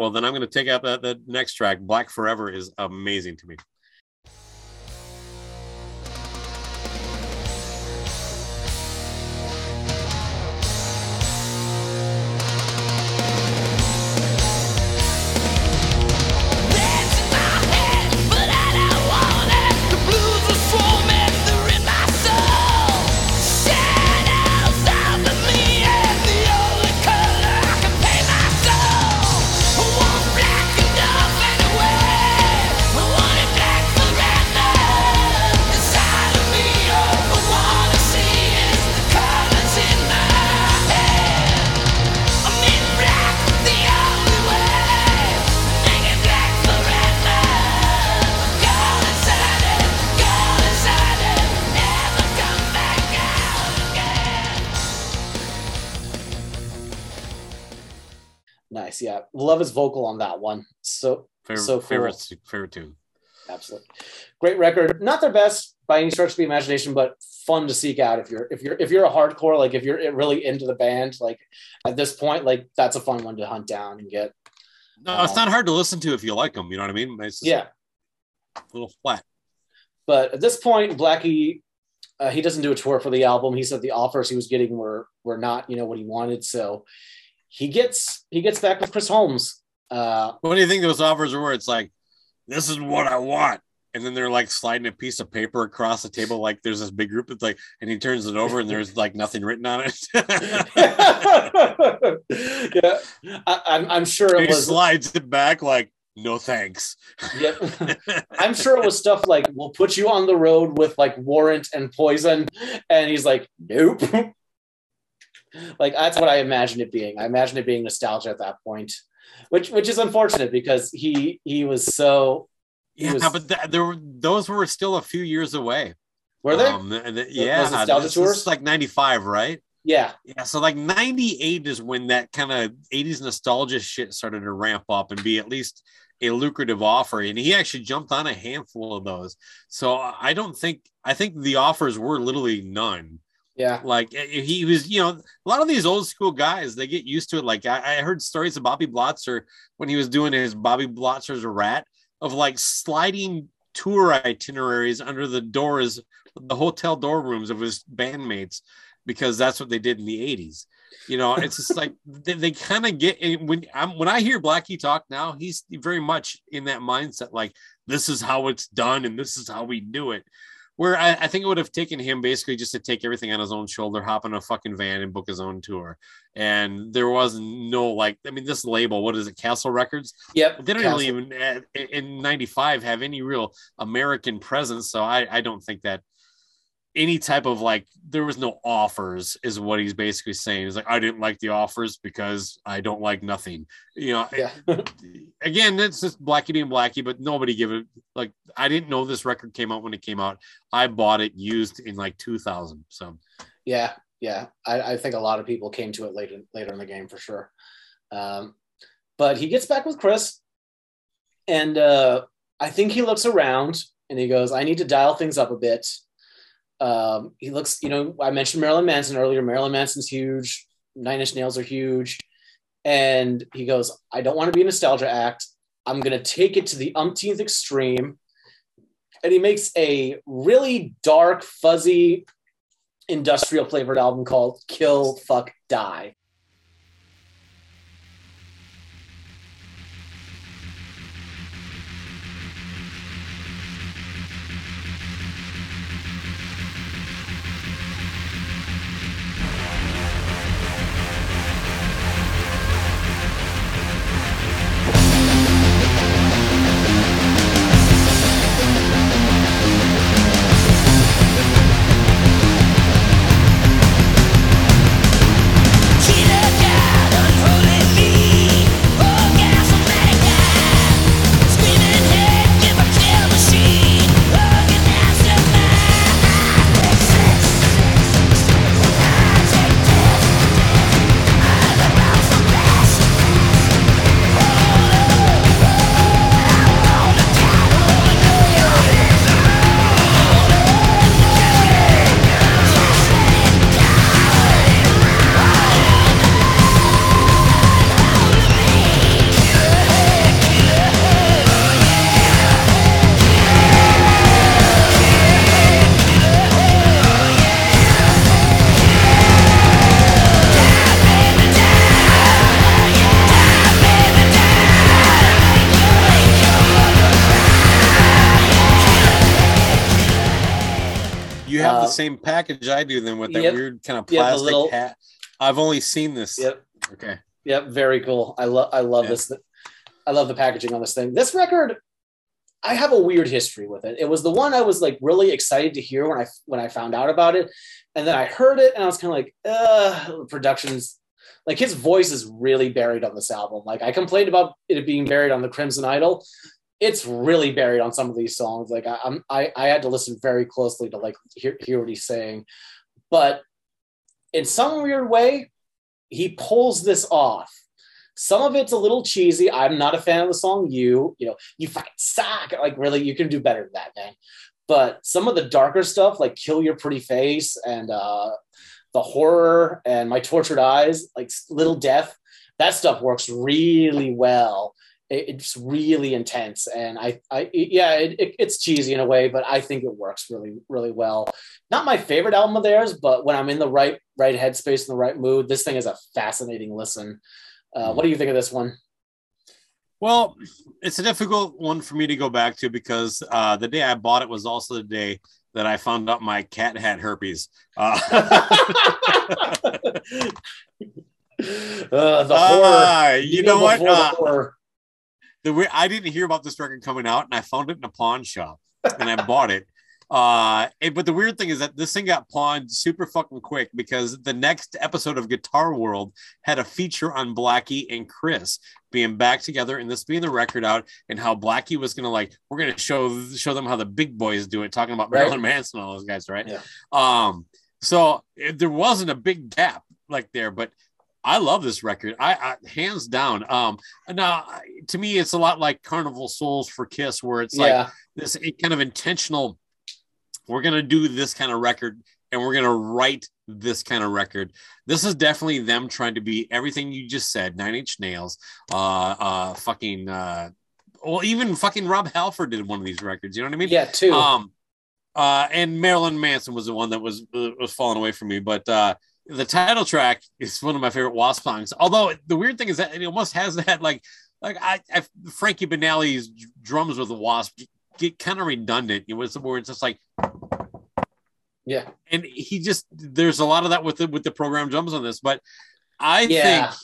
Well, then I'm going to take out that, that next track. Black Forever is amazing to me. Yeah. Love his vocal on that one. So Favorite, So cool. favorite, favorite tune. absolutely great record. Not their best by any stretch of the imagination, but fun to seek out if you're if you're if you're a hardcore, like if you're really into the band, like at this point, like that's a fun one to hunt down and get. No, it's not hard to listen to if you like them. You know what I mean? Yeah, a little flat. but at this point, Blackie uh, he doesn't do a tour for the album. He said the offers he was getting were were not, you know, what he wanted. So he gets he gets back with Chris Holmes. Uh, What do you think those offers were? It's like, this is what I want. And then they're like sliding a piece of paper across the table, like there's this big group. It's like, and he turns it over, and there's like nothing written on it. yeah, I, I'm I'm sure he it was. slides it back, like, no thanks. Yeah. I'm sure it was stuff like we'll put you on the road with like warrant and poison, and he's like, nope. Like that's what I imagine it being. I imagine it being nostalgia at that point, which which is unfortunate because he he was so he yeah, was- but th- there were those were still a few years away. were there? Um, th- th- yeah, those nostalgia this tours? is like '95, right? yeah, Yeah, so like 98 is when that kind of 80s nostalgia shit started to ramp up and be at least a lucrative offer. And he actually jumped on a handful of those. So I don't think, I think the offers were literally none. Yeah, Like eh, he was, you know, a lot of these old school guys, they get used to it. Like I, I heard stories of Bobby Blotzer when he was doing his Bobby Blotzer's Ratt of like sliding tour itineraries under the doors, the hotel door rooms of his bandmates, because that's what they did in the 80s. You know, it's just like they, they kind of get when I'm when I hear Blackie talk now, he's very much in that mindset, like this is how it's done and this is how we do it. Where I, I think it would have taken him basically just to take everything on his own shoulder, hop in a fucking van and book his own tour. And there was no like, I mean, this label, what is it, Castle Records? yep. They don't Castle. really even uh, in '95 have any real American presence, so I, I don't think that any type of like there was no offers is what he's basically saying. He's like, I didn't like the offers because I don't like nothing. You know, Yeah. again, it's just Blackie being Blackie, but nobody give it like I didn't know this record came out when it came out. I bought it used in like 2000. So Yeah, yeah. I, I think a lot of people came to it later later in the game for sure. Um, but he gets back with Chris, and uh, I think he looks around and he goes, "I need to dial things up a bit." Um, he looks, you know, I mentioned Marilyn Manson earlier. Marilyn Manson's huge. Nine Inch Nails are huge, and he goes, "I don't want to be a nostalgia act. I'm going to take it to the umpteenth extreme." And he makes a really dark, fuzzy industrial flavored album called Kill Fuck Die. Same package I do then with that yep. weird kind of plastic little- hat. I've only seen this. Yep. Okay. Yep, very cool. I love I love Yeah. this. I love the packaging on this thing. This record, I have a weird history with it. It was the one I was like really excited to hear when I when I found out about it, and then I heard it and I was kind of like, uh, productions. Like his voice is really buried on this album. Like I complained about it being buried on the Crimson Idol. It's really buried on some of these songs. Like I, I'm, I, I had to listen very closely to like hear, hear what he's saying, but in some weird way, he pulls this off. Some of it's a little cheesy. I'm not a fan of the song "You." You know, you fight sock. Like, really, you can do better than that, man. But some of the darker stuff, like "Kill Your Pretty Face" and uh, the horror and "My Tortured Eyes," like "Little Death," that stuff works really well. It- it's really intense and i i yeah it, it, it's cheesy in a way but i think it works really really well not my favorite album of theirs but when i'm in the right right headspace in the right mood this thing is a fascinating listen uh, what do you think of this one Well, it's a difficult one for me to go back to because uh, the day I bought it was also the day that I found out my cat had herpes. Uh, uh, the horror Ah, you know what? before the Uh, horror. The way I didn't hear about this record coming out, and I found it in a pawn shop, and I bought it. Uh, but the weird thing is that this thing got pawned super fucking quick because the next episode of Guitar World had a feature on Blackie and Chris being back together, and this being the record out, and how Blackie was gonna like, we're gonna show show them how the big boys do it, talking about Right. Marilyn Manson and all those guys, right? Yeah. Um, so it, there wasn't a big gap like there, but I love this record. I, I hands down. Um, now to me, it's a lot like Carnival Souls for Kiss, where it's like yeah this kind of intentional. We're gonna do this kind of record, and we're gonna write this kind of record. This is definitely them trying to be everything you just said. Nine Inch Nails, uh, uh, fucking, uh, well, even fucking Rob Halford did one of these records. You know what I mean? yeah too Um, uh, and Marilyn Manson was the one that was uh, was falling away from me, but uh, the title track is one of my favorite Wasp songs. Although the weird thing is that it almost has that like like I, I Frankie Banali's drums with the Wasp get kind of redundant. It was where it's just like, yeah and he just there's a lot of that with the with the program drums on this, but I Yeah. think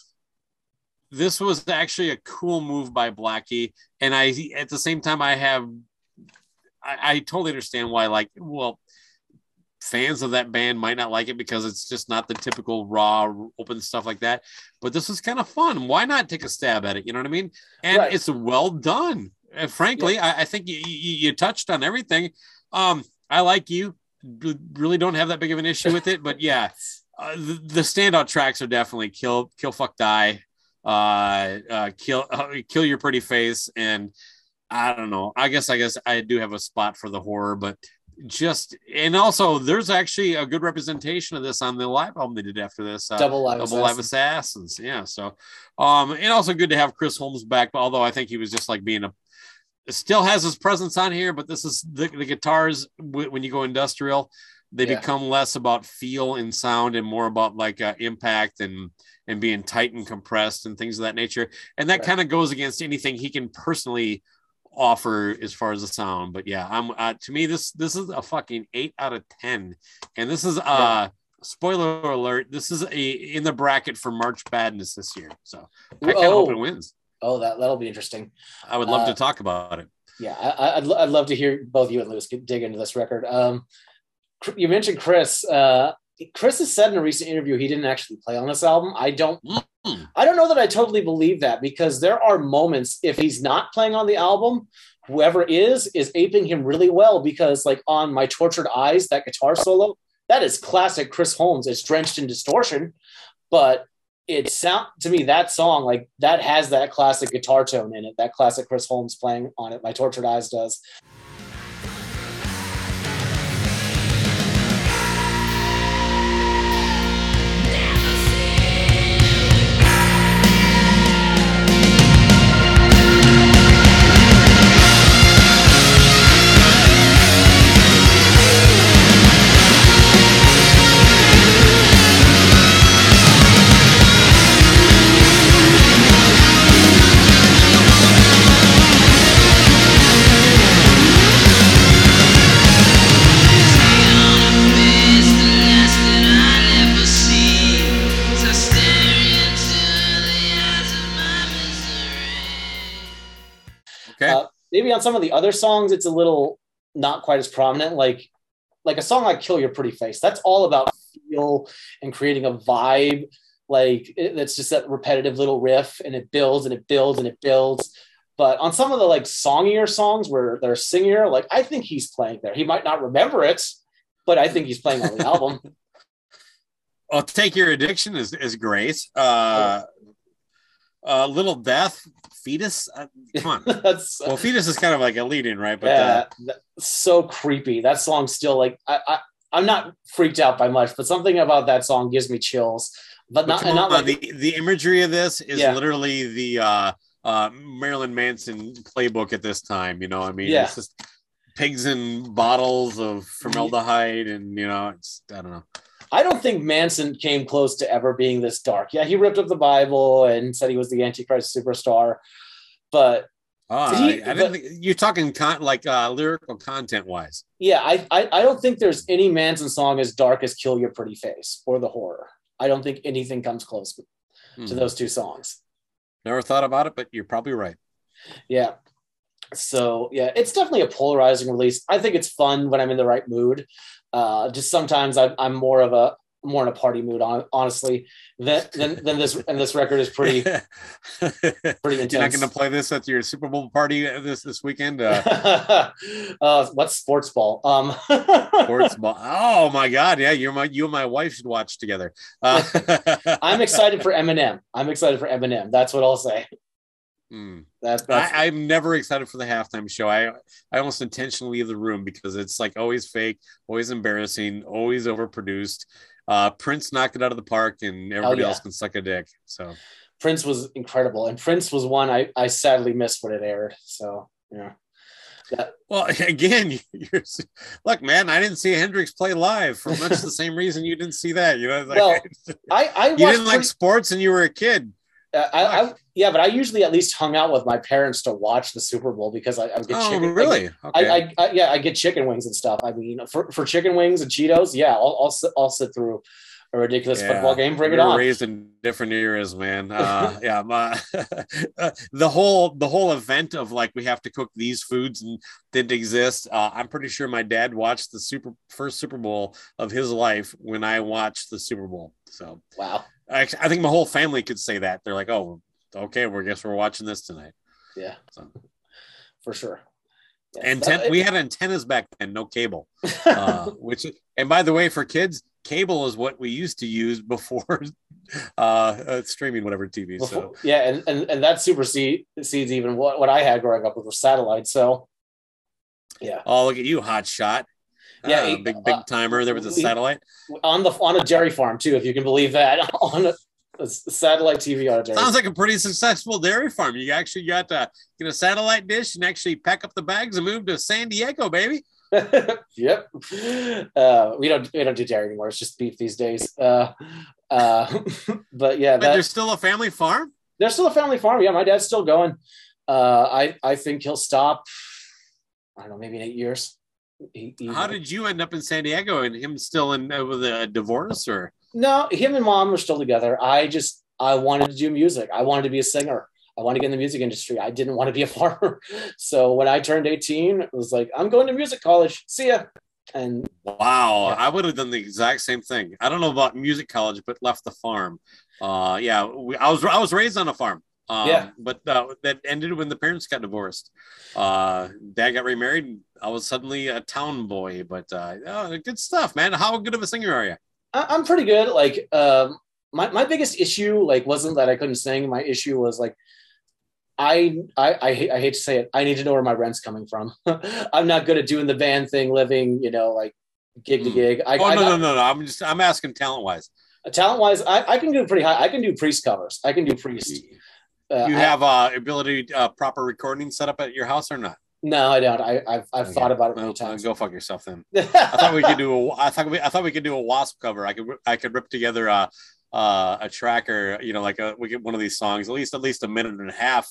this was actually a cool move by Blackie, and I at the same time I have I, I totally understand why like well fans of that band might not like it because it's just not the typical raw open stuff like that. But this was kind of fun. Why not take a stab at it? You know what i mean? And Right. it's well done. And frankly I, I think you, you, you touched on everything. Um i like you really don't have that big of an issue with it but yeah uh, the, the standout tracks are definitely kill kill fuck die uh, uh kill uh, kill your pretty face and i don't know. I guess i guess i do have a spot for the horror but just and also there's actually a good representation of this on the live album they did after this uh, double live double live Assassins. yeah so um and also good to have chris holmes back although i think he was just like being a still has his presence on here but this is the, the guitars w- when you go industrial they Yeah. become less about feel and sound and more about like uh, impact and and being tight and compressed and things of that nature and that Right. kind of goes against anything he can personally offer as far as the sound but yeah i'm uh, to me this this is a fucking 8 out of 10 and this is uh spoiler alert this is a in the bracket for march badness this year so i kind of hope it oh, wins oh that that'll be interesting i would love Uh, to talk about it Yeah, I, I- I'd, I'd love to hear both you and Lewis dig into this record. Um, you mentioned Chris. Uh, Chris has said in a recent interview he didn't actually play on this album. I don't. Mm. I don't know that I totally believe that because there are moments if he's not playing on the album, whoever is is aping him really well. Because like on my tortured eyes, that guitar solo that is classic Chris Holmes. It's drenched in distortion, but it sound to me that song like that has that classic guitar tone in it that classic chris holmes playing on it my tortured eyes does on some of the other songs it's a little not quite as prominent. Like like a song like kill your pretty face that's all about feel and creating a vibe. Like it, that's just that repetitive little riff and it builds and it builds and it builds. But on some of the like songier songs where they're singier like i think he's playing there. He might not remember it but i think he's playing on the album. Well, take your addiction is is great. Uh, uh, little death, fetus. Uh, come on. that's Well, fetus is kind of like a lead in, right? But yeah, uh, that- so creepy. That song still like I, I I'm not freaked out by much, but something about that song gives me chills. But but not not like the the imagery of this is Yeah. literally the uh, uh, Marilyn Manson playbook at this time. You know, I mean, Yeah. it's just pigs in bottles of formaldehyde, and you know, it's I don't know. I don't think Manson came close to ever being this dark. Yeah, he ripped up the Bible and said he was the Antichrist superstar, but Did he- I, I but- think you're talking con- like uh, lyrical content wise. yeah, I, I I don't think there's any Manson song as dark as "Kill Your Pretty Face" or "The Horror." I don't think anything comes close to Hmm. those two songs. Never thought about it, but you're probably right. Yeah. So yeah, it's definitely a polarizing release. I think it's fun when I'm in the right mood. Uh, just sometimes I'm, I'm more of a more in a party mood, on, honestly. Then then then this and this record is pretty pretty intense. You're not going to play this at your Super Bowl party this this weekend. Uh, uh, what's sports ball? Um, sports ball. Oh my God! Yeah, you're my you and my wife should watch together. Uh, I'm excited for Eminem. I'm excited for Eminem. That's what I'll say. Hmm. That, that's I, I'm never excited for the halftime show. I I almost intentionally leave the room because it's like always fake, always embarrassing, always overproduced. Uh, Prince knocked it out of the park, and everybody yeah. else can suck a dick. So Prince was incredible, and Prince was one I, I sadly missed when it aired. So yeah. Well, again, you're, look, man, I didn't see Hendrix play live for much the same reason you didn't see that. You know, like, Well, I I you didn't like sports and you were a kid. Uh, I, I, yeah, but I usually at least hung out with my parents to watch the Super Bowl because I, I would get Oh, chicken. really? I, Okay. I, I, yeah, I get chicken wings and stuff. I mean, for, for chicken wings and Cheetos, yeah, I'll, I'll, sit, I'll sit through a ridiculous Yeah. football game. Bring we it were on. Raised in different eras, man. Uh, yeah, my, the whole the whole event of like we have to cook these foods and didn't exist. Uh, I'm pretty sure my dad watched the super first Super Bowl of his life when I watched the Super Bowl. So Wow. I, I think my whole family could say that. They're like, oh, okay, we guess we're watching this tonight. Yeah, So, for sure. Yeah, anten- we had antennas back then, no cable. Uh, which and by the way, for kids, cable is what we used to use before uh, uh streaming whatever TV. So yeah, and, and, and that supersedes even what, what I had growing up with was satellite. So, yeah, Oh, look at you, hot shot. Yeah, Uh, big big uh, timer. There was a satellite. on the on a dairy farm too, if you can believe that, on a, a satellite TV on a dairy. Sounds like a pretty successful dairy farm. You actually got to get a satellite dish and actually pack up the bags and move to San Diego, baby. yep. Uh, we don't we don't do dairy anymore. It's just beef these days. Uh, uh, but yeah, But there's still a family farm. there's still a family farm. Yeah, my dad's still going. Uh, I I think he'll stop. I don't know, maybe in eight years. He- he- How did you end up in San Diego and him still in uh, with a divorce or? no, him and mom were still together. I just I wanted to do music. I wanted to be a singer. I wanted to get in the music industry. I didn't want to be a farmer. So when I turned 18, it was like, I'm going to music college. See ya. And Wow, Yeah. I would have done the exact same thing. I don't know about music college, but left the farm. Uh, yeah, we, I was I was raised on a farm. Um, Yeah. but uh, that ended when the parents got divorced. Uh, dad got remarried. I was suddenly a town boy. But uh, oh, good stuff, man. How good of a singer are you? I- I'm pretty good. Like, um, my, my biggest issue, like, wasn't that I couldn't sing. My issue was like, I, I, I, hate, I hate to say it. I need to know where my rent's coming from. I'm not good at doing the band thing, living, you know, like gig to Hmm. gig. I, oh I no, got- no, no, no. I'm just I'm asking talent wise. talent wise, I, I can do pretty high. I can do priest covers. I can do priest. Uh, You I- have uh, ability uh, proper recording set up at your house or not? No, I don't. I, I've, I've Okay. thought about it Well, many uh, times. go fuck yourself then. I thought we could do a. I thought we. I thought we could do a wasp cover. I could. I could rip together a uh, a tracker. You know, like a we get one of these songs, at least at least a minute and a half,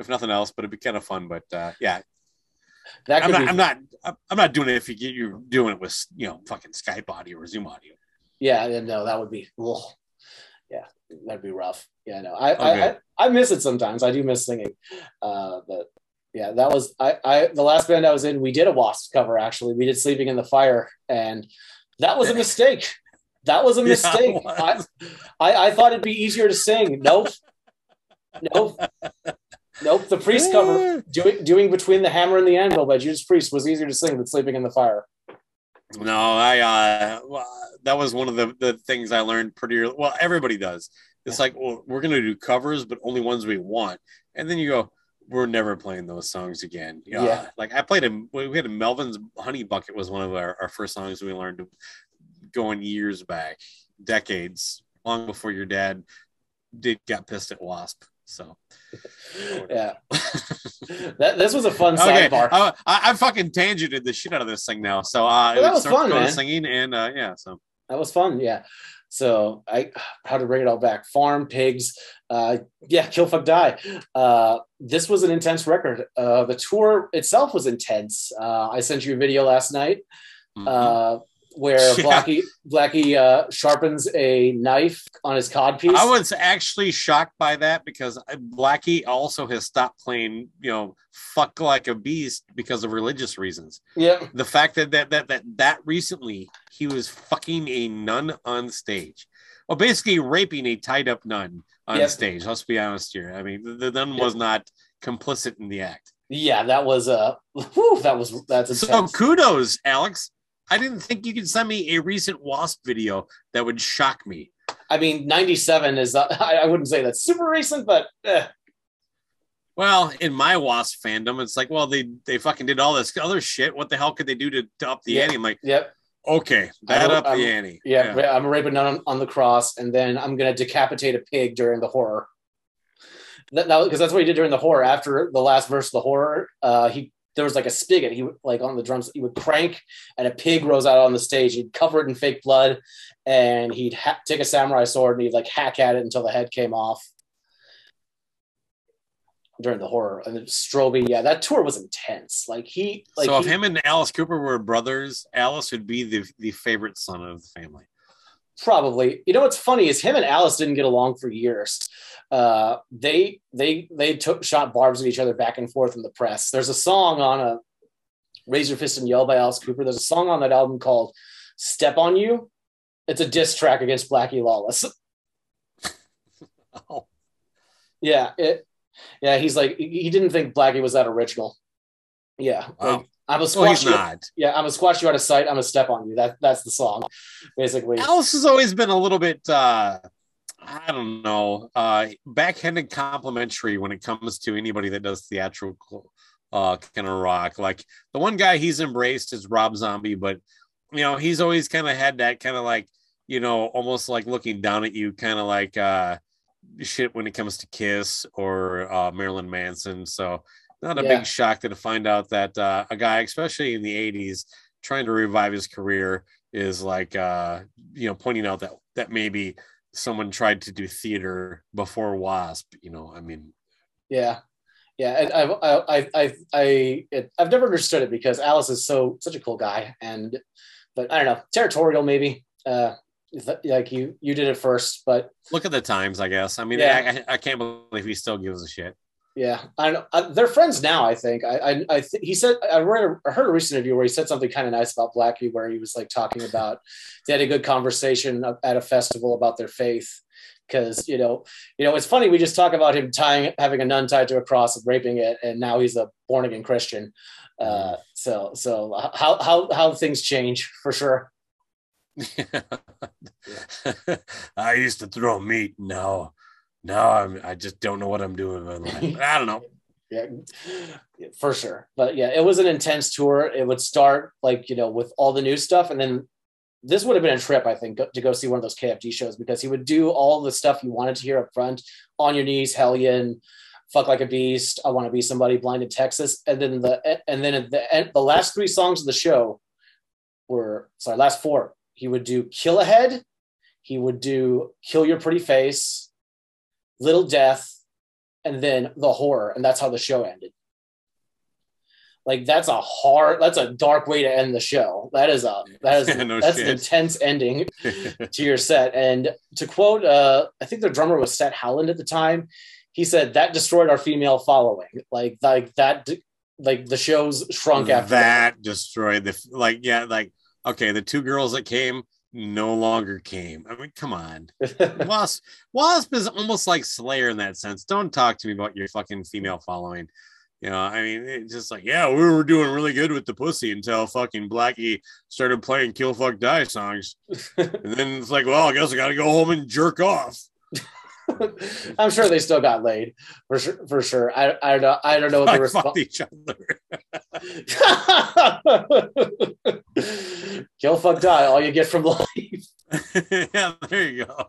if nothing else. But it'd be kind of fun. But uh, yeah, that I'm not. I'm not. I'm not doing it if you get you're doing it with you know fucking Skype audio or Zoom audio. yeah, yeah, no, that would be, ugh. yeah, that'd be rough. Yeah, no, I, Okay. I, I, I miss it sometimes. I do miss singing. Uh, but yeah, that was, I, I, the last band I was in, we did a Wasp cover actually. We did Sleeping in the Fire, and that was a mistake. That was a mistake. I, was. I, I thought it'd be easier to sing. Nope. Nope. Nope. The priest cover, doing, doing Between the Hammer and the Anvil by Judas Priest was easier to sing than Sleeping in the Fire. No, I uh well, that was one of the, the things I learned pretty early. Well, everybody does. It's like, well, we're gonna do covers, but only ones we want. And then you go, we're never playing those songs again. Uh, Yeah. Like I played a we had a Melvin's Honey Bucket was one of our, our first songs we learned going years back, decades, long before your dad did got pissed at Wasp. So yeah. that this was a fun okay, sidebar. I, I, I fucking tangented the shit out of this thing now. So uh, Well, that was fun, man. singing and uh, yeah. So that was fun yeah so i how to bring it all back. Farm pigs uh yeah kill fuck die. Uh this was an intense record. Uh the tour itself was intense. Uh i sent you a video last night. Mhm. Where Yeah. blackie blackie uh sharpens a knife on his cod piece I was actually shocked by that because Blackie also has stopped playing, you know, fuck like a beast because of religious reasons. yeah The fact that that that that, that recently he was fucking a nun on stage, well, basically raping a tied up nun on Yep. stage. Let's be honest here. I mean, the, the nun was not complicit in the act. yeah that was uh whew, that was that's So kudos, Alex. I didn't think you could send me a recent Wasp video that would shock me. i mean 97 is uh, I, I wouldn't say that's super recent but eh, Well, in my Wasp fandom, it's like, well, they they fucking did all this other shit. What the hell could they do to, to up the Yeah. ante? I'm like, yep okay, that I'm- up the I'm- ante. Yeah, ra- I'm raping on, on the cross, and then I'm gonna decapitate a pig during the horror. That because that's what he did during the horror. After the last verse of the horror, uh, he there was like a spigot. He would like on the drums. He would crank, and a pig rose out on the stage. He'd cover it in fake blood, and he'd ha- take a samurai sword and he'd like hack at it until the head came off. During the horror, and then Stroby, yeah, that tour was intense. Like he, like so if he- him and Alice Cooper were brothers, Alice would be the the favorite son of the family. Probably. You know what's funny is him and Alice didn't get along for years. Uh, they they they took shot barbs at each other back and forth in the press. There's a song on a Raise Your Fist and Yell by Alice Cooper. There's a song on that album called Step on You. It's a diss track against Blackie Lawless. Oh, Yeah, it yeah, he's like he didn't think Blackie was that original. Yeah. Wow. Like, I'm a well, squash you. not. Yeah, I'm a squash you out of sight. I'm a step on you. That that's the song, basically. Alice has always been a little bit, uh, I don't know, uh, backhanded complimentary when it comes to anybody that does theatrical uh, kind of rock. Like the one guy he's embraced is Rob Zombie, but you know he's always kind of had that kind of like you know almost like looking down at you, kind of like uh, shit when it comes to Kiss or uh, Marilyn Manson. So not a Yeah. big shock to find out that uh, a guy, especially in the '80s, trying to revive his career is like uh you know pointing out that that maybe someone tried to do theater before wasp you know i mean Yeah, yeah. And I've I I I I it, I've never understood it because Alice is so such a cool guy, and but I don't know territorial maybe. Uh, like you you did it first, but look at the times i guess i mean Yeah. I, I can't believe he still gives a shit yeah, I know uh, they're friends now. I think I I, I th- he said I read I heard a recent interview where he said something kind of nice about Blackie, where he was like talking about they had a good conversation at a festival about their faith. Because you know, you know, it's funny. We just talk about him tying, having a nun tied to a cross and raping it, and now he's a born again Christian. Uh, so, so how how how things change for sure. i used to throw meat no no I'm, i just don't know what i'm doing with my life i don't know Yeah, for sure. But yeah, it was an intense tour. It would start like you know with all the new stuff, and then this would have been a trip, I think, to go see one of those KFD shows because he would do all the stuff you wanted to hear up front, on your knees, Hellion, fuck like a beast, I want to be somebody, blind in Texas, and then the and then at the end, the last three songs of the show were sorry, last four. He would do Kill Ahead, he would do Kill Your Pretty Face, Little Death, and then the horror, and that's how the show ended. Like that's a hard, that's a dark way to end the show. That is a that is Yeah, no that's an intense ending to your set. And to quote, uh, I think the drummer was Stet Howland at the time. He said that destroyed our female following. Like like that, like the shows shrunk after that. that destroyed the like yeah like okay the two girls that came no longer came. I mean come on. Wasp wasp is almost like slayer in that sense. Don't talk to me about your fucking female following. You know i mean it's just like yeah we were doing really good with the pussy until fucking blackie started playing kill fuck die songs. And then it's like well i guess i gotta go home and jerk off I'm sure they still got laid for sure. For sure. I I don't know. I don't know what the response. each other. Kill, fuck, die. All you get from life. yeah, there you go.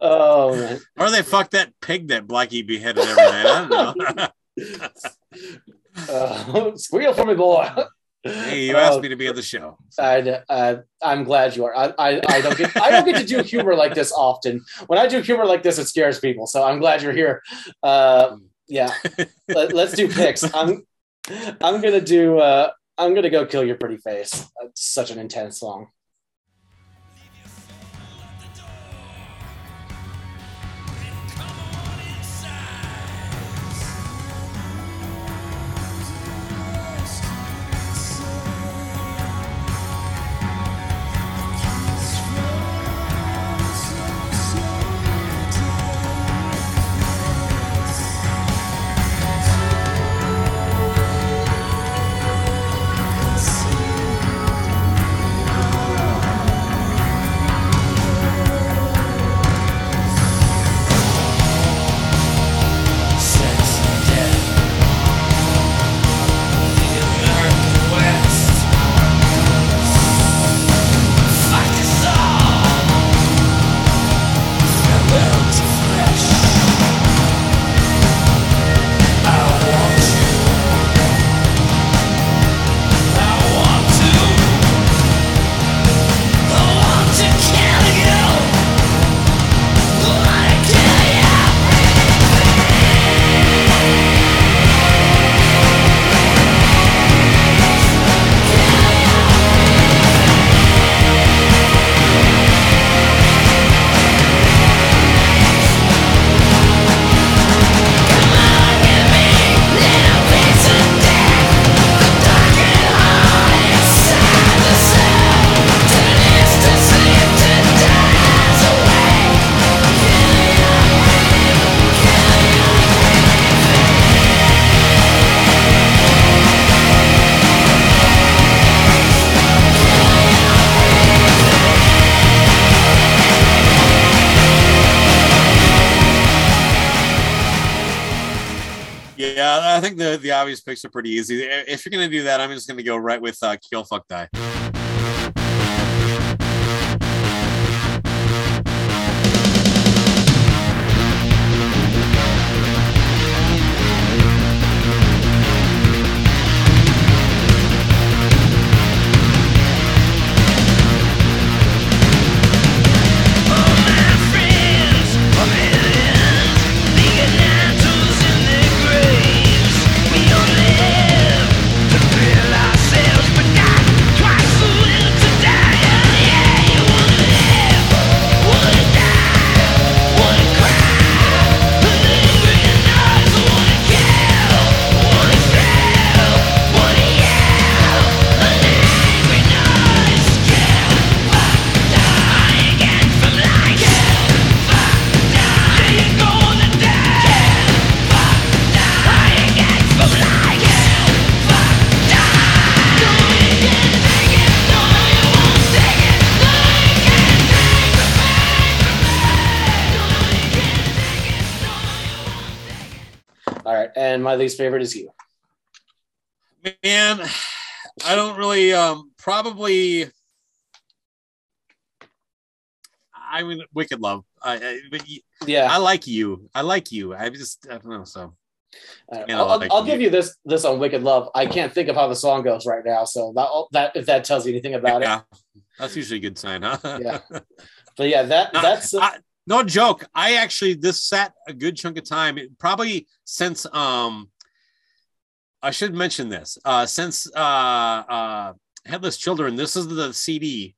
Oh man. Or they fucked that pig that Blackie beheaded every night. I don't know. Uh, squeal for me, boy. Hey, you asked Uh, me to be on the show. I, uh, I'm glad you are. I, I, I don't get I don't get to do humor like this often. When I do humor like this, it scares people. So I'm glad you're here. Uh, yeah, Let, us do picks. I'm I'm gonna do. Uh, I'm gonna go kill your pretty face. It's such an intense song. Think the, the obvious picks are pretty easy. If you're gonna do that, I'm just gonna go right with uh, kill, fuck, die. Least favorite is you. Man, I don't really um probably I mean Wicked Love. I, I but y- Yeah, I like you. I like you. I just I don't know. So Uh, I'll, like I'll you. give you this this on Wicked Love. I can't think of how the song goes right now, so that that if that tells you anything about it, yeah, that's usually a good sign, huh? yeah. But yeah, that No, that's I- no joke. I actually this sat a good chunk of time, probably since um I should mention this. Uh since uh uh Headless Children, this is the CD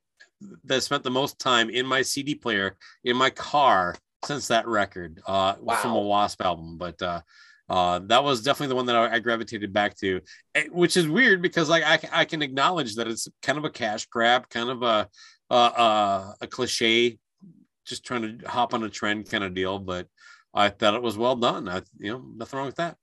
that spent the most time in my CD player in my car since that record. Uh from a Wasp album, but uh uh, that was definitely the one that I, I gravitated back to, eh, which is weird because like I, I can acknowledge that it's kind of a cash grab, kind of a uh, uh, a cliche just trying to hop on a trend kind of deal, but I thought it was well done. I, you know, nothing wrong with that.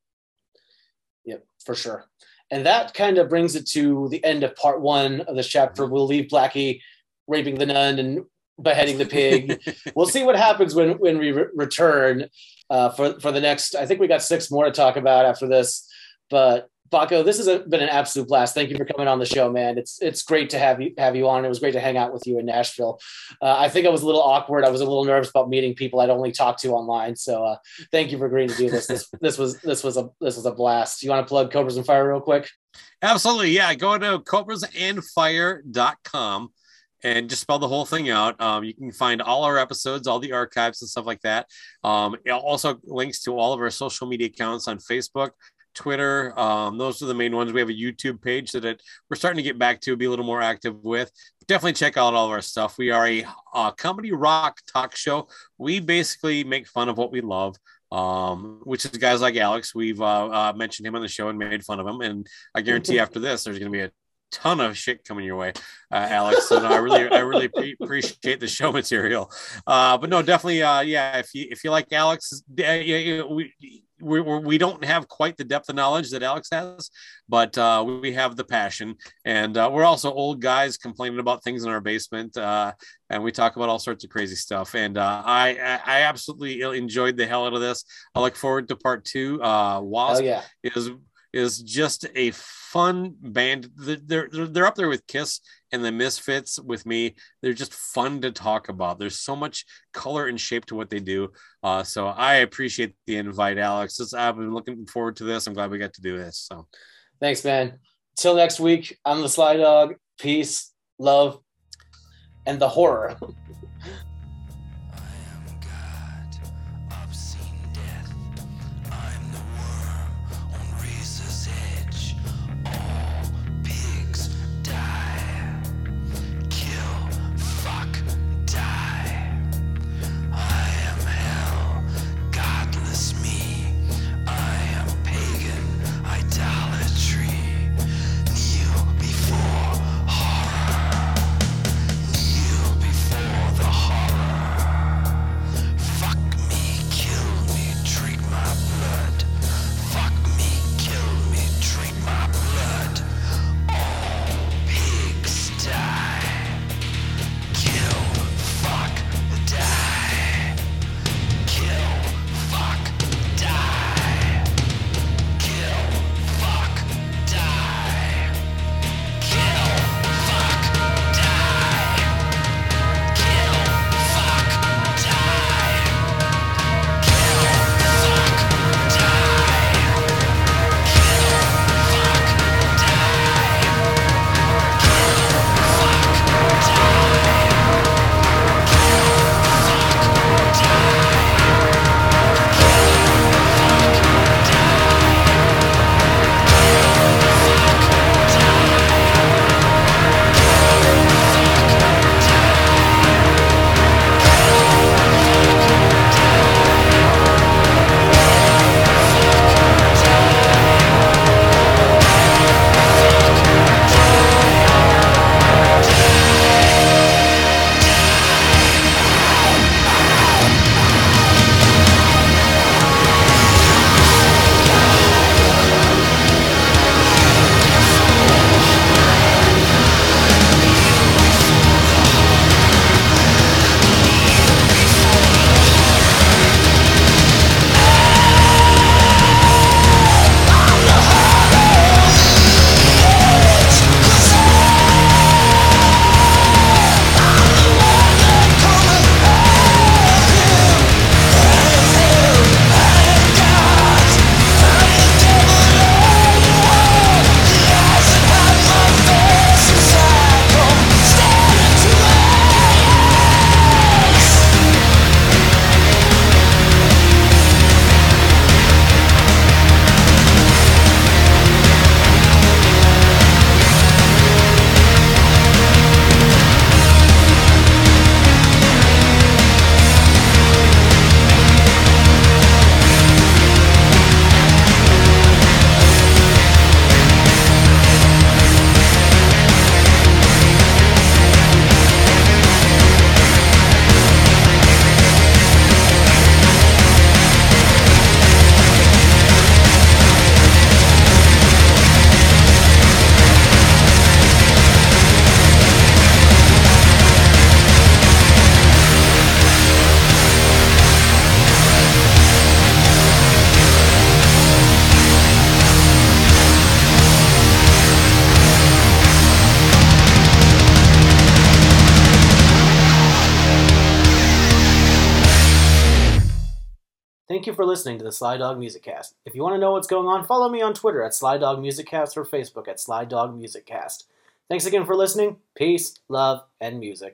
For sure. And that kind of brings it to the end of part one of this chapter. We'll leave Blackie raping the nun and beheading the pig. we'll see what happens when when we re- return uh, for for the next. I think we got six more to talk about after this, but. Baco, this has been an absolute blast. Thank you for coming on the show, man. It's it's great to have you have you on. It was great to hang out with you in Nashville. Uh, I think I was a little awkward. I was a little nervous about meeting people I'd only talked to online. So uh, thank you for agreeing to do this. This this was this was a this was a blast. You want to plug Cobras and Fire real quick? Absolutely. Yeah. Go to cobrasandfire.com and just spell the whole thing out. Um, you can find all our episodes, all the archives and stuff like that. Um, also links to all of our social media accounts on Facebook, Twitter. Um, those are the main ones. We have a YouTube page that it, we're starting to get back to, be a little more active with. Definitely check out all of our stuff. We are a, a comedy rock talk show. We basically make fun of what we love um, which is guys like Alex. We've uh, uh, mentioned him on the show and made fun of him, and I guarantee after this, there's going to be a ton of shit coming your way, uh, Alex. And I really, I really pre- appreciate the show material. Uh, but no, definitely, uh, yeah. If you if you like Alex, uh, yeah, we we we don't have quite the depth of knowledge that Alex has, but uh, we have the passion, and uh, we're also old guys complaining about things in our basement, uh, and we talk about all sorts of crazy stuff. And uh, I I absolutely enjoyed the hell out of this. I look forward to part two. Uh, Wasp Oh yeah. is is just a fun band. They're they're they're up there with Kiss and the Misfits with me. They're just fun to talk about. There's so much color and shape to what they do. Uh, so I appreciate the invite, Alex. This, I've been looking forward to this. I'm glad we got to do this. So Thanks, man. Till next week, I'm the Sly Dog. Peace, love, and the horror. listening to the Sly Dog Music Cast. If you want to know what's going on, follow me on Twitter at Sly Dog Music Cast or Facebook at Sly Dog Music Cast. Thanks again for listening. Peace, love, and music.